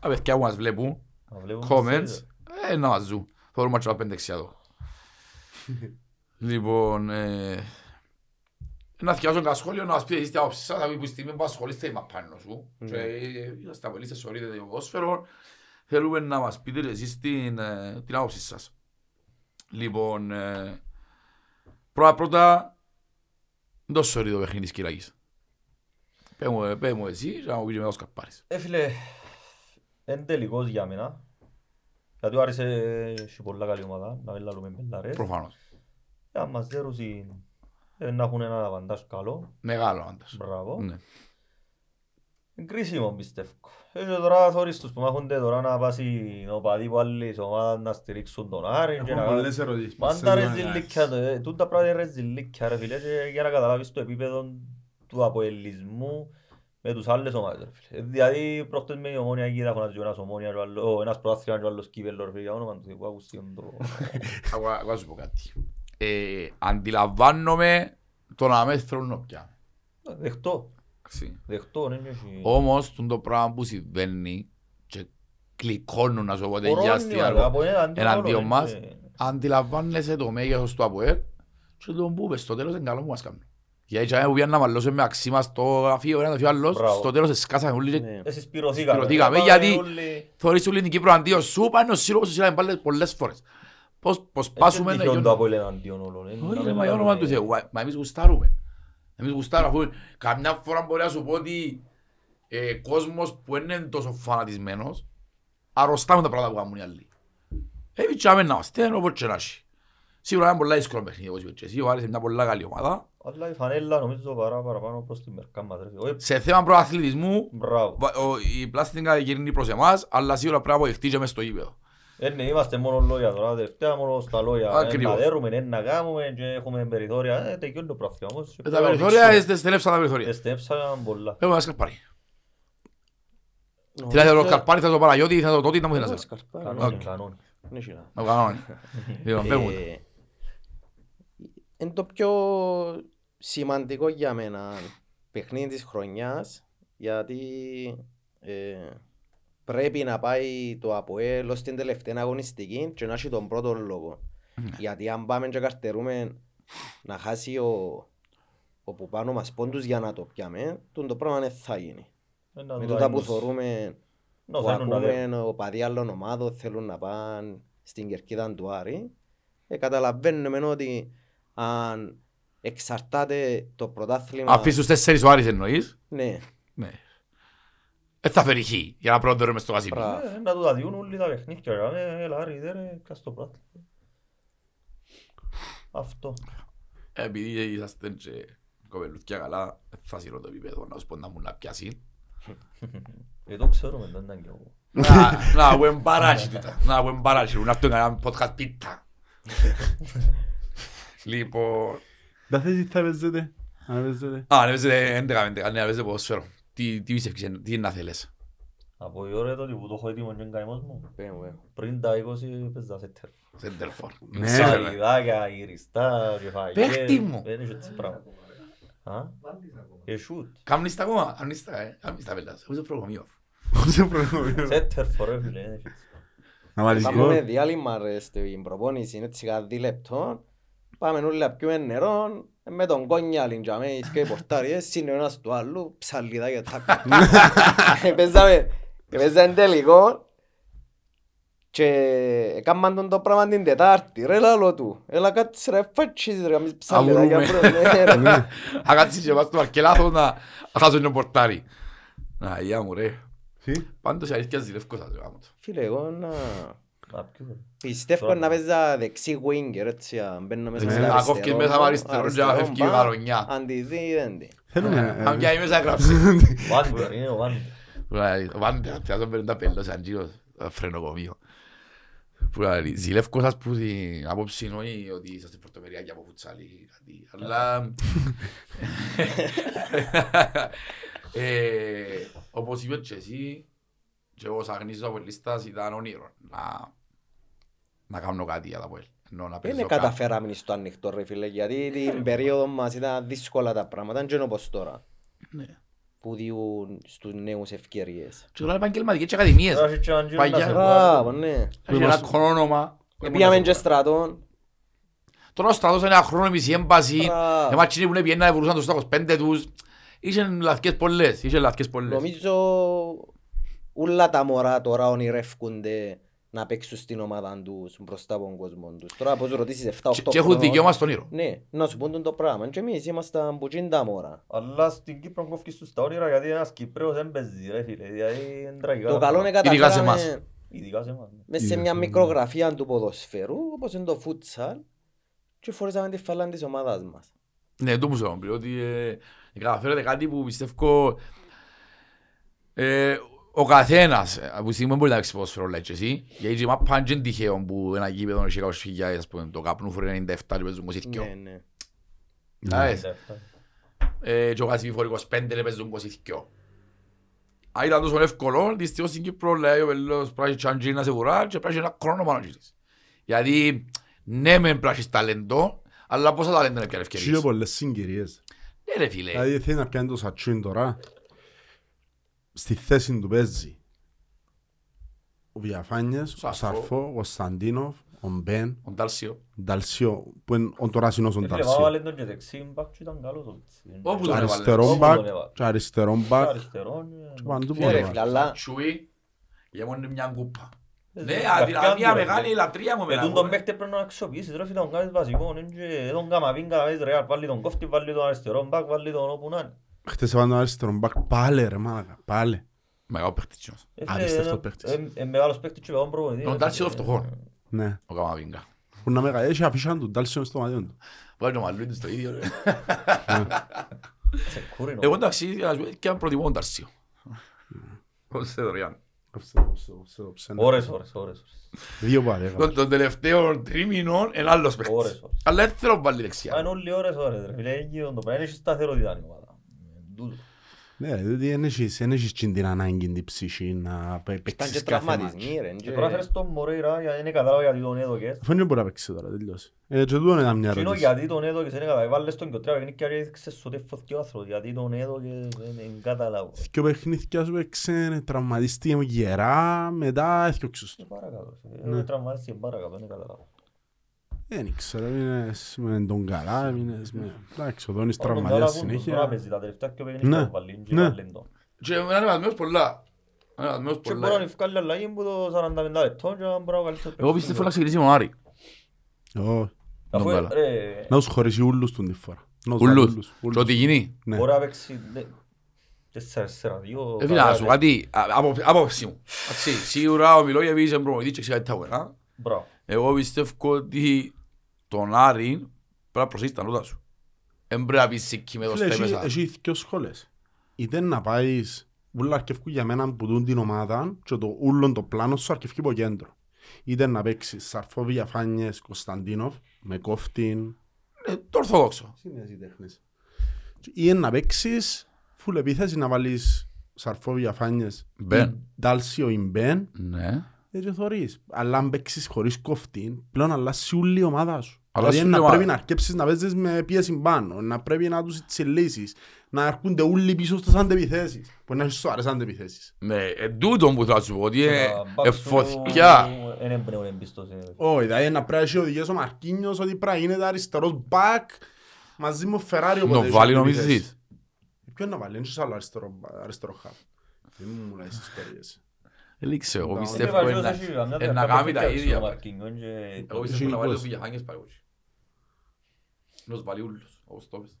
τα παιδιά που μας βλέπουν. Να βλέπουμε Comments. τις- Ε, να μας ζουν. Θέλουμε να πέντε δεξιά εδώ. Λοιπόν, ε, να θυκιάζω ένα σχόλιο να μας πείτε εσείς την άποψη σας, από τη στιγμή που ασχολείστε με πάνω σου. Και ε, είσαστε από λίστες σωρείτε το ποδόσφαιρο, θέλουμε να μας πείτε εσείς την, ε, την άποψη σας. Λοιπόν, ε, πρώτα πρώτα, δεν το σωρεί το παιχνίδι της Κυριακής. Πες μου, ε, πες μου εσύ και να μου πεις μετά ο Σκαπάρης. Ε, φίλε, εν τελικός για μένα. Γιατί ο Άρης ε, έχει πολλά καλή ομάδα, να μην λαλούμε μπελάρες. Προφανώς. Ε, αν μας δέρουσι, ε, να έχουν ένα αβαντάζ καλό. Μεγάλο άντας. Μπράβο. Ναι. Είναι κρίσιμο πιστεύω. Ε, και τώρα θωρείς τους που μάχονται τώρα να πάσει ο παδί που άλλης ομάδας να στηρίξουν τον Άρη και Έχουμε να πολλές ερωτήσεις. Μάντα ρε Μας ζηλίκια, ε, τούτα πράγματα είναι ρε ζηλίκια ρε φίλε και για να καταλάβεις το επίπεδο του αποελισμού με τους άλλες ομάδες. ρε φίλε. Δηλαδή προχτές με η ομόνια εκεί θα φωνάζει ο ένας ομόνια, και ο άλλος- ο ένας πρωτάθλημα και ο άλλος κύπελλο. ρε φίλε, Για όνομα του Θεού, ακούσιον το... Άκου- άκου να σου πω κάτι. Ε, αντιλαμβάνομαι το να με θέλουν να πιάνε. Δεχτώ, Εντάξει. δεχτώ. ναι, ναι, έχει- Όμως τον το πράγμα που συμβαίνει και κλικώνουν να σου πω δεν Κορώνει, γιάστηκε αλλά από εναντίον εναντίον όλων, μας έτσι. αντιλαμβάνεσαι το μέγεθος του ΑΠΟΕΛ και τον που είπες στο τέλος είναι καλό που μας κάνουν. Γιατί έτσι που πήγαν να μαλλώσουν με αξίμα στο γραφείο ένα το άλλος, Μπράβο. στο τέλος εσκάσαμε όλοι και Ναι. Ε, συσπηρωθήκαμε. Συσπηρωθήκαμε, Πάμε γιατί- όλοι- θωρείς όλη την Κύπρο αντίο σου, πάνω σύλλογο σου σειρά πάλι πολλές φορές. Πώς, πώς Έτσι πάσουμε να τυχόν το γίνουν. Απόελ εναντίον όλων. ε. Όχι Να ρε, μην μα για όνομα κάνουμε- του Θεού, μα μα εμείς γουστάρουμε. Εμείς γουστάρουμε, αφού καμιά φορά μπορεί να σου πω ότι ε, κόσμος που δεν είναι τόσο φανατισμένος, αρρωστάμε τα πράγματα που κάνουν οι άλλοι. Εμείς τσάμε να είμαστε, όπως και να έχει. Σίγουρα είναι πολλά δύσκολο παιχνίδι, όπως είπες και εσύ, ο Άρης είναι μια πολλά καλή ομάδα. Αλλά η φανέλα νομίζω παρά παραπάνω προς την μερκά μας. ρε φίλε. Όχι, Σε θέμα προαθλητισμού, Μπράβο. βα- ο- η πλάστικα γυρνεί προς εμάς, αλλά σίγουρα πρέπει να αποδεχτεί και μες στο γήπεδο. Ε, ναι, είμαστε μόνο λόγια τώρα, τελευταία μόνο στα λόγια. Ε, Ακριβώς. Να δέρουμε, ε, να κάνουμε και έχουμε περιθώρια. Ε, τελειώνει το πράγμα όμως. Ε, Τα περιθώρια, ε, στελέψα τα περιθώρια. Εστέψαν πολλά. Έχουμε ένα σκαρπάρι. Νομίζω- Δηλαδή το σκαρπάρι θα το Παναγιώτη, θα το τότε, να μου Ε, θέλεις. σκαρπάρι, Κανόνι, ναι. κανόνι. Ναι, σιγά. Να το κάνω. Λοιπόν, πες μου. Ε, Είναι το πιο σημαντικό για μένα παιχνίδι της χρονιάς γιατί ε, πρέπει να πάει το ΑΠΟΕΛ ως την τελευταία αγωνιστική και να έχει τον πρώτο λόγο. Γιατί αν πάμε και καρτερούμε να χάσει ο, ο που πάνω μας πόντους για να το πιάμε, τον το πράγμα δεν θα γίνει. Ε, να Με το τούτα που κάνεις. θωρούμε Να που θέλουν να δέρουν. ακούμε ο παδί άλλων ομάδων θέλουν να πάνε στην κερκίδα του Άρη ε, καταλαβαίνουμε ότι αν εξαρτάται το πρωτάθλημα Αφήσεις τους τέσσερις ο Άρης εννοείς; ναι, Ναι. Δεν θα φέρει χ για να πρώτερουμε μες στο γασίπι. Μπράβο. Ε, Να του τα διούν όλοι τα παιχνίδια. ρε. Ε, Έλα, Άρη, δέρε, κάτσε στο πράγμα. Αυτό. Επειδή είσαστε και κοπελούθια καλά, θα σύρω το επίπεδο να σου πω να μου να πιάσει. Ε, το ξέρουμε, δεν ήταν κι εγώ. Να, να, που εμπαράσει τούτα. Να, που εμπαράσει. Να αυτό ένα podcast πίτα. Λοιπόν... Δεν θες τι θα παίζετε. Αν παίζετε. Α, αν παίζετε 11-11, ναι, αν παίζετε ποδόσφαιρο. Τι τι πιστεύεις, τι είναι να θέλεις; Από η ώρα τότε που το έχω έτοιμο και είναι καημός μου. πέ μου, πέ μου. Πριν τα 20 παίζα σε τέρφο. Σέντερφορ. Ναι. Σαλιδάκια, γυριστά, κεφαγιές. Παίχτη μου. Δεν έχει έτσι πράγμα. Α, και σούτ. Κάμνεις τα ακόμα, κάμνεις τα, ε. Κάμνεις τα πέλας. Εγώ είσαι προγραμμείο. Σε προηγούμενο. Σε τέρφο ρε φίλε. δεν έχει έτσι. Να βάλεις Πάμε με γκολ. διάλειμμα ρε στην προπόνηση έτσι κατά δύο λεπτών πάμε όλοι να πιούμε νερό ε, με τον κόνιαλιν και αμέσως και οι πορτάριες είναι ο ένας του άλλου ψαλιδά και τάκα Ε, Παίζαμε παίζαμε τελικό και έκαναν τον το πράγμα την Τετάρτη ρε λάλο του έλα κάτσε ρε φάτσις ρε καμίς ψαλιδά για Αβρούμε. πρώτο ναι, ρε. Θα κάτσεις και πας στο αρκελάθος να να χάσω τον πορτάρι. Να, γεια μου ρε. Τι; Πάντως η αλήθεια ζηλεύκω σας ρε γάμος το. Φίλε εγώ να Να πιω. Πιστεύω να παίζα δεξί winger έτσι αν μπαίνω μέσα Ναι, σε να αριστερό κόφκεις μέσα με αριστερό και να φεύγει η μπα, γαρονιά. Αντιδίδεντη Θέλουμε. ε, Αν πιάει μέσα γράψει. Βάντερ, είναι ο Βάντερ. Δηλαδή, Ο Βάντε, θα τον παίρνει τα πέλος σαν γύρω φρενοκομείο. Που λέει, ζηλεύκω σας που την άποψη εννοεί ότι είσαστε πορτομεριακοί από φουτσάλι ή κάτι. Αλλά... ε, όπως είπες και εσύ, και εγώ σαν γνήσιος από λίστας ήταν όνειρο να, να κάνω κάτι για τα ΠΟΕΛ. Ενώ να Δεν παίζω καταφέραμε στο ανοιχτό ρε φίλε, γιατί την περίοδο μας ήταν δύσκολα τα πράγματα, δεν είναι όπως τώρα, κάτι. Ναι. που διούν στους νέους ευκαιρίες. Και τώρα επαγγελματικές και ακαδημίες. Τώρα έχει και έναν γύρο Παγιά. να σε Μπράβο, βγάλει. ναι. Έχει ένα χρόνο Πήγαμε και στρατών, Τώρα ο στρατός είναι ένα χρόνο μισή έμπαση. Μπράβο. Εμάς εκείνοι που είναι πιένα βουρούσαν τους στα 25 τους. Είχε λαθκές πολλές. Είχε λαθκές πολλές. νομίζω όλα τα μωρά τώρα ονειρεύκονται να παίξουν στην ομάδα τους μπροστά από τον κόσμο τους. Τώρα πώς ρωτήσεις 7-8 Και- Και έχουν δικαίωμα στον ήρω. Ναι, να σου πούν το πράγμα. Και εμείς ήμασταν που τα μωρά. Αλλά στην Κύπρο κόφκεις τους τα όνειρα γιατί ένας Κύπρος δεν παίζει ρε φίλε. Δηλαδή είναι τραγικά. Το τα καλό είναι πράγματα. Ειδικά σε καταφέραμε εμάς. Ειδικά σε εμάς. ναι. μέσα σε Είδες, μια ναι. μικρογραφία του ποδοσφαίρου, όπως είναι το φούτσαλ, και φορέσαμε τη φαλάν της ομάδας μας. Ναι, το μου σου λέω, ότι ε, καταφέρετε κάτι που πιστεύω ε, ο καθένας, ε, από τη στιγμή που μπορεί να παίξει ποδόσφαιρο, λέει και εσύ, γιατί και μα πάνε και είναι τυχαίο που ένα γήπεδο έχει 20.000, ας πούμε, το καπνού φορεί 97 και παίζουν 22. Ναι, ναι. Να δεις. Ναι, αυτά. Ε, και ο Γασίβι φορεί 25 και παίζουν 22. Αν ήταν τόσο εύκολο, δυστυχώς στην Κύπρο λέει ο Πελός πρέπει να έχει να σε βουρά και πρέπει να έχει ένα χρόνο πάνω να γυρίσεις. Γιατί ναι μεν πρέπει να έχεις ταλέντο, αλλά πόσα ταλέντο είναι πια Έχει ευκαιρίες; πολλές συγκυρίες. Ναι ρε φίλε. Δηλαδή θέλει να πιάνει το Σατσούιν τώρα. Στη θέση του παίζει. Ο Διαφάνιες, ο Σαρφό. Σαρφό, ο Κωνσταντίνοφ, ο Μπεν, Ο Ντάλσιο. ο Νταλσιό, που είναι ο τωράσινος ο Ε, φίλε, μα Νταλσιό. βάλε τον και δεξί μπακ και ήταν καλός ο δεξί. Όπου Και τον έβαλε. Αριστερό Όπου μπακ τον έβαλε. και αριστερό μπακ. αριστερό, και ε, παντού που Ναι, ρε έβαλε. φίλε, αλλά Τσούι, για μόνο είναι μια κούπα. Ε, Ναι, καρκιάν αδυναμία του, ρε, μεγάλη φίλε. λατρεία μου Ε, εμένα. τούν τον παίχτη πρέπει να αξιοποιήσεις, ρε φίλε, τον κάνεις βασικό, είναι και τον Καμαβίνκα, βάζεις Ρεάλ, βάλει τον κόφτη, βάλει τον αριστερό μπακ, βάλει τον όπου να είναι. Χτες έβαλε τον αριστερό μπακ. Πάλε ρε μάνα, πάλε. Μεγάλο παίχτης κοινός. Ε, φίλε, Απίστευτο είναι- παίχτης. ε, ε, μεγάλος παίχτης και μεγάλο προπονητή, Τον ρε, Ντάλσιο το φίλε. φτωχός. Ναι. Ο Καμαβίγκα. Που να μεγα... Έχει αφήσαν του Ντάλσιον στο μαλλιόν του. Βγάζει το μαλλούι του στο ίδιο. ρε. Σε κούρινο. Εγώ εντάξει, ας πούμε, και αν προτιμώ τον Ντάλσιο. Ως δωρεάν. Κόψτε, κόψτε, κόψτε, κόψτε. Ώρες, ώρες, ώρες. ώρες. Δύο πάλι. Τον- Τον τελευταίο τρίμηνο είναι άλλος παίχτης. Ώρες, ώρες. Αλλά δεν θέλω να βάλει Μα δεξιά. είναι όλοι ώρες, ώρες, ρε φίλε, είναι γύρω το πράγμα, είναι σταθερότητα η ομάδα. Ε, τούτο. Ναι, διότι δεν έχεις δεν έχεις την την ανάγκη την ψυχή να παι- ήταν παίξεις και κάθε μάτς. τραυματισμοί ρε. Και τώρα φέρεις τον Μωρέιρα, γιατί δεν κατάλαβα γιατί τον έδωκες. Αφού δεν μπορεί να παίξει τώρα, τελειώσει. Ε, και τούτο ήταν μια Και είναι ερώτηση. γιατί τον έδωκες, δεν κατάλαβα. Βάλες τον και ο τρία παιχνίδια και έδειξες ότι φωθεί ο άνθρωπος. Γιατί τον έδωκες, δεν κατάλαβα. Δυο παιχνίδια σου παίξε, τραυματίστηκε μου γερά, μετά έφτιαξες Ε, το. παρακαλώ. Ναι. Ε, τραυματίστηκε παρακαλώ, δεν κατάλαβα. Δεν ξέρω, έμεινες με τον καλά, έμεινες με... Εντάξει, ο Δόνης Τον καλά τραυματίας που τον συνέχεια. παίζει τα τελευταία και παιχνίδια Ναι. τον βάλει, και Ναι. βάλει τον. Και είναι βαλμένος πολλά. Είναι βαλμένος Και πολλά. μπορεί να βγάλει αλλαγή που το 45 λεπτό και να μπορεί να βγάλει Εγώ πιστεύω να ξεκινήσει με τον Άρη. Ω, Αφού, τον καλά. ρε, Να τους χωρίσει ούλους τον τη φορά. Να τους βάλει Ούλους. Και ό,τι γίνει. Ναι. μπορεί να παίξει ναι, 4-4-2. Ε, φίλε, να σου πω κάτι, α- απο- απόψη μου. Εντάξει, Σίγουρα ο Μιλόγεβιτς είναι προπονητής και ξέρει κάτι τα γουενά. Μπράβο. Εγώ πιστεύω ότι τον Άρη πρέπει να προσέξεις τα νότα σου. Δεν πρέπει να πεις σηκή με το Φίλε, έχει- στέμεσα. έχει δυο σχόλες. Είτε να πάεις, ούλα αρκευκού για μένα που δουν την ομάδα και το ούλον το πλάνο σου αρκευκεί από κέντρο. Είτε να παίξεις Σαρφό Διαφάνιες Κωνσταντίνοφ με κόφτην. Ε, Το ορθόδοξο. Συνέχιζε τέχνες. Ή να παίξεις φουλ επίθεση να βάλεις Σαρφό Διαφάνιες Μπεν. Ντάλσιο ή Μπεν Ναι. έτσι θωρείς. Αλλά αν παίξεις χωρίς κόφτην πλέον αλλάσει όλη η ομάδα σου. Αλλάσει Δηλαδή όλη η να ομάδα. πρέπει να αρκέψεις να παίζεις με πίεση πάνω, να πρέπει να τους τσιλίσεις, να έρχονται όλοι πίσω στις αντεπιθέσεις. Μπορεί να έχεις σοβαρές αντεπιθέσεις. Ναι, εν τούτον που θα σου πω ότι είναι Τα μπακ ε, σου φωτιά. Δεν έμπνεουν εμπιστοσύνη. Όχι, δηλαδή να πρέπει να έχει οδηγίες ο Μαρκίνιος ότι πρέπει να γίνεται αριστερός μπακ μαζί με ο Φεράρι όποτε Να έχει βάλει αντεπιθέσεις. νομίζεις; Ποιον να βάλει, δεν έχεις άλλο αριστερό, αριστερό χαπ. Δεν μου λες ιστορίες. Δεν ξέρω, εγώ Ο πιστεύω Βαζιός είναι έχει καμιά ε, να δεκαπέντε κάνει τα παιχνίδια ίδια. στο Μαρκίνιο και- Εγώ Έχει πιστεύω να βάλει είκοσι. τους Βιαχάνιες πάει όχι. Να τους βάλει ούλους, όπως το πες.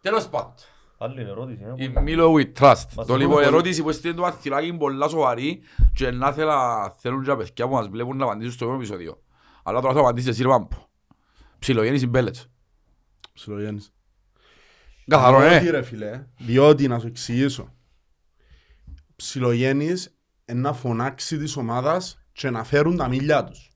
Τέλος πάντων, Άλλη ερώτηση, ε, η που- Milo with Trust. Μας Το το λοιπόν πούμε ερώτηση που στείλει το Αθηνάκι είναι πολλά σοβαρή και να θέλα, θέλουν και τα παιδιά που μας βλέπουν να απαντήσουν στο επόμενο επεισόδιο. Αλλά τώρα θα απαντήσεις εσύ ρε Πάμπο. Ψιλογέννης ή Μπέλετς. Ψιλογέννης. Καθαρό, Διότι, ε. ρε φίλε, διότι να σου εξηγήσω. Ψιλογέννης είναι να φωνάξει της ομάδας και να φέρουν τα μίλια τους.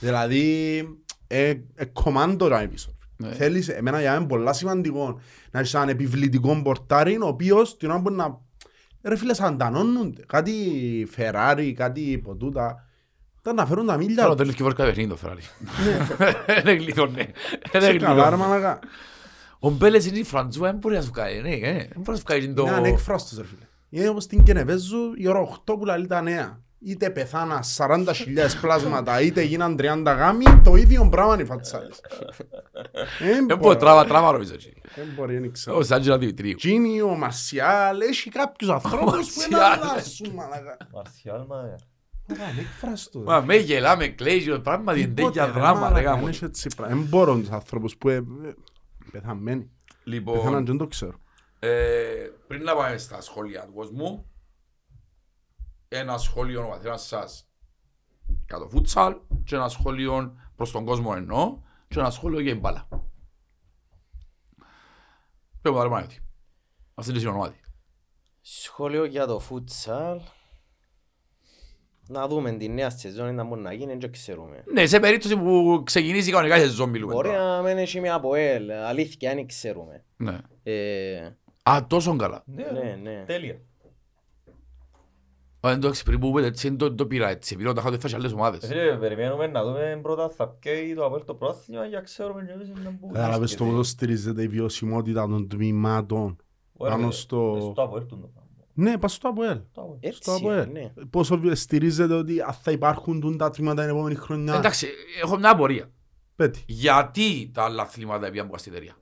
Δηλαδή, ε, ε, κομμάντο να πίσω. Ναι. Θέλεις, εμένα για μένα είναι πολλά σημαντικό να έχεις έναν επιβλητικό πορτάρι, ο οποίος την ώρα μπορεί να... Ρε φίλε, σαντανώνονται. Κάτι Ferrari, κάτι ποτούτα. Ήταν να φέρουν τα μίλια Τώρα τους. τέλος και φορικά παιχνίδι το Φεράρι. Είναι γλυθόνε. Είναι Σε καλά, ρε γλυθόνε. μαλακά. Ο Μπέλετς είναι η Φραντζούα, δεν μπορεί να σου κάνει, ναι, ε, δεν μπορεί να σου κάνει το... Είναι ανέκφραστος ρε φίλε. Είναι όπως την Κενεβέζου η ώρα 8 που λαλεί τα νέα. Είτε πεθάνα 40.000 πλάσματα είτε γίναν 30 γάμοι, το ίδιο πράγμα είναι οι φατσάδες. Δεν μπορεί, τράβα, τράβα νομίζω. έτσι. Δεν μπορεί, δεν ξέρω. Ο Σάντζελα Δημητρίου. Τζίνι, ο Μαρσιάλ, έχει κάποιους ανθρώπους που είναι Μαρσιάλ. αλλάσουν μαλακά. Μαρσιάλ, μα, ε. Ωραία, ανέκφραστος. Μα με γελά, με κλαίει, πράγματι είναι Τίποτε, τέτοια ρε, δράμα, μαλακα, ρε γάμος. δεν έχει έτσι πράγμα. Δεν μπορώ τους ανθρώπους που ε, ε, πεθαμένοι. Πεθάναν Λοιπόν, και δεν το ξέρω. Ε, πριν να πάμε στα σχόλια του κόσμου, ένα σχόλιο ο καθένας σας για το φούτσαλ και ένα σχόλιο προς τον κόσμο εννοώ και ένα σχόλιο για την μπάλα. Πέμπω τα ρε Παναγιώτη. Ας είναι συνονόματι. Σχόλιο για το futsal. Να δούμε τη νέα σεζόν να μπορεί να γίνει, δεν ξέρουμε. Ναι, σε περίπτωση που ξεκινήσει κανονικά η σεζόν μιλούμε Μπορεί τώρα. να μην έχει μια από ελ, αλήθεια, δεν ξέρουμε. Ναι. Ε, Α, τόσο καλά. Ναι, Ναι, ναι. τέλεια. Ω, Εντάξει, πριν που πείτε έτσι, δεν το- το πήρα έτσι. Πήρα τα χάτω έφτασε άλλες Ε, ομάδες. Φίλε, περιμένουμε να δούμε πρώτα θα πιέει το Αποέλ το πρόθυμα για ξέρουμε και εμείς να που Κατάλαβες το βρίσκεται. πόσο στηρίζεται η βιωσιμότητα των τμήματων. Ωραία, πάνω ε, στο- ε, Στο Αποέλ του το πράγμα. Ναι, πας στο ΑΠΟΕΛ. Το Αποέλ. Στο Έτσι, ΑΠΟΕΛ. ναι. Πόσο βι- στηρίζεται ότι αν θα υπάρχουν τούν τα τμήματα την επόμενη χρονιά. Εντάξει, έχω μια απορία. Πέτει. Γιατί τα άλλα αθλήματα πήγαν από καστητερία.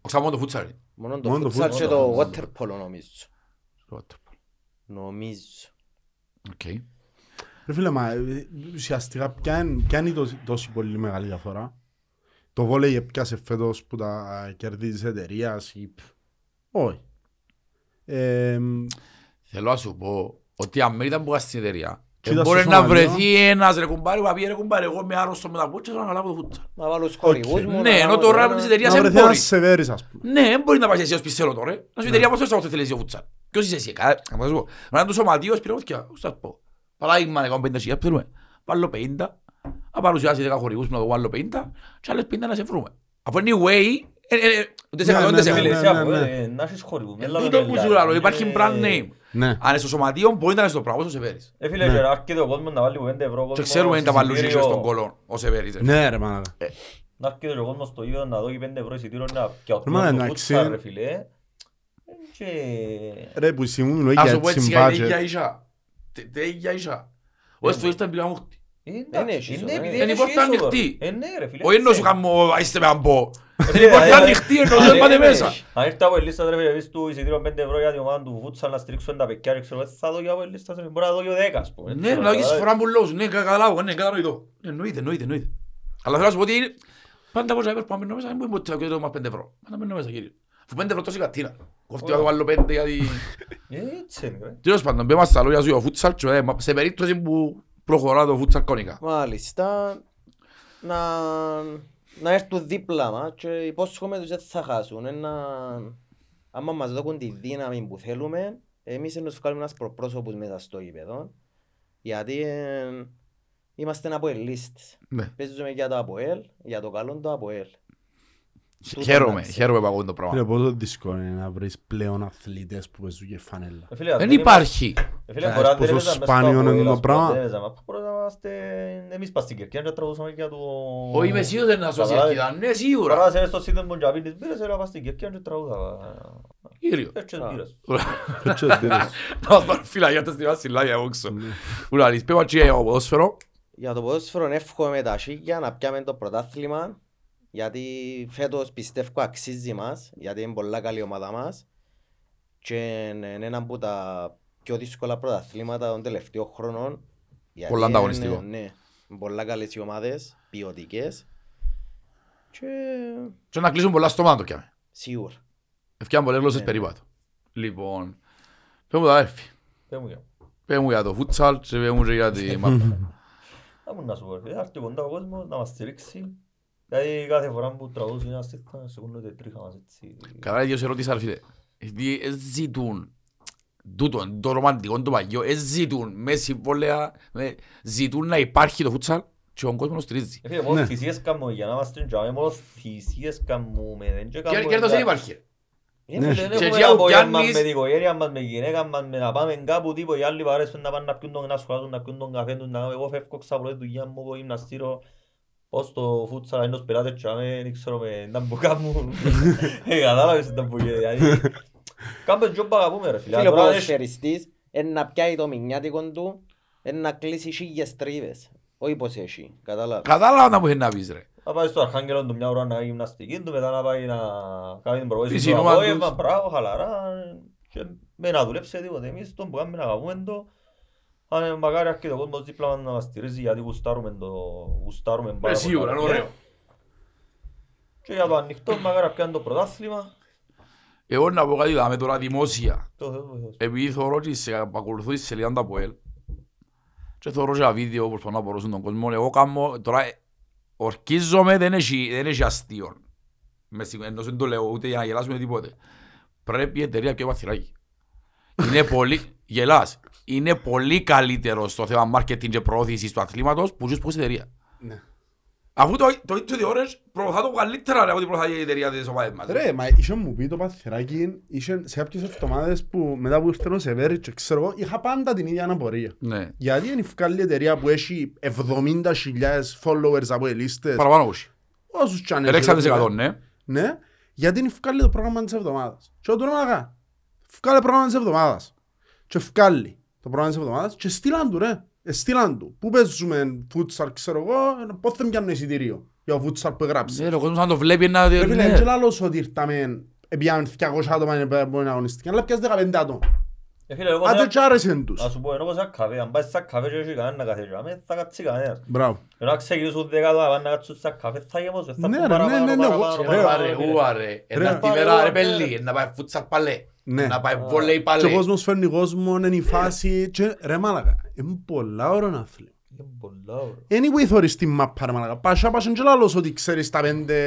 Όχι μόνο το φούτσαρ. Είναι. Μόνο το Μόνο το φούτσαλ φούτσαλ. και το Μόνο water polo νομίζω. Το waterpolo. Νομίζω. Οκ. Ρε φίλε, μα ε, ουσιαστικά ποια είναι, ποια είναι η τόση, τόση πολύ μεγάλη διαφορά; Το βόλεϊ έπιασε φέτος που τα κερδίζει της εταιρείας; Ή... π. Όχι. Ε, Θέλω να σου πω ότι αν μην ήταν που στην εταιρεία, Κοίτα ε, μπορεί στο να Σομαλία. βρεθεί ένας ρε κουμπάρι που θα πει ρε κουμπάρι, εγώ είμαι άρρωστος με τα πούτσια, θέλω να αναλάβω το φούτσαλ. Να βάλω τους χορηγούς μου. Ναι, να ενώ κάνω τώρα το με τις ένα. εταιρείας να δεν βρεθεί μπορεί. ένας σεβέρης ας πούμε. Ναι, δεν μπορεί να πάει εσύ ως πισέλο τώρα. ρε. Να σου η εταιρεία πώς θες να θέλεις εσύ ο φούτσαλ. Ποιος είσαι εσύ, καλά, να σου πω. Να είναι το σωματείο, πήρε φωτιά, πώς θα σου πω. Παράδειγμα, εγώ 50 χιλιάδες, θέλουμε. Βάλω 50, να παρουσιάσει 10 χορηγούς μου να το βάλω 50 και άλλες 50 να σε βρούμε. Αφού είναι η way, ε, ε, ε, ούτε σε Ναι, εκατό, ναι, ούτε σε ναι, Φίλε, εκατό. εσύ ναι, Αποέλ, ναι. ε, να έχεις χορηγούς. Εν Έλα τούτο με που λάδι. σου λέω, υπάρχει Ε, brand name. Ναι. Αν είναι στο σωματείο, μπορεί να είναι στο πράγμα, όσο σε φέρεις. Ε, φίλε, Ναι. και να έρχεται ο κόσμος να βάλει 5 ευρώ Και κόσμο ξέρουμε είναι τα παλούζια εισιτήριο. στον κολόν, όσο σε φέρεις. ρε. Ναι ρε μάνα. Να έρχεται ο κόσμος στο ίδιο να δώσει 5 ευρώ εισιτήριο να πιαωτούν Μα, το εντάξει. φούτσαλ, ρε φίλε. Ε, και- Ρε που εσύ μου μιλώ Ας για σου πω έτσι έτσι, για ίδια budget. ίσα. Τε- τε ίδια ίσα. Ο έστω ήρθαν πήγα μου χτυ. Ε, Δεν εντάξει, έχει είναι ίσο, επειδή ε. δεν Είναι η έχει πόρτα είσοδο, ανοιχτή. ρε. Ε, ναι, ρε φίλε. Όχι εννοώ σου ξέρει. κάνω, είστε με αμπό. Ε, Είναι η πόρτα ε, ανοιχτή, εννοώ ε, δεν ε, πάτε ε, μέσα. Αν ήρθε από η λίστα ρε φίλε, πεις του εισιτήριο 5 ευρώ για την ομάδα του φούτσαλ να στηρίξουν τα παιδιά, ξέρω, ε, θα δω για από η λίστα, ρε, μπορεί να δω για 10, ας πούμε. Ναι, έτσι, να δεις ε, φορά που λόγους, ναι, καταλάβω, ναι, κατανοητό. Ναι, Εννοείται, εννοείται, εννοείται. Αλλά θέλω να σου πω ότι είναι- πάντα πως έπρεπε να μπαίνω μέσα, δεν μπορεί ποτέ να μας 5 ευρώ. Πάντα μπαίνω μέσα, κύριε. Αφού 5 ευρώ τόση κατίνα. Κόφτει να το βάλω 5 γιατί... ε, Έτσι είναι, ρε. Τέλος πάντων, μπαίνουμε στα λόγια σου για το φούτσαλ και, ε, μα- σε περίπτωση που προχωρά το φούτσαλ κόνικα. Μάλιστα. Να, να έρθουν δίπλα μας και υπόσχομαι τους δεν θα χάσουν. Ένα, άμα μας δώσουν τη δύναμη που θέλουμε, εμείς να τους βγάλουμε ένας προπρόσωπους μέσα στο γήπεδο. Γιατί ε, είμαστε αποελίστες. Ναι. Παίζουμε για το ΑΠΟΕΛ, για το καλό το ΑΠΟΕΛ. Τούτο Χαίρομαι, να ξέρεις. χαίρομαι που ακούω το Ρε πράγμα. πόσο δύσκολο είναι να βρεις πλέον αθλητές που παίζουν και φανέλα. Ε, φίλε, αν Δεν δεν υπάρχει. Ε, φίλε, Ας μπορεί να πόσο δεν έπαιζαν μες στο σπάνιο είναι Αποέλ, το ας πούμε, πράγμα. δεν έπαιζαν, μα μπορεί να είμαστε εμείς πας στην Κερκία και τραγουδούσαμε για το... Όχι, είμαι σίγουρος να σώσει Καταλάβες. αρκετά. Ναι, Τώρα σίγουρα. σε στο σύνδεσμο μου και να πίνεις μπύρες, έλα πας στην Κερκία και τραγουδά. Κύριο. Έτσι Α. μπύρες. Έτσι ως δίνεις. Να μας πάρουν φυλακιά στη Βασιλάκια όξο. Ουλάλης, πέμπα και για το ποδόσφαιρο; Για το ποδόσφαιρο εύχομαι τα σίγια να πιάμε το πρωτάθλημα γιατί φέτος πιστεύω αξίζει μας γιατί είναι πολλά καλή ομάδα μας και είναι ένα από τα πιο δύσκολα πρωταθλήματα των τελευταίων χρόνων γιατί Πολλά ανταγωνιστικό. είναι, Ναι, πολλά καλές οι ομάδες, ποιοτικές και Και να κλείσουν πολλά στόματα το πιάμε. σίγουρα. Ευκαιρία πολλές γλώσσες Ναι. περίπατο. Λοιπόν, πέ μου τα αδέρφη. Πες μου για. Πέ μου για το φούτσαλ και πέ μου και για τη μάπα. Θα μου να σου πω, ρε φίλε, θα έρθει κοντά ο κόσμος να μας στηρίξει. Δηλαδή κάθε φορά που τραγουδούν ένα στίχημα, σηκώνονται τρίχα μας έτσι. Καλά, δύο σε ερώτησα, ρε φίλε. Γιατί ε, ζητούν τούτο, το ρομαντικό, το παγιό, ε, ζητούν με συμβόλαια, με- ζητούν να υπάρχει το φούτσαλ και ο κόσμος το στηρίζει. Ε, φίλε, μόνο Ναι. θυσίες κάνουμε για να είμαστε τζάμε, μόνο θυσίες κάνουμε, δεν και Και κάνουμε κέρδος για- δεν υπάρχει. Ε, Ναι. φίλε, δεν Και έχουμε εκεί ο απόγευμα Γιάννης- με την οικογένεια μας, με τη γυναίκα μας, με να πάμε κάπου τύπο, οι άλλοι παρέσουν να πάνε να πιούν τον, να σχολάσουν, να πιούν τον καφέ τους, να εγώ φεύγω ξαπλώ τη δουλειά μου, εγώ γυμναστήριο, πώς στο φούτσα, εντός πελάτες τζάμε, δεν ξέρω με να που κάνουν. Ε, κατάλαβες να που γίνει, δηλαδή. Κάμε τζόμπα αγαπούμε ρε φίλε. Φίλε ο Τώρα, έχεις- ποδοσφαιριστής είναι να πιάει το μηνιάτικο του είναι να κλείσει χίλιες τρίβες. Όχι πως έχει, κατάλαβες. Κατάλαβα να μου είχε να πεις ρε. Να πάει στο Αρχάγγελο του μια ώρα να κάνει γυμναστική του, μετά να πάει να κάνει την προπόνηση Τη στο συνόμα απόγευμα, τους. μπράβο, χαλαρά και με να δουλέψει τίποτε. Εμείς τον που κάνουμε να αγαπούμε το, αν μακάρι αρκετό κόσμος δίπλα μας να μας στηρίζει γιατί γουστάρουμε το, γουστάρουμε πάρα Ε, πολύ. σίγουρα, είναι ωραίο. Και για το ανοιχτό, μακάρι πιάνει το πρωτάθλημα, Εγώ να πω κάτι δάμε τώρα δημόσια. το Θεός βοηθός. Επειδή θωρώ και σε ακολουθώ τη σελίδα του ΑΠΟΕΛ και θωρώ και ένα βίντεο που προσπαθώ να μπορούσουν τον κόσμο. Εγώ κάνω τώρα, ε, ορκίζομαι, δεν έχει, δεν έχει αστείο. Με συγχωρείτε, εντός δεν το λέω ούτε για να γελάσουμε τίποτε. Πρέπει η εταιρεία πιο βαθυράκι. Είναι πολύ, γελάς, είναι πολύ καλύτερο στο θέμα marketing και προώθησης του αθλήματος που ζεις πως εταιρεία. Ναι. Αφού το, το Into the Orange προωθά το καλύτερα από ό,τι προωθά η εταιρεία της ομάδας μας. Ρε, μα είχε μου πει το παθεράκι, είχε σε κάποιες εβδομάδες που μετά που ήρθε ο Σεβέρης και ξέρω εγώ, είχα πάντα την ίδια αναπορία. Ναι. Γιατί είναι η εταιρεία που έχει 70.000 followers από ελίστες, Παραπάνω όχι. όσους κι αν Ελέξα έχει, της εκατό, ναι. Ναι, γιατί είναι βγάλει το πρόγραμμα της εβδομάδας. Και όταν έκανα, βγάλε πρόγραμμα της εβδομάδας. Και βγάλει το πρόγραμμα της εβδομάδας και στείλαν του ρε. Ε, στείλαν του. Πού παίζουμε φούτσαρ, ξέρω εγώ, πώς δεν πιάνω εισιτήριο για το φούτσαρ που έγραψε. Ναι, ο κόσμος αν το βλέπει να... Ρε φίλε, ναι. δεν λαλώς ότι ήρθαμε, επιάμε 200 άτομα που είναι αγωνιστική, αλλά πιάσε 15 άτομα. Ε, φίλε, εγώ Άντε θα- και άρεσεν τους. Να σου πω, ενώ πως ένα καφέ, αν πάεις σαν καφέ και έχει κανένα να καθίσει, αμέ, θα κάτσει κανένας. Μπράβο. Ενώ να ξεκινήσουν δέκα άτομα, πάνε να κάτσουν σαν καφέ, θα γεμώσουν, θα Ναι, πούν ρε, ναι, παραπάνω, ναι, ναι, εγώ- παραπάνω, ρε, παραπάνω, Ρε, φίλε. ούα ρε. Ρε. Ένα τη Πάρε, μέρα ρε ρε. πέλη, να πάει φούτσαρ παλέ. Ναι. Να πάει βόλεϊ Και ο παλέ. κόσμος φέρνει κόσμο, είναι η φάση και ρε μάλακα, είναι πολλά ωραίο άθλημα. Είναι πολλά ωραία. Anyway θωρείς την μάπα ρε μαλάκα. Πάσα πάσαν και λάλος ότι ξέρεις τα πέντε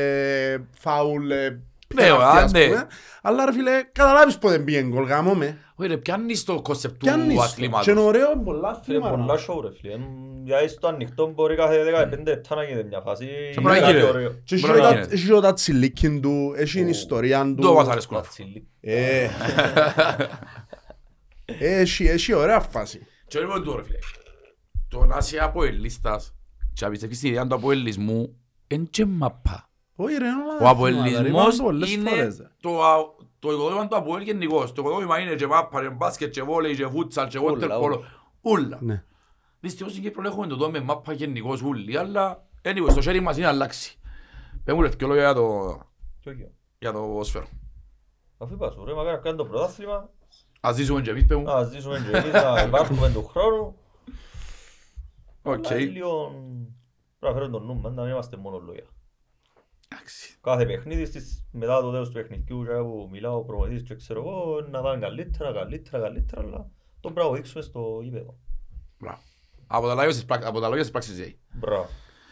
φάουλ ε, πέναλτι, ας άντε. πούμε. Αλλά ρε φίλε, καταλάβεις πότε πήγαινε γκολ, γάμο με. Όχι ρε, πιάνεις το concept του Πιάνεις το. αθλήματος. Και είναι ωραίο, είναι πολλά Φίλε, άθλημα. πολλά ρε. show ρε φίλε. Εμ, Γιατί στο ανοιχτό μπορεί κάθε 15 λεπτά να γίνεται μια φάση. Και μπορεί να Είναι γίνει. ωραίο. Και έχει Μπορεί να και τα- γίνει. έχει και τα τσιλίκιν του, έχει την ιστορία του. Το μας αρέσκουν. Πατσίλι. Ε. Έχει, έχει ωραία φάση. Και λοιπόν του ρε φίλε. Το να είσαι αποελίστας και να πιστεύεις στην ιδέα του αποελισμού εν και μαπά. Όχι ρε, είναι όλα Ο άθληματα, ρε, αποελισμός είπαμε το πολλές είναι φορές, ρε. το, α- το οικοδόμημα του αποέλ γενικώς. Το οικοδόμημα είναι και μάπα, και μπάσκετ, και βόλεϊ, και φούτσαλ, και Ούλα, waterpolo. Ούλα. Ναι. Δυστυχώς στην Κύπρο έχουμε το δω με μάπα γενικώς ούλοι, αλλά anyway, στο χέρι μας είναι να αλλάξει. Πες μου ρε δυο λόγια για το, Και όχι. για το ποδόσφαιρο. Αφού είπας σου ρε, μακάρι να κάνει το πρωτάθλημα, Ας ζήσουμε και εμείς, πες μου. να ζήσουμε και εμείς να υπάρχουμε του χρόνου. Οκ. Αλλά λίγο πρέπει να φέρουμε τον νου μας, να μην είμαστε μόνο λόγια. Εντάξει. Κάθε παιχνίδι στις, μετά το τέλος του παιχνιδιού και που μιλάω ο προπονητής και ξέρω εγώ να πάμε καλύτερα, καλύτερα, καλύτερα, αλλά τον πρέπει να δείξουμε στο γήπεδο. Μπράβο. Από τα λόγια στις πράξεις- από τα λόγια στις πράξεις ζέει. Μπράβο.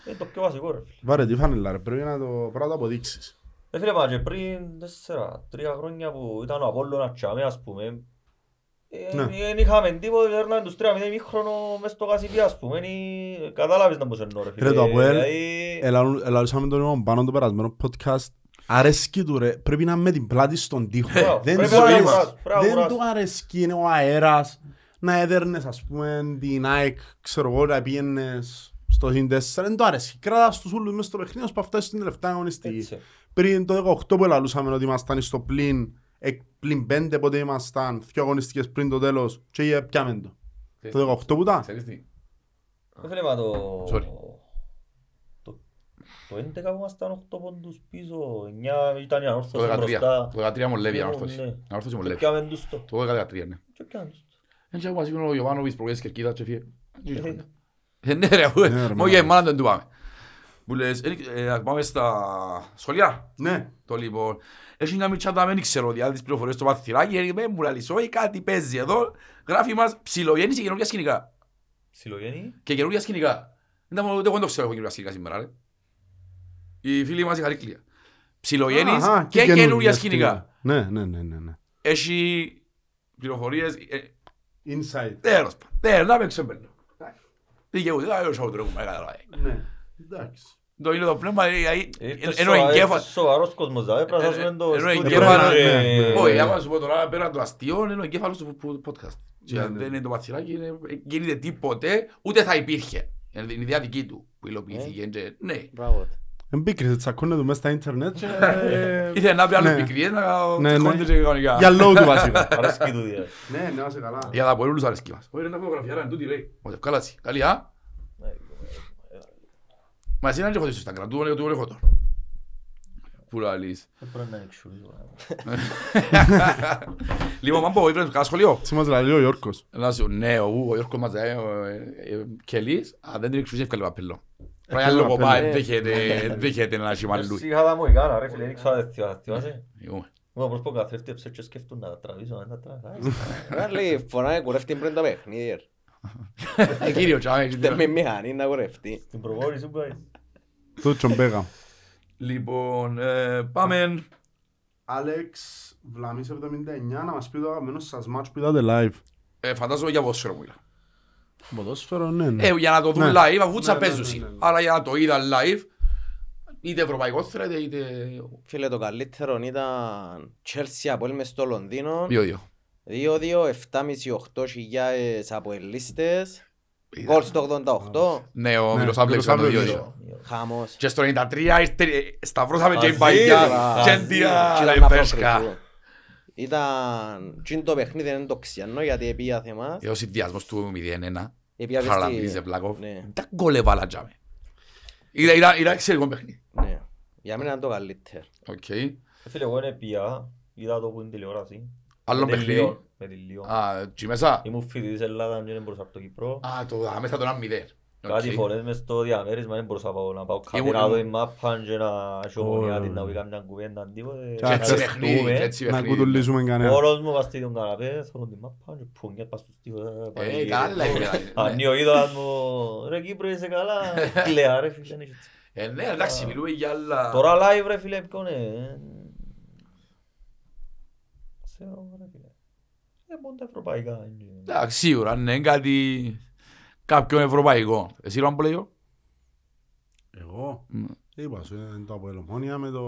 Είναι το πιο βασικό ρε φίλε. Βάρε, τι φάνελα ρε, πρέπει να το, πρέπει να το αποδείξεις. Ε, φίλε, μα και πριν τέσσερα, τρία χρόνια που ήταν ο Απόλλωνας τσάμε, ας πούμε, ε, Ναι. δεν είχαμε τίποτε, έρναμε τους τρία μηδέν μήχρονο μες στο Κασιπί, ας πούμε, είναι- κατάλαβες να μου σε εννοώ, ρε φίλε. Ρε, το Αποέλ, Δηλαδή, Ελαλούσαμε τον λοιπόν πάνω το περασμένο podcast. Αρέσκει του ρε, πρέπει να είναι με την πλάτη στον τοίχο. Μπράβο, Δεν πρέπει του να αρέσει- αγοράσεις, πρέπει να δεν αγοράσεις. του αρέσκει είναι ο αέρας να έδερνες ας πούμε την ΑΕΚ, ξέρω εγώ, να πήγαινες στο συν 4, δεν του αρέσει. Κράτας τους ούλους μες στο παιχνίδι, ώσπου φτάσεις στην τελευταία αγωνιστική. έτσι. Πριν το 18 που ελαλούσαμε ότι ήμασταν στο πλήν, εκ- πλήν 5 πότε ήμασταν, δύο αγωνιστικές πριν το τέλος και πιάμε το. Το 18 που ήταν. Ξέρεις τι. Ε, φίλε, μα το... Sorry. Το, το 11 που ήμασταν 8 πόντους πίσω, 9 ήταν η Το ανόρθωση 13. μπροστά. Το 13 μου λέει η Ναι, ανόρθωση. ναι. Η ανόρθωση μου Και λέει. πιάμε τους το. Το 13 ναι. Και πιάμε τους το. Δεν ξέρω μας είπε ο Ιωβάνοβιτς προγές κερκίδας και φύγε. Ε, Ε, Ναι ρε, αφού Ναι, ρε, μόνο μάνα. για εμάς δεν του πάμε. Που λες, ε, ε, να πάμε στα σχολεία. Ναι. Το λοιπόν, έχει μια μητσά τα δεν ξέρω ότι άλλες πληροφορίες στο παθυράκι, ε, με μου λαλείς, όχι κάτι παίζει εδώ, γράφει μας ψιλογέννηση και καινούργια σκηνικά. Ψιλογέννη. Και καινούργια σκηνικά. Δεν τα μόνο, εγώ δεν το ξέρω έχω καινούργια σκηνικά σήμερα, ρε. Οι φίλοι μας η Χαρίκλια. Ψιλογέννης Αχα, και καινούργια σκηνικά. Ναι, ναι, ναι, ναι. ναι. Έχει πληροφορίες, ε, Inside. τέλος πάντων. Τέλος, να παίξω μπέλο. Δικαιούται, δεν θα το έχουμε καταλάβει. Ναι. Εντάξει. Το είναι το πνεύμα, ε, ε, Ήρθε ενώ σοβα- εγκέφαλο. ήρθε σοβαρός κόσμος, δηλαδή πρέπει να Ε, σώσουμε το ενώ στούντιο. εγκέφαλο- και- ναι, ναι. Όχι, άμα σου πω τώρα πέραν το αστείο, είναι ο εγκέφαλος του του podcast. Και Ναι, αν ναι. δεν είναι το παθυράκι, είναι- γίνεται τίποτε, ούτε θα υπήρχε. Είναι η ιδέα δική του που υλοποιήθηκε. και- Ναι. Μπράβο. Εμπίκρισε, τσακώνε του μέσα στα ίντερνετ και... ε, Ήθελε να πει άλλους Ναι. πικρίες να Ναι, ναι. τσακώνεται και κανονικά. Για λόγου του βασικά. Αρέσκει του δηλαδή. Ναι, ναι, είσαι καλά. Για τα πολλούς αρέσκει μας. Όχι, είναι τα φωτογραφία, είναι τούτη λέει. Μας ευκάλατσι. Καλή, α. Μα εσύ να είναι και φωτίσεις στο Instagram, τούτο είναι το έχω τώρα. Πού λαλείς. Δεν πρέπει να εξουρίζω. Λοιπόν, μάμπο, ήρθες κάνα σχολείο. Έτσι μας λέει ο Γιώργος. Να σου, ναι, ο ο Γιώργος μας λέει, Κελής, αν δεν την εξουσία ευκάλε παπελό. Πρέπει να Εύκολο λόγω παπέλο. πάει, δέχεται δέχεται να έχει μαλλούι. Εσύ είχα τα μου εικάνα ρε φίλε, δεν ξέρω αν θα θυμάσαι. Εγώ. Εγώ πώς πω καθρέφτεψε και σκέφτουν να τα τραβήσω, να τα τραβήσω. Άρα λέει φοράει κουρεύτη πριν το παιχνίδι. ρε. Ε, κύριο, τσάμε, Είτε με μηχανή να κουρευτεί. Στην προπόνηση που πάει. Το τσομπέγα. Λοιπόν, ε, πάμε. Άλεξ Βλαμής 79 να μας πει το αγαπημένο σας μάτς που είδατε live. Ε, Φαντάζομαι για ποδόσφαιρο μου Ποδόσφαιρο, ναι, ναι. Ε, για να το δουν Ναι. live, αφού τσα Ναι, ναι, παίζουσι. ναι, ναι. Άρα για να το είδα live, Είτε ευρωπαϊκό θέλετε είτε Φίλε, το καλύτερο ήταν Chelsea από μες στο Λονδίνο. 2-2. 2-2, 7,5-8 χιλιάδες αποελίστες. Γκολ στο 88. Ναι, ο Ναι, Μιλοσάβλεξ ήταν το Μιλοσάβλεξ. 2-2. Χαμός. Και στο 93 ήρθε, σταυρώσαμε και η Μαζί, παγιά ρε, και μαζί. εντία Και la ήταν να φέσκα. προκριθούν. Ήταν... Τι είναι το παιχνίδι, δεν είναι το ξιανό γιατί επία θεμάς. Ε, Ο συνδυασμός του 0-1, Επία Χαραλαμπίδης στη... Ευλάκοφ, Ναι, τα γκολ έβαλα τζάμε. Ήταν- Ήταν ήταν εξαιρετικό παιχνίδι. ναι. Για μένα είναι το καλύτερο. Οκ. Ε, Φίλε, εγώ είναι πια, είδα το που είναι τηλεόραση. Άλλο Με τη παιχνίδι. Λιόν, Με τη Λιόν. Α, εκεί μέσα. Ήμουν φοιτητής Ελλάδας και δεν μπορούσα από το Κύπρο. Α, το α, μέσα το 1-0. Κάτι Οκ. φορές μες στο διαμέρισμα δεν μπορούσα να πάω- να πάω Ήμουν- κάτι να δω η μάπα και να σιωπονιά την να Ω. βγει καμιά κουβέντα τίποτε. Και Να έτσι Κάτσε. παιχνίδι, ρεστούμε. και έτσι Να παιχνίδι. κουτουλήσουμε κανένα. Όλος μου πας στον καναπέ, θέλω την μάπα και πουνιέτ πας στους τοίχους. Ε, καλά είναι. Ανοίγει ο είδωλας μου, ρε Κύπρο είσαι καλά. Κλαία ρε φίλε. είναι έτσι. Ε, ναι, εντάξει, μιλούμε για άλλα... Τώρα live ρε φίλε, ποιον είναι. Ξέρω ρε φίλε. Ε, μόνο τα ευρωπαϊκά. είναι. Εντάξει, σίγουρα, ναι, κάτι... Κάποιον ευρωπαϊκό. Εσύ Ραμπολέιο. Εγώ, Μμ. είπα σου, είναι το Αποελομόνια με το...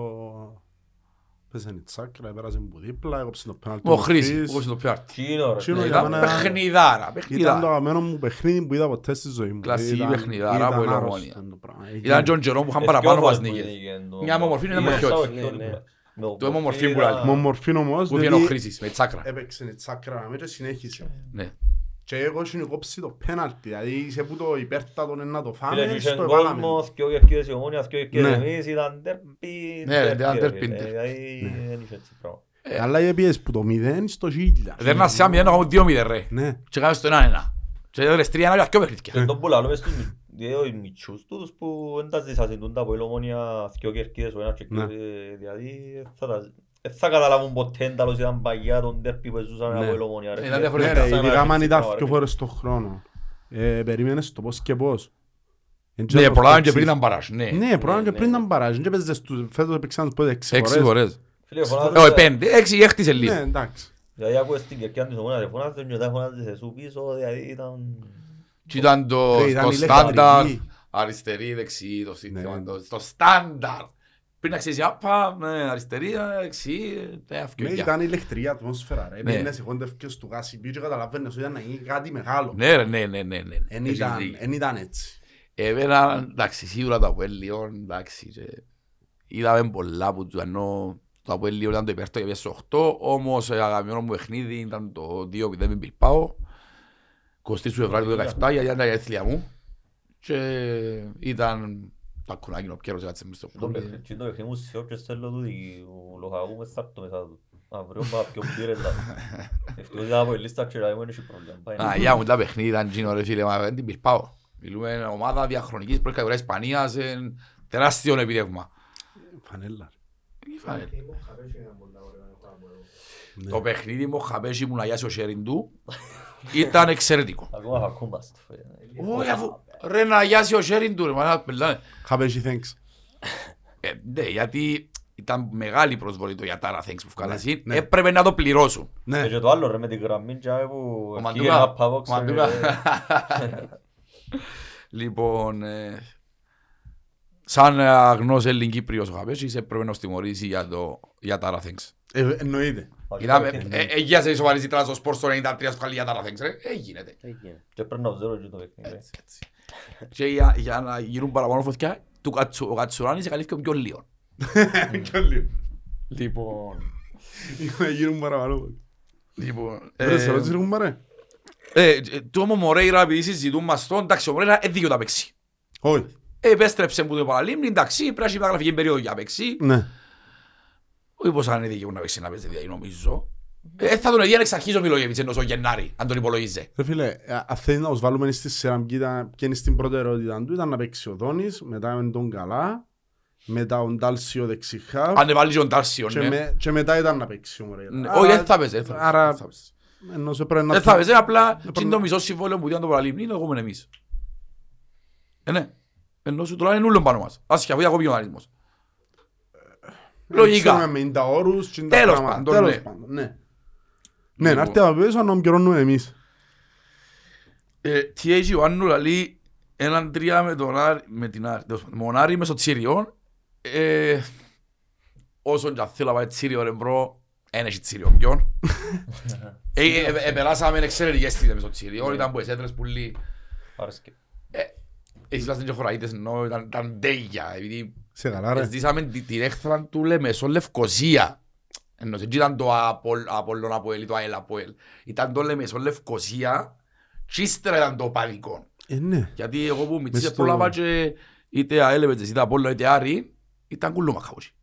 Πέσανε η τσάκρα, πέρασε που δίπλα, έκοψε το πέναλτι. Ο Χρήσης, όπως το πιάρτι. Τσίνο ρε. Τσίνο φίλε. για Ήταν μένα- παιχνιδάρα, Ήταν το παιχνιδάρα. αγαπημένο μου παιχνίδι που είδα ποτέ στη ζωή μου. Κλασική Ήταν- παιχνιδάρα ήταν από η άρρωστο Λαμβάνια. το πράγμα. Ήταν και ο Τζερόμ που είχαν Ε, παραπάνω δυο μας φορές που νίκες. νίκες, το- Μια μομορφή είναι Ή μορφή, μέσα, όχι. όχι, Ναι, όλοι ναι. που- με Το μομορφή που ήταν- λέει. Με μορφή όμως, Που έφυγε ο διότι Χρήσης με τσάκρα. έπαιξε η τσάκρα με και συνέχισε. Ναι. Και εγώ είχα κόψει το πέναλτι, δηλαδή είσαι που το υπέρτατο να το Φίλε, φάμε, και στο είχε εβάλαμε. κόσμο, δυο κερκίδες η Ομόνια, δυο κερκίδες Ναι. εμείς, ήταν ντέρπι, Ναι, ντέρπι, ήταν ρε ντέρπι, φίλε. ντέρπι. Δηλαδή, δεν είχε έτσι πράγμα. Ε. Αλλά οι πιέσεις που το 0 στο 1000. Δεν να σε άμει ένα, έχουμε 2-0 ρε. Ναι. Και κάνουμε στο 1-1. Και έδωρες 3-1 για δυο παιχνίδια. Και τον που λαλούμε στους μι- δύο οι μητσούς τούτους που δεν τα ζήσασαν τούντα από η Ομόνια, δυο κερκίδες ο ένας και Ναι. δύο, ε, δηλαδή, θα τα- δεν θα καταλάβουν ποτέ εν τέλος ήταν παγιά τον ντέρπι που ζούσαν Ναι. από η Ομόνια. ρε Ήταν φίλε. διαφορετικά. Ναι ρε, Σαν να ειδικά αν έρθει ήταν πράγμα, δύο ρε. φορές το χρόνο. Ε, Περίμενες το πώς και πώς. Εν και Ναι, να προλάβαμε και προσπέξεις. πριν ήταν παράς. Ναι. Ναι, πρόλαβαν και ναι, πριν ναι. ήταν παράζει. Και παίζες τους- φέτος έπαιξαν τους πότε έξι Έξι φορές. φορές. Φίλε, Ε, φωνάζε- Όχι, πέντε. Έξι έχτισε Ναι, λίγο. εντάξει. Δηλαδή άκουες την κερκίδα της Ομόνιας, φωνάζε και μετά φωνάζε σε σου πίσω, δηλαδή ήταν... Και ήταν το Ε, ήταν το η στάνταρ. λεκταρική. Αριστερή, δεξί, το σύστημα. Ναι. το- Το στάνταρ. Πριν να ξέρεις, άπα, ναι, αριστερή, δεξί, ναι, Ναι, αυκαιριά. ήταν ηλεκτρική ατμόσφαιρα ρε. Ναι. Πήγαινες κόντευκες του γάσι πίσω και καταλαβαίνεις ότι ήταν να γίνει κάτι μεγάλο. Ναι, ρε, ναι, ναι, ναι, ναι. Εν Έχεις ήταν- δίκιο. εν ήταν έτσι. Εμένα, εντάξει, σίγουρα το Αποέλ Λιόν, εντάξει, και είδαμε πολλά που του ενώ το Αποέλ Λιόν ήταν το υπέρτο και πιέσε 8, όμως ε, αγαπημένο μου παιχνίδι ήταν το 2-0 με Μπιλπάο, 20 του Φεβρουάριου του 17, γιατί ήταν τα γενέθλια μου και ήταν τα κονάκι ο Πιέρος έτσι μες στο Το πουλί. παιχνίδι- τι το παιχνίδι μου σε όποιες θέλω του ο Λοχαγού μες θα έρθω μέσα του. Αύριο πάω πιο μπύρες να Ευτυχώς ήταν από η λίστα και να μην έχει πρόβλημα. Πάει να- Α, για μου τα παιχνίδι ήταν γίνο ρε φίλε, μα δεν την Μπιλπάο. Μιλούμε ομάδα διαχρονικής πρώτης κατηγορίας Ισπανίας, ε, τεράστιο επιδεύμα. Φανέλα. Τι φάνε. Ναι. Το παιχνίδι μου χαπέσει ήμουν αγιάσει ο Σέριν του. Ήταν εξαιρετικό. Ακόμα θα ακούμαστε. Όχι αφού ρε να αγιάσει ο Σέριν του ρε μα πελάνε. Χαβέζι, thanks. Ε, Ναι γιατί ήταν μεγάλη προσβολή το Yatara Thanks που βγάλασαν. ναι. Έπρεπε να το πληρώσουν. Ναι. Και το άλλο ρε με την γραμμή τζάμε που Ο ευκήγε Μαντούκα. ένα παβόξο Ο Μαντούκα. και- Λοιπόν, ε, σαν αγνός Έλλην Κύπριος ο Χαπέσης έπρεπε να στιμωρήσει για το Yatara Thanks. Ε, Εννοείται. Είδαμε, ε, εγγύασε η σοβαρή ζήτρα στο σπορ στο 93 στο βγάλει Yatara Thanks ρε. Ε, γίνεται. Έγινε. Και πρέπει να ξέρω και το παιχνίδι. Έτσι, έτσι. Και για, για να γίνουν παραπάνω φωτιά, του Κατσου, ο Κατσουράνης εγκαλύφθηκε πιο λίγο. Κι όλοι. Λοιπόν, Να γίνουν παραπάνω. λοιπόν, Ρε, σε ε, ρωτήσεις ρε κουμπάρε. ε, ε, το όμω Μωρέιρα επειδή συζητούν μας το, εντάξει ο Μωρέιρα δεν δίκαιο τα παίξει. Όχι. Ε, Επέστρεψε που το παραλίμνη, εντάξει, πρέπει να έχει μεταγραφική περίοδο για παίξει. Ναι. Όχι πως αν είναι δίκαιο να παίξει να παίζει δηλαδή νομίζω. Ε, θα τον έδιαν εξ αρχής ο Μιλόγεβιτς ενώ ο Γενάρη, αν τον υπολογίζε. Ρε φίλε, ε, αν θέλεις να τους βάλουμε στη σειρά ποιοι ήταν- ποιοι είναι στην προτεραιότητα του ήταν να παίξει ο Δόνης, μετά με τον Καλά, μετά ο Ντάλσιο δεξιχά Αν έβαλες και τον Τάρσιον, και, ναι. με, και μετά ήταν να παίξει ο Μωρέιρα. Ναι, Άρα- Όχι, δεν θα παίζει, δεν θα παίζει, Άρα δεν θα παίζει. ενώ σε πρέπει να... Δεν θα παίζει, απλά πρέπει και να- το μισό συμβόλαιο που ήταν το παραλίμνη είναι εγώ εμείς. Ε, ναι. Ενώ σου τώρα είναι ούλον πάνω μας. Άσχια, αφού ακόμα ο αριθμός. Λογικά. Ξέρουμε με τα όρους και τα Τέλος πράγματα. πάντων, Τέλος ναι. Πάντων, ναι. Ναι, να Λοιπόν. έρθει από πίσω να τον καιρώνουμε εμείς. Ε, Τι έχει ο Άννου λαλεί έναν τρία με τον Άρη, με την Άρη, τέλος πάντων, με τον Άρη μες στο Τσίριο Ε, όσον και αν θέλω να πάει τσίριο ρε μπρο, δεν έχει τσίριο ποιον. Ε, ε, ε, Περάσαμε εξαιρετικές στιγμές μες στο τσίριο, ήταν που εσέτρες πουλί. Άρεσκε. Εσείς ήμασταν και χωραΐτες ενώ ήταν- ήταν τέγια, επειδή Σε καλά ρε. ζήσαμε τη- την έχθρα του Λεμεσό Λευκοσία. Ενώ δεν ήταν το Απολ- Απόλλων Αποέλ ή το ΑΕΛ Αποέλ. Ήταν το Λεμεσό Λευκοσία και ύστερα ήταν το Παδικό. Ε, ναι. Γιατί εγώ που μητσίες στο- πρόλαβα και είτε ΑΕΛ έπαιζες, είτε Απόλλων είτε Άρη, ήταν κουλό μαχαούσι.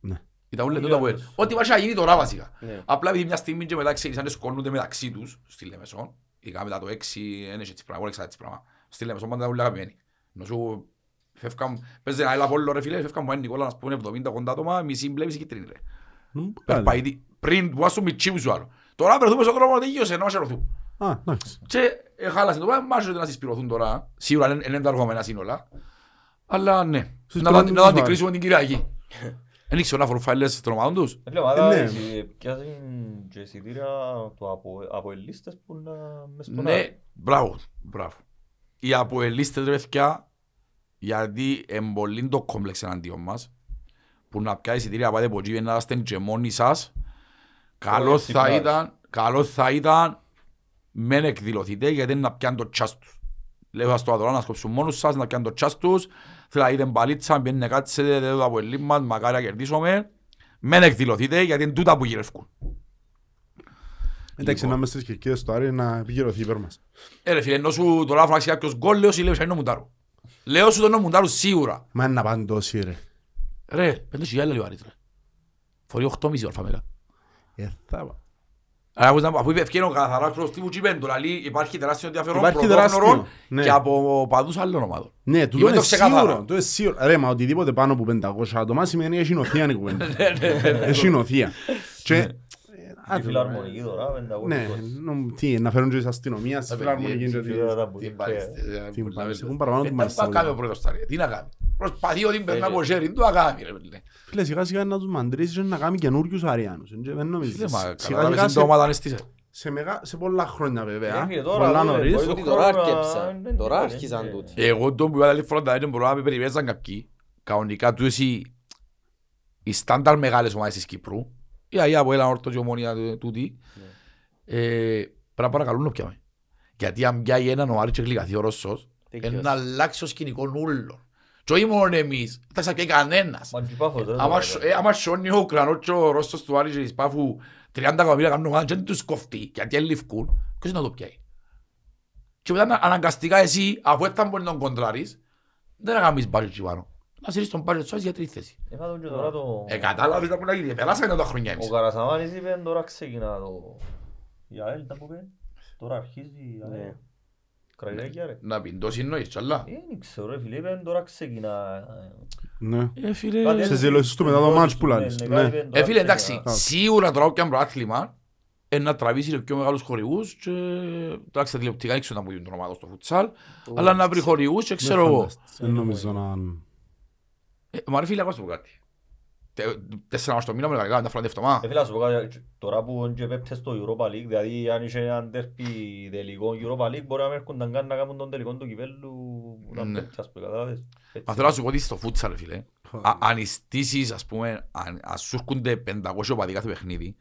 Ναι. Ήταν ούλε Πολύ τότε Αποέλ. άλλος. Ό,τι βάζει να γίνει τώρα βασικά. Ναι. Απλά επειδή μια στιγμή και μετά ξεκίνησαν να σκόνονται μεταξύ τους στη Λεμεσό, ειδικά μετά το 6, δεν έχει έτσι πράγμα, εγώ έξα έτσι πράγμα. Στη Λεμεσό πάντα ήταν όλοι αγαπημένοι. Ενώ σου φεύγαν, παίζει ένα έλα πόλο ρε φίλε, φεύγαν μου ένα Νικόλα να πούμε 70-80 άτομα, μισή μπλε, μισή κίτρινη ρε. Μ, πάλι. Περπάει τι- πριν που άσου μητσί που σου άλλος. Τώρα βρεθούμε στον δρόμο, τελείωσε, να μας ερωθούν. Α, εντάξει. Και ε, χάλασε το πράγμα, μάζω να συσπηρωθούν τώρα. Σίγουρα δεν είναι τα αργομένα σύνολα. Αλλά ναι, να Συσπηρωθούν τα- να τους τα άλλους. αντικρίσουμε την Κυριακή. Δεν ήξερα να φορούν φάιλες των ομάδων τους. Ε, φίλε, ομάδα ναι. εσύ, πιάσουν και εισιτήρια του απο- αποελίστες που να μες στον Ναι, Άρη. μπράβο, μπράβο. Οι αποελίστες ρε παιδιά, γιατί εμπολύν το κόμπλεξ εναντίον μας, που να πιάει εισιτήρια πάτε από εκεί να είστε και μόνοι σας, καλό έτσι θα πλάς. ήταν, καλό θα ήταν μεν εκδηλωθείτε γιατί είναι να πιάνουν το τσάς τους. Λέω σας το τώρα να σκοψουν μόνους σας, να πιάνουν το τσάς τους, θέλω να είτε μπαλίτσα, μπαίνουν να κάτσετε, δεν το αποελί μας, μακάρι να κερδίσουμε. Μεν εκδηλωθείτε γιατί είναι τούτα που γυρεύκουν. Εντάξει, να είμαστε στις κερκίδες του Άρη να επικυρωθεί υπέρ μας. Ε ρε φίλε, ενώ σου τώρα φράξει κάποιος γκολ, λέω σου λέω είναι ο Μουντάρου. Λέω σου τον ο Μουντάρου σίγουρα. Μα είναι να πάνε τόσοι ρε. Ρε, πέντε χιλιάδες λέει ο Άρης ρε. Φορεί οχτώ ώρφα μέγα. Ε, θα πάω. Αλλά ακούς να- αφού είπε ευκαιρία ο καθαράς προς τύπου τσίπεν, τώρα λέει υπάρχει τεράστιο ενδιαφέρον Υπάρχει πρωτόχρονων τεράστιο, ναι. και από παδούς άλλων ομάδων. Ναι, Είμαι τούτο είναι το ξεκάθαρα. σίγουρο. τούτο είναι σίγουρο. Ρε, μα οτιδήποτε πάνω από 500 άτομα σημαίνει έχει νοθεία η κουβέντα. Έχει νοθεία. Και... ε, Η άντε, φιλαρμονική τώρα, πεντακόσια Ναι, κόσμο. νομ- τι, να φέρουν και της αστυνομίας, στη φιλαρμονικής και Τι τέτοια. ώρα τα που- Τι πάρεις, ε, Τι που πάρεις, λέμε. έχουν παραπάνω Ε, του τα Μαρσέλο. πάει κάνει ο πρόεδρος τώρα, τι να κάνει. Προσπαθεί ότι παίρνει Ε, από χέρι, του να κάνει ρε φίλε. Φίλε, σιγά σιγά να τους μαντρήσεις και να κάνει καινούριους Αριάνους. Ε, Δεν νομίζεις. Φίλε, μα Σιγά καταλάβες σιγά είναι σε- το ομάδα αναισθήσε. σε μεγά- σε πολλά χρόνια Ε, βέβαια. φίλε, τώρα, Πολλά δούμε, νωρίς. μπορεί το Ότι τώρα χρόνο να- άρκεψαν, ναι, τώρα ναι, άρχισαν ναι. τούτοι. Εγώ τον που είπα άλλη φορά δεν μπορώ να με περιπέζαν κάποιοι. Κανονικά του εσύ οι στάνταρ μεγάλες ομάδες της Κύπρου η ΑΕΑ από έλα όρτο και ομόνια του- τούτη ε, πρέπει να παρακαλούν να πιάμε. Γιατί αν πιάει έναν ο Άρης και γλυκαθεί ο Ρώσος Τελειώσει. να αλλάξει το σκηνικό ούλο. Και όχι μόνο εμείς, δεν θα ξαπιάει κανένας. Μα και πάφος, δεν Άμα το σ- παρακαλώ. ε, Άμα σιώνει ο Ουκρανός και ο Ρώσος του Άρη και της Πάφου 30 εκατομμύρια κάνουν ομάδα και δεν τους κοφτεί γιατί ελήφκουν, ποιος να το πιάει. Και μετά να- αναγκαστικά εσύ, αφού έτσι μπορεί να τον κοντράρεις, δεν να κάνεις μπάτζετ εκεί πάνω. Να σύρεις τον μπάτζετ σου για τρίτη θέση. Ε, πάντων και τώρα το- Ε, κατάλαβες τα που να γίνει, περάσαμε τα χρόνια Ο εμείς. Καρασαμάνης είπε τώρα ξεκινά το... Η ΑΕΛ τα που είπε. Τώρα αρχίζει η ΑΕΛ. Ναι. Κραϊρέκια ρε. Να πεις, το συνοείς, τσαλά. Ε, Δεν ξέρω ρε φίλε, είπε τώρα ξεκινά. Ναι. Ε, φίλε, Κάτι Σε έτσι- δηλώσεις του μετά το δηλώσεις μάτς του, που ναι, λάλλεις. ναι, Ναι. κάτι είπε, τώρα Ε, φίλε, εντάξει, ξεκινά. σίγουρα τώρα όποια προάθλημα ε, να τραβήσει και πιο μεγάλους χορηγούς και εντάξει τα τηλεοπτικά δεν ξέρω να μου δίνουν τον ομάδα στο φουτσάλ αλλά να βρει χορηγούς και ξέρω Δεν εγώ. φανταστείς. Δεν νομίζω να... Ε, Μα ρε φίλε, ακόμα σου πω κάτι. Τε- Τέσσερα μας το μήνα με να κάνουμε τα φορά τη εβδομάδα. Ε, φίλε, να σου πω κάτι, τώρα που είναι και πέπτες στο Europa League, δηλαδή αν είχε έναν τέρπι τελικό Europa League, μπορεί να μην έρχονταν καν να κάνουν τον τελικό του κυπέλλου που ήταν Ναι. πέπτες, ας πούμε, κατάλαβες. Έτσι. Μα θέλω να σου πω ότι στο φούτσαλ, φίλε, α- αν στήσεις, ας πούμε, αν αν σου έρχονται 500 οπαδοί κάθε παιχνίδι,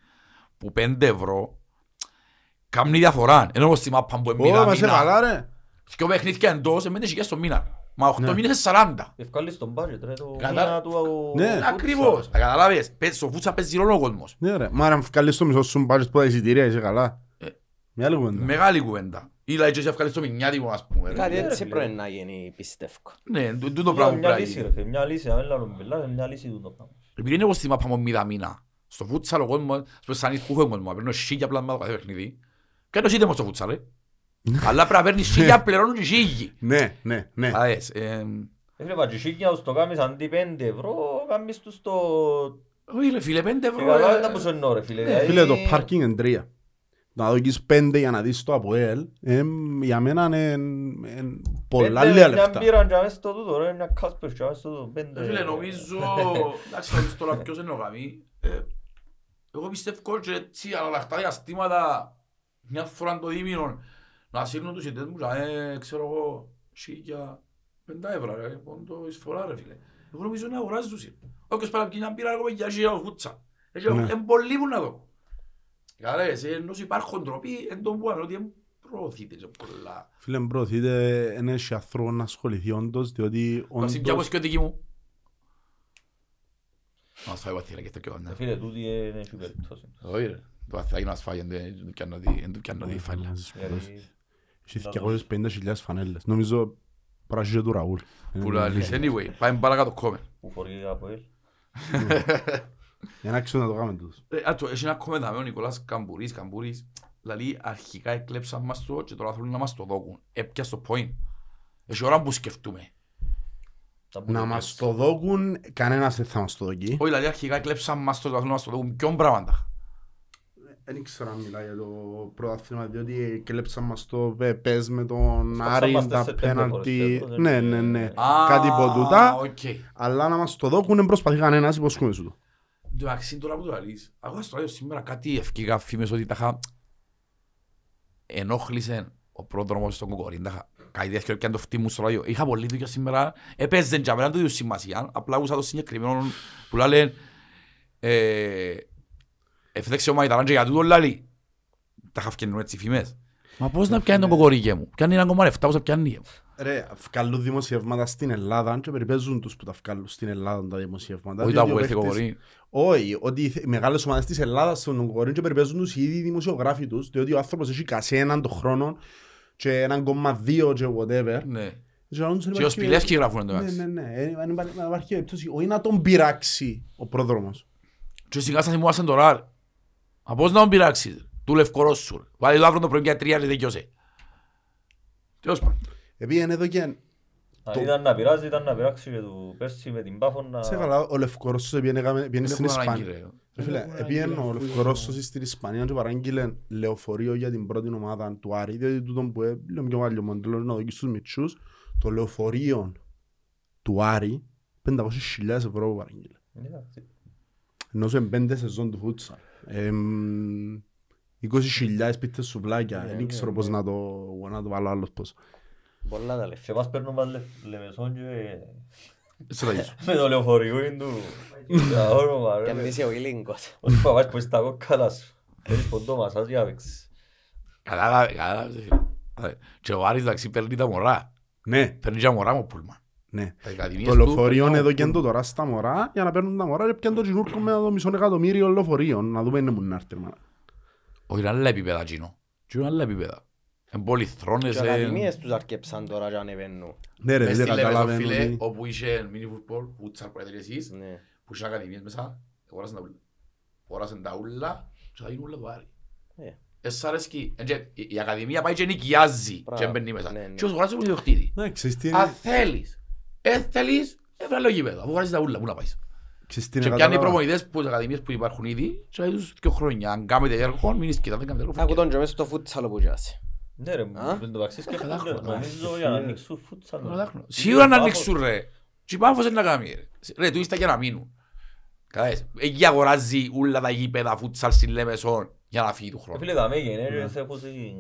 που 5 ευρώ, κάνει διαφορά. Ενώ όπως στη μάπα που Ω, είναι μα σε μήνα, καλά ρε. δυο παιχνίδια εντός, εμένα χιλιάδες στο μήνα. Μα 8 Ναι. μήνες 40. Ευκάλεις τον budget ρε, το Κατά- μήνα του Ναι. futsal. Ακριβώς. Θα καταλάβεις. Παίζει- Στο φούτσαλ παίζει ρόλο ο κόσμος. Ναι ρε. Μα αν βγάλεις το μισό σου μπάτζετ που τα εισιτήρια είσαι καλά. Ε. Μια άλλη κουβέντα. Μεγάλη κουβέντα. Ή δηλαδή και σε ευχαριστώ μηνιάτικο, ας πούμε. ρε. Κάτι Ναι, ρε, έτσι φίλε. πρέπει να γίνει, πιστεύω. Ναι, τού- τούτο Μια- πράγμα που Μια πρέπει να λύση γίνει. ρε, φίλε, μια λύση, αν λέμε πελά, μια λύση του το πράγμα. Επειδή είναι όπως στη μάπα μου μηδα μήνα. Στο φούτσαλ ο κόσμος, στο σαν που έχουμε κόσμος, παίρνω σίγια πλάσματα κάθε παιχνίδι. Και το σύντεμο στο φούτσαλ, ε. Αλλά πρέπει να παίρνεις σίγια, πληρώνουν και σίγοι. Ναι, ναι, ναι. Άες, ε, Ε, Φίλε, πατζησίκια ως το κάνεις αντί πέντε ευρώ, κάνεις τους το... όχι ρε φίλε, πέντε Και ευρώ. καταλάβεις ε, τα που σου εννοώ ρε φίλε. Ναι, δηλαδή- Φίλε, το parking είναι τρία. Να δοκίσεις πέντε για να δεις το από ελ, για μένα είναι είναι πολλά Πέντε, λίγα Μια λεφτά. μπύρα και αμέσως στο τούτο ρε, μια κάσπερ και αμέσως στο τούτο, πέντε. Ρε φίλε, νομίζω, εντάξει θα δεις τώρα ποιος είναι ο γαμί. Ε, Εγώ πιστεύω και έτσι αναλλακτά διαστήματα, μια φορά το δίμηνο, να σύρνουν τους ιδέες μου, ε, ξέρω εγώ, σίγια, Πεντά ευρώ ρε, πόντο εισφορά ρε φίλε. Εγώ νομίζω να αγοράζεις τους. Όποιος πάει να πιει μια μπύρα εγώ με για χιλιάδες φούτσα. Έχει Ναι. εν πολλοί που να δω. Κατάλαβες, ε, ενώ υπάρχουν τρόποι εν τον που αν ότι εν προωθείται και πολλά. Φίλε προωθείτε ένα έχει άνθρωπο να ασχοληθεί όντως, διότι Βασίλη, ποια όντως... πως και ο δική μου. Να μας φάει βαθύρα και αυτό και Ε, όλα. Φίλε, τούτη είναι έχει περίπτωση. Όχι ρε, το αθάκι να μας φάει εν του πιάνω τη- εν του πιάνω τη φάλα. Γιατί Έχει 250.000 φανέλες. Νομίζω πράσινο του Ραούλ. Που λαλείς, anyway, πάμε παρακάτω κόμμεν. που φορεί από ελ. Για να ξέρω να το κάνουμε τους. Ε, άτο, έχει ένα κομμεντάμε ο Νικόλας Καμπουρής, Καμπουρής, δηλαδή αρχικά εκλέψαν μας το και τώρα θέλουν να μας το δώκουν. Έπια στο point. Έχει ώρα που σκεφτούμε. Τα που Να το μας κλέψει. το δώκουν, κανένας δεν θα μας το δοκεί. Όχι, δηλαδή αρχικά εκλέψαν μας το και θέλουν να μας το δώκουν ποιον πράγματα. Δεν ήξερα αν μιλάει για το πρωτάθλημα, διότι κλέψαν μας το πε- πες με τον Σπάσαν Άρη, μας τα τέσσερις πέντε πέναλτι. φορές, τέλος, Ναι, δεν ναι, είναι- ναι. Α, Κάτι από τούτα. οκ. Αλλά να μας το δώκουν, δεν προσπαθεί κανένας, υποσχούμε σου το. Εντάξει, τώρα που το λαλείς, ακούω στο ράδιο σήμερα κάτι ευκήγα φήμες ότι τα είχα ενόχλησε ο πρόδρομος στον Κοκορίν, τα είχα κάτι τέτοιο και αν το φτύμουν στο ράδιο. Είχα πολλή δουλειά σήμερα, έπαιζε για μένα το ίδιο σημασία, απλά άκουσα το συγκεκριμένο που λένε ε, έφταξε ο Μαϊταράν και για τούτο λαλεί. Τα είχα φτιάχνουν έτσι φήμες. Μα πώς να πιάνει τον Κοκορίγε μου, πιάνει ένα κομμάτι λεφτά, πώς να πιάνει. Ρε, βγάλουν δημοσιεύματα στην Ελλάδα και περιπέζουν τους που τα βγάλουν στην Ελλάδα τα δημοσιεύματα. Όχι τα διότι που ο έρθει ο παίκτης- Κοκορί. Όχι, ότι οι θε- οι μεγάλες ομάδες της Ελλάδας στον Κοκορίν και περιπέζουν τους οι ίδιοι δημοσιογράφοι τους, διότι ο άνθρωπος έχει κασέναν τον χρόνο και έναν κόμμα δύο και whatever. Ναι. Και λαλούν τους, Και ο υπάρχει- Σπηλεύσκι γράφουν Ναι, εντωμεταξύ. ναι, ναι. Ε, αν υπά- αν υπάρχει περίπτωση, όχι να τον πειράξει ο πρόδρομος. Και στην κάστα θυμούμασταν τώρα. Μα πώς να τον πειράξεις, του Λευκορός σου. ρε. Βάλε το αύριο το πρωί για τρία και δικαιώσαι. Τέλος πάντων. Επειδή εδώ και Αν το- ήταν να πειράζει, ήταν να πειράξει και του πέρσι με την Πάφο να... σε καλά, ο Λευκορώσος πήγαινε πήγαινε Δεν στην έχουν ανάγκη, Ισπανία. ρε. Ρε Φίλε, επήγαινε ο Λευκορώσος στην Ισπανία και παράγγειλε λεωφορείο για την πρώτη ομάδα του Άρη, διότι τούτον που ε, λέμε πιο άλλο μοντέλο να δοκίσει στους μητσούς, το λεωφορείο του Άρη, 500.000 ευρώ που παράγγειλε. Εντάξει. Ενώ σε πέντε σεζόν του φούτσα. Εμ, 20.000 πίτες σουβλάκια, Ναι, δεν ναι, ξέρω ναι. πώς να το, να το βάλω άλλος πώς. Πολλά τα λεφτά. Σε μας παίρνουν πάλι λεμεσόν και Σε τα γύρω. με το λεωφορείο είναι του. Τα όνομα Και ρε. εμείς ο Ιλίνκος. Ως παπάς που είσαι τα κόκκαλα σου. Έχεις ποντό μασάζ για να παίξεις. Κατάλαβε, κατάλαβε. φίλε. Και ο Άρης εντάξει παίρνει τα μωρά. Ναι, Παίρνει και μωρά μου πούλμα. Ναι. Τα ακαδημίες Το του λεωφορείο παίρνουν εδώ και πούλμαν. το τώρα στα μωρά για να παίρνουν τα μωρά και πιάνε το τζινούρκο με το μισό εκατομμύριο λεωφορείων. Να δούμε είναι μου να έρθει. μάνα. Όχι, είναι άλλα επίπεδα εκείνο. Και είναι άλλα επίπεδα. Εν πολυθρόνες, Και εν- ακαδημίες τους αρκέψαν τώρα και ανεβαίνουν. Ναι ρε, μες δεν στη Λεμεσό, καταλαβαίνω. φίλε, ότι- όπου είχε μίνι φουτμπολ, που τσαρ που έδερε εσείς, Ναι. που είχε ακαδημίες μέσα, αγοράσαν τα ούλα. Αγοράσαν τα ούλα και θα γίνουν ούλα του Άρη. Ε. Εσ' αρέσκει. Εν και η- Η ακαδημία πάει και νοικιάζει Μπράβο. και μπαίνει μέσα. Ναι, ναι. Και ως αγοράζει τον ιδιοκτήτη. Ναι, ξέρεις τι Αν είναι. θέλεις, ε, θέλεις, έβραλε γήπεδο. Αφού αγοράζεις τα ούλα, πού να πάεις. Ξέρεις τι Και είναι πιάνει κατάλαβα; προπονητές που τις ακαδημίες που υπάρχουν ήδη και λέει τους δύο χρόνια. Αν κάνετε έργο, μην σκητάτε, κάνετε έργο. Άκου τον και μέσα στο φούτσαλο που γιάσει. Ναι ρε, Α; δεν το βαξίς και Καλά αυτό, χρόνια. νομίζω για να ανοίξουν φούτσαλ. Καλά χρόνια. Σίγουρα να ανοίξουν ρε. Και η Πάφος είναι να κάνεις ρε. Ρε, του είστε για να μείνουν. Κατάλαβες. Εκεί αγοράζει ούλα τα γήπεδα φούτσαλ στη Λέμεσον για να φύγει του Ε, χρόνου. Φίλε, τα μέγε, ναι, ρε, σε έχω συ-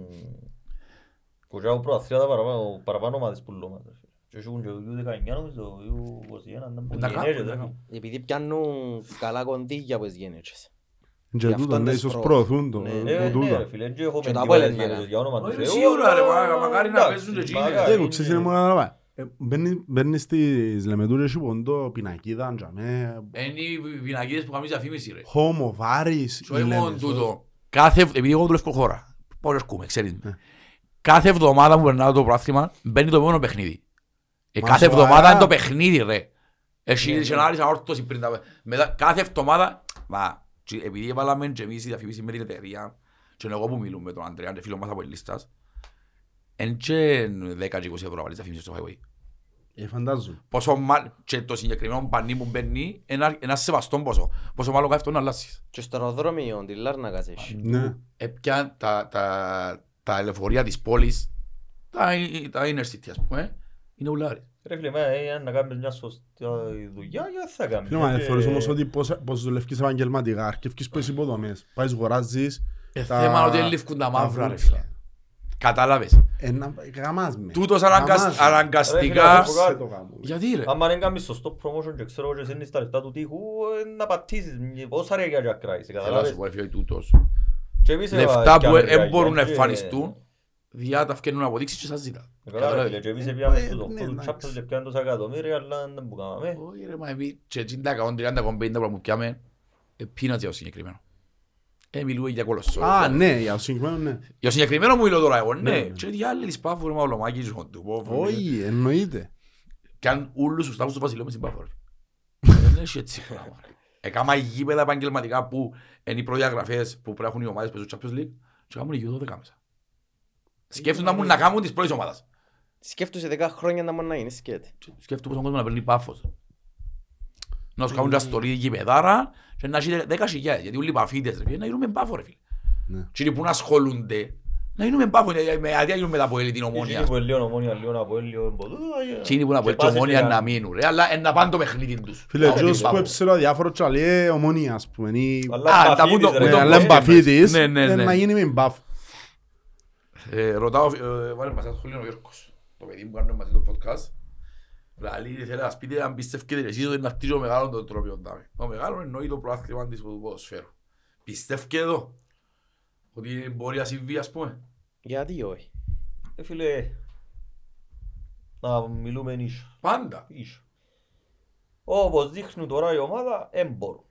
που και έχω προαθλήματα παραπάνω- παραπάνω ομάδες που λέω μας, ρε. Και έχουν και U19 νομίζω, U21, αν δεν Δεν πω, τα γενναίες, κάνουν, ρε. δεν τα κάνουν. Επειδή πιάνουν καλά κοντίγια από τις γέννητσες. Και Γι' τούτο, αυτόν ναι, τις ίσως προωθούν. προωθούν το. Ναι, το Ε, τούτο. ναι, ρε, φίλε, και έχω Και με τα δύο Απόλλες γέννες, να για όνομα του Όχι, Θεού, σίγουρα, ρε, αλλά- μα- μακάρι να εντάξει, παίζουν και εκείνοι, μακάρι, ρε. Εγώ ξέρεις τι είναι- είναι μου καταλαβα. Ε, μπαίνει- Μπαίνεις στις Λεμετούρες και ποντό πινακίδα, τζαμέ, Είναι οι πινακίδες που κάνουν διαφήμιση ρε. χώμο, βάρης, Και όχι μόνο Λέμεσο. τούτο. Κάθε, επειδή εγώ δουλεύω χώρα, πώς αρκούμε, ξέρεις Ναι. με. Κάθε εβδομάδα που περνάω το πράθυμα, μπαίνει το επόμενο παιχνίδι. Ε, Μα κάθε σοβαρά. εβδομάδα είναι το παιχνίδι ρε. Έχει Ναι, είχε ναι. να άρεσε αόρτωση πριν τα... Μετά, κάθε εβδομάδα, μα, και επειδή έβαλαμε και εμείς η διαφήμιση με την εταιρεία, και εγώ που μιλούμε με τον Αντρέα, και φίλος μας από η λίστας, εν και 10 και 20 ευρώ βάλεις διαφήμιση στο highway. Ε, φαντάζομαι. Πόσο μάλλον, και το συγκεκριμένο πανί που μπαίνει, ένα, ένα σεβαστό ποσό. Πόσο μάλλον αυτό να αλλάσεις. Και στο αεροδρόμιο, τη Λάρνακας έχει. Ναι. έπιαν τα, τα, τα λεωφορεία της πόλης, τα, τα inner city ας πούμε, είναι ουλάρι. Ρε φίλε, μα, ε, αν να κάνεις μια σωστή δουλειά, γιατί θα κάνεις. Φίλε, μα, Ε, θεωρείς όμως ότι πώς, πώς δουλεύεις επαγγελματικά, αρκεύκεις πόσες υποδομές. Πάεις, αγοράζεις, Ε, Τα- θέμα ότι ελήφκουν τα μαύρα ρε βούτσα. φίλε. Κατάλαβες. Ένα, γαμάς με. Τούτος Γαμάς αναγκασ- με. Ρε, αναγκαστικά... φίλε, Σε το κάνω. Γιατί ρε; Άμα δεν κάνεις σωστό promotion και ξέρω και σένεις τα λεφτά του τείχου, ε, να πατήσεις μ, πόσα ρε για κράεις, Θέλω να καταλάβες. σου πω ρε φίλε τούτος. Και εμείς Λεφτά έβα- που πιάμε δεν ρε, μπορούν να και- εμφανιστούν, διά τα φκένουν αποδείξεις και σας ζητά. Ε, καλά, ρε, Καταλάβες. φίλε, και εμείς έπιαμε Ε, στο ναι, του εντάξει. Champions και πιάνε τόσα εκατομμύρια, αλλά δεν που κάναμε. Όχι ρε μα εμείς και εκείνα τα 130 150 που μου πιάμε, ε, peanuts για το συγκεκριμένο. Ε, μιλούμε για κολοσσό. Α, ναι, για το συγκεκριμένο, ναι. Για το συγκεκριμένο μου μιλώ τώρα εγώ, Ναι, ναι. ναι. Και οι άλλοι της Πάφου ρε μαυλομάκη τους χοντού. πω, πω, Όχι, εννοείται. Κι αν ούλους τους τάφους του Βασιλείου μες στην Πάφο ρε. Δεν έχει έτσι πράγμα ρε. Εκάμα γήπεδα επαγγελματικά που είναι οι προδιαγραφές που πρέπει να έχουν οι ομάδες που παίζουν Champions League και κάνουν οι U12 μέσα. Σκέφτονται να μου να κάνουν τις πρώτες ομάδας. Σκέφτομαι 10 χρόνια να μπορεί να είναι σκέτη. Σκέφτομαι πόσο κόσμο να παίρνει πάφος. Να σου κάνουν τα στολή γηπεδάρα και να έχει δέκα χιλιάδες. Γιατί όλοι οι παφίτες ρε φίλε, να γίνουμε πάφο ρε φίλε. Ναι. Και οι που να ασχολούνται να γίνουμε πάφο. ε, με αδεία γίνουμε μετά από την Εκείνοι ομόνια. που είναι λίγο ομόνια, λίγο από λίγο εμποδού, ε, Τι είναι που να πω και έτσι πας ομόνια και να μείνουν ρε. Αλλά ε, να πάνε το παιχνίδι τους. Φίλε, Να εκείνος πάνε που πάφο. έψερα διάφορο και λέει «Ε, ομόνια, ας πούμε, ή- Αλλά Α, τα μπαφίτης, που το- ρε, που Ναι, το το αλλά μπαφ- μπαφ- εμπαφίτης, Ναι, ναι, ε, ναι. να γίνει με μπαφ. Ε, Ρωτάω, ε, βάλε μας ένα σχολείο ο Γιώργος. Το παιδί μου κάνει μαζί το podcast. Λαλή, θέλει να σπείτε αν πιστεύετε εσείς ότι να χτίσει ο μεγάλο το τρόπιο τάμε. Το μεγάλο εννοεί το προάθλημα της του ποδοσφαίρου. Πιστεύετε εδώ ότι μπορεί να συμβεί ας πούμε; Γιατί όχι. Ε, φίλε, να μιλούμε ίσο. Πάντα. ίσο. Όπως δείχνουν τώρα η ομάδα, δεν μπορούν.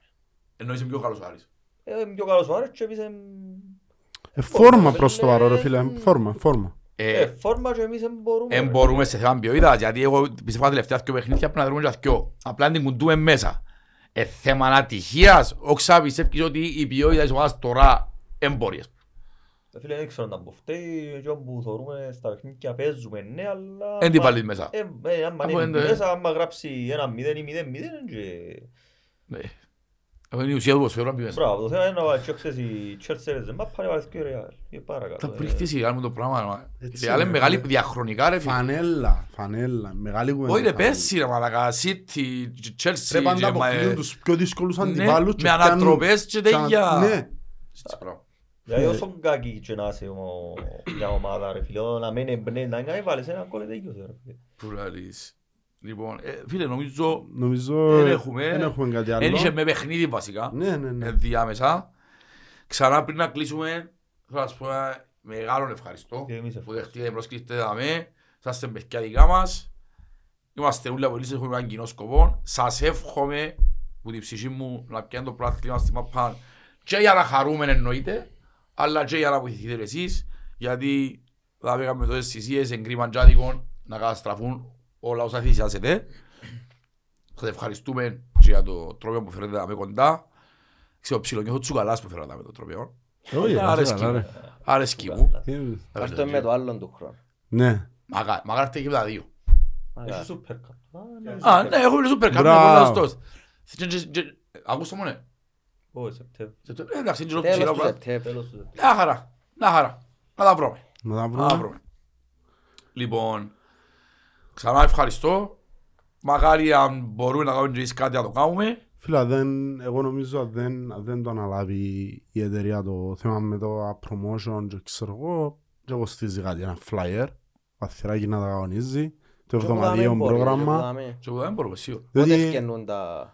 Εννοείς είναι πιο καλός ο Άρης. Ε, Είναι πιο καλός ο Άρης και εμείς εμ, Ε, Φόρμα φίλε, προς το παρόν, ρε φίλε. Φόρμα, φόρμα. Ε, ε, φόρμα και εμείς δεν μπορούμε. Εν ρε. μπορούμε σε θέμα ποιότητας, γιατί εγώ πιστεύω τα τελευταία δυο παιχνίδια πρέπει να δούμε και δυο. Απλά την κουντούμε μέσα. Ε, θέμα ατυχίας, όξα πιστεύεις ότι η ποιότητα της ομάδας τώρα εμπόριες. Ε, Φίλε, δεν ξέρω να μπω φταίει, εκείνο που θεωρούμε στα παιχνίδια παίζουμε, ναι, αλλά... Εν τι πάλι μέσα. Ε, ε, άμα Αφού είναι είναι- μέσα, άμα γράψει ένα μηδέν ή μηδέν μηδέν, και... Ναι. Αυτό είναι η ουσία του ποδοσφαίρου να μπει μέσα. Μπράβο, το θέμα είναι να βάλει και ξέρεις η Chelsea έπαιζε μάπα, να βάλει και ωραία. Ε, παρακαλώ, Τα ε. πρίχτης κάνουμε το πράγμα. Έτσι Η άλλη είναι, μεγάλη φίλε. διαχρονικά ρε φίλε. Φανέλα, φανέλα. Μεγάλη κουβέντα. Όχι ρε φανέλα. πέρσι ρε μαλακά, City, Chelsea. Ρε πάντα και μα- αποκλείουν τους πιο δύσκολους Ναι, αντιπάλους και με πιάνουν- ανατροπές και τέτοια. Ναι. Έτσι, πράγμα. Δηλαδή όσο κακή και να είσαι ο- μια ομάδα ρε φίλε, να μην εμπνέει, να μην βάλεις ένα γκολ τελείωσε ρε φίλε. Που λαλείς. Λοιπόν, ε, φίλε νομίζω Νομίζω δεν ε, έχουμε. δεν έχουμε κάτι Δεν είχε άλλο. με παιχνίδι βασικά. Ναι, ναι, ναι. ενδιάμεσα. Ξανά πριν να κλείσουμε, θέλω να σας πω ένα μεγάλο ευχαριστώ Και εμείς που ευχαριστούμε. δεχτείτε την πρόσκληση δαμέ. Σας είστε παιδιά δικά μας. Είμαστε όλοι από λύσεις, έχουμε έναν κοινό σκοπό. Σας εύχομαι που την ψυχή μου να πιάνει το πράθλημα στη μαπά και για να χαρούμε εννοείται, αλλά και για να βοηθηθείτε εσείς, γιατί θα πήγαμε τόσες θυσίες εγκρίμαν τζάδικων να καταστραφούν όλα όσα θυσιάσετε. Σας ευχαριστούμε και για το τρόπο που φέρετε να με κοντά. Ξέρω ψιλονιώθω τσουκαλάς που φέρετε με το τρόπο. Όχι, Αλλά αρέσκει καλά, μου. ρε. Αρέσκει μου. Ε, Αυτό με το άλλον του χρόνου. Ναι. Μακάρι μακάρι και τα δύο. Έχει Super Cup. Α, ναι, Α, Super ναι, έχουμε και σούπερ κάπου, Μπράβο. είναι πολύ σωστός. Και- και- και- Ακούσατε μου, ναι. Cup. Όχι, Σεπτέμβριο. Ε, Εντάξει, είναι και Τέλος ψηλά του πράγματα. Σεπτέμβρη. Τέλος του Σεπτέμβρη. Μια χαρά, μια χαρά. Να τα βρούμε. Να τα Να τα βρούμε. βρούμε. Λοιπόν, ξανά ευχαριστώ. Μακάρι αν μπορούμε να κάνουμε και εμείς κάτι να το κάνουμε. Φίλε, δεν, εγώ νομίζω αν δεν, αν δεν το αναλάβει η εταιρεία το θέμα με το promotion και ξέρω εγώ και κοστίζει κάτι, ένα flyer, βαθυράκι να τα αγωνίζει, το εβδομαδιαίο πρόγραμμα. Και εγώ δεν μπορούμε σίγουρα. Πότε Διότι ευκαινούν τα...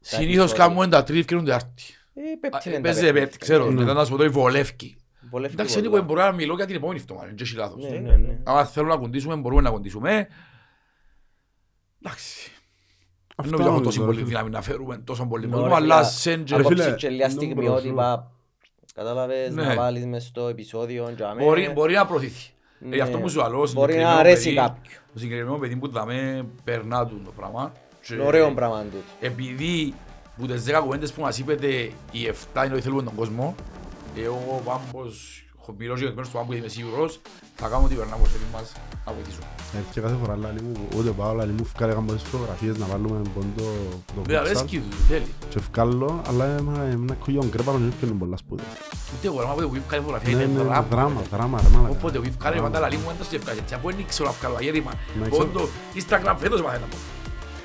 Συνήθως επεισόδια; κάνουμε τα τρίτη και την άρτη. Ε, πέπτει είναι τα Παίζει παιχνίδια. επέπτη, ξέρω. Ναι. Μετά να σου πω το βολεύκει. Βολεύει Εντάξει, πολλά. είναι που μπορώ να μιλώ για την επόμενη εβδομάδα, δεν έχει λάθος. Ναι, ναι, ναι. Αν θέλουμε να κοντήσουμε, μπορούμε να κοντήσουμε. Εντάξει. Δεν νομίζω έχω τόση πολύ δύναμη να φέρουμε τόσο πολύ Ναι, κόσμο, ρε αλλά φίλε, σεν και- ρε φίλε, Απόψε και λίγα δεν στιγμιότυπα. Κατάλαβες Ναι. να βάλεις μες στο επεισόδιο. και αμέ. μπορεί, μπορεί να προωθηθεί. Ε, Ναι. Γι' αυτό μου σου λέω, Μπορεί συγκεκριμένο να αρέσει παιδί- κάποιου. Το συγκεκριμένο παιδί που δαμε περνά του το πράγμα. Και Είναι ωραίο πράγμα τούτο. Επειδή που τις 10 κουβέντες που μας είπετε οι 7 είναι ότι θέλουμε τον κόσμο, εγώ ο Πάμπος, έχω μιλώσει για εκ μέρους του Πάμπου γιατί είμαι σίγουρος, θα κάνω ό,τι περνά από χέρι μας να βοηθήσουμε. Ε, και κάθε φορά λαλί μου, ούτε πάω λαλί μου φκάλε κάνω τις φωτογραφίες να βάλουμε πόντο το Βέβαια, futsal αρέσκει του, θέλει. και φκάλω, αλλά ένα κουγιόν κρέπανο και έφυγε πολλά σπούδες. Ούτε εγώ, άμα πότε που βγάλει φωτογραφία Ναι, είναι ναι, δράμα. δράμα, δράμα ρε μάλακα. Όποτε που βγάλει πάντα λαλί μου, έντος και ευκάλει. Έτσι, αφού δεν ξέρω να βγάλω αγέρημα. Να ξέρω. Πόντο, Instagram φέτος μαθαίνω.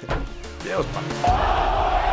Τέλος πάντων.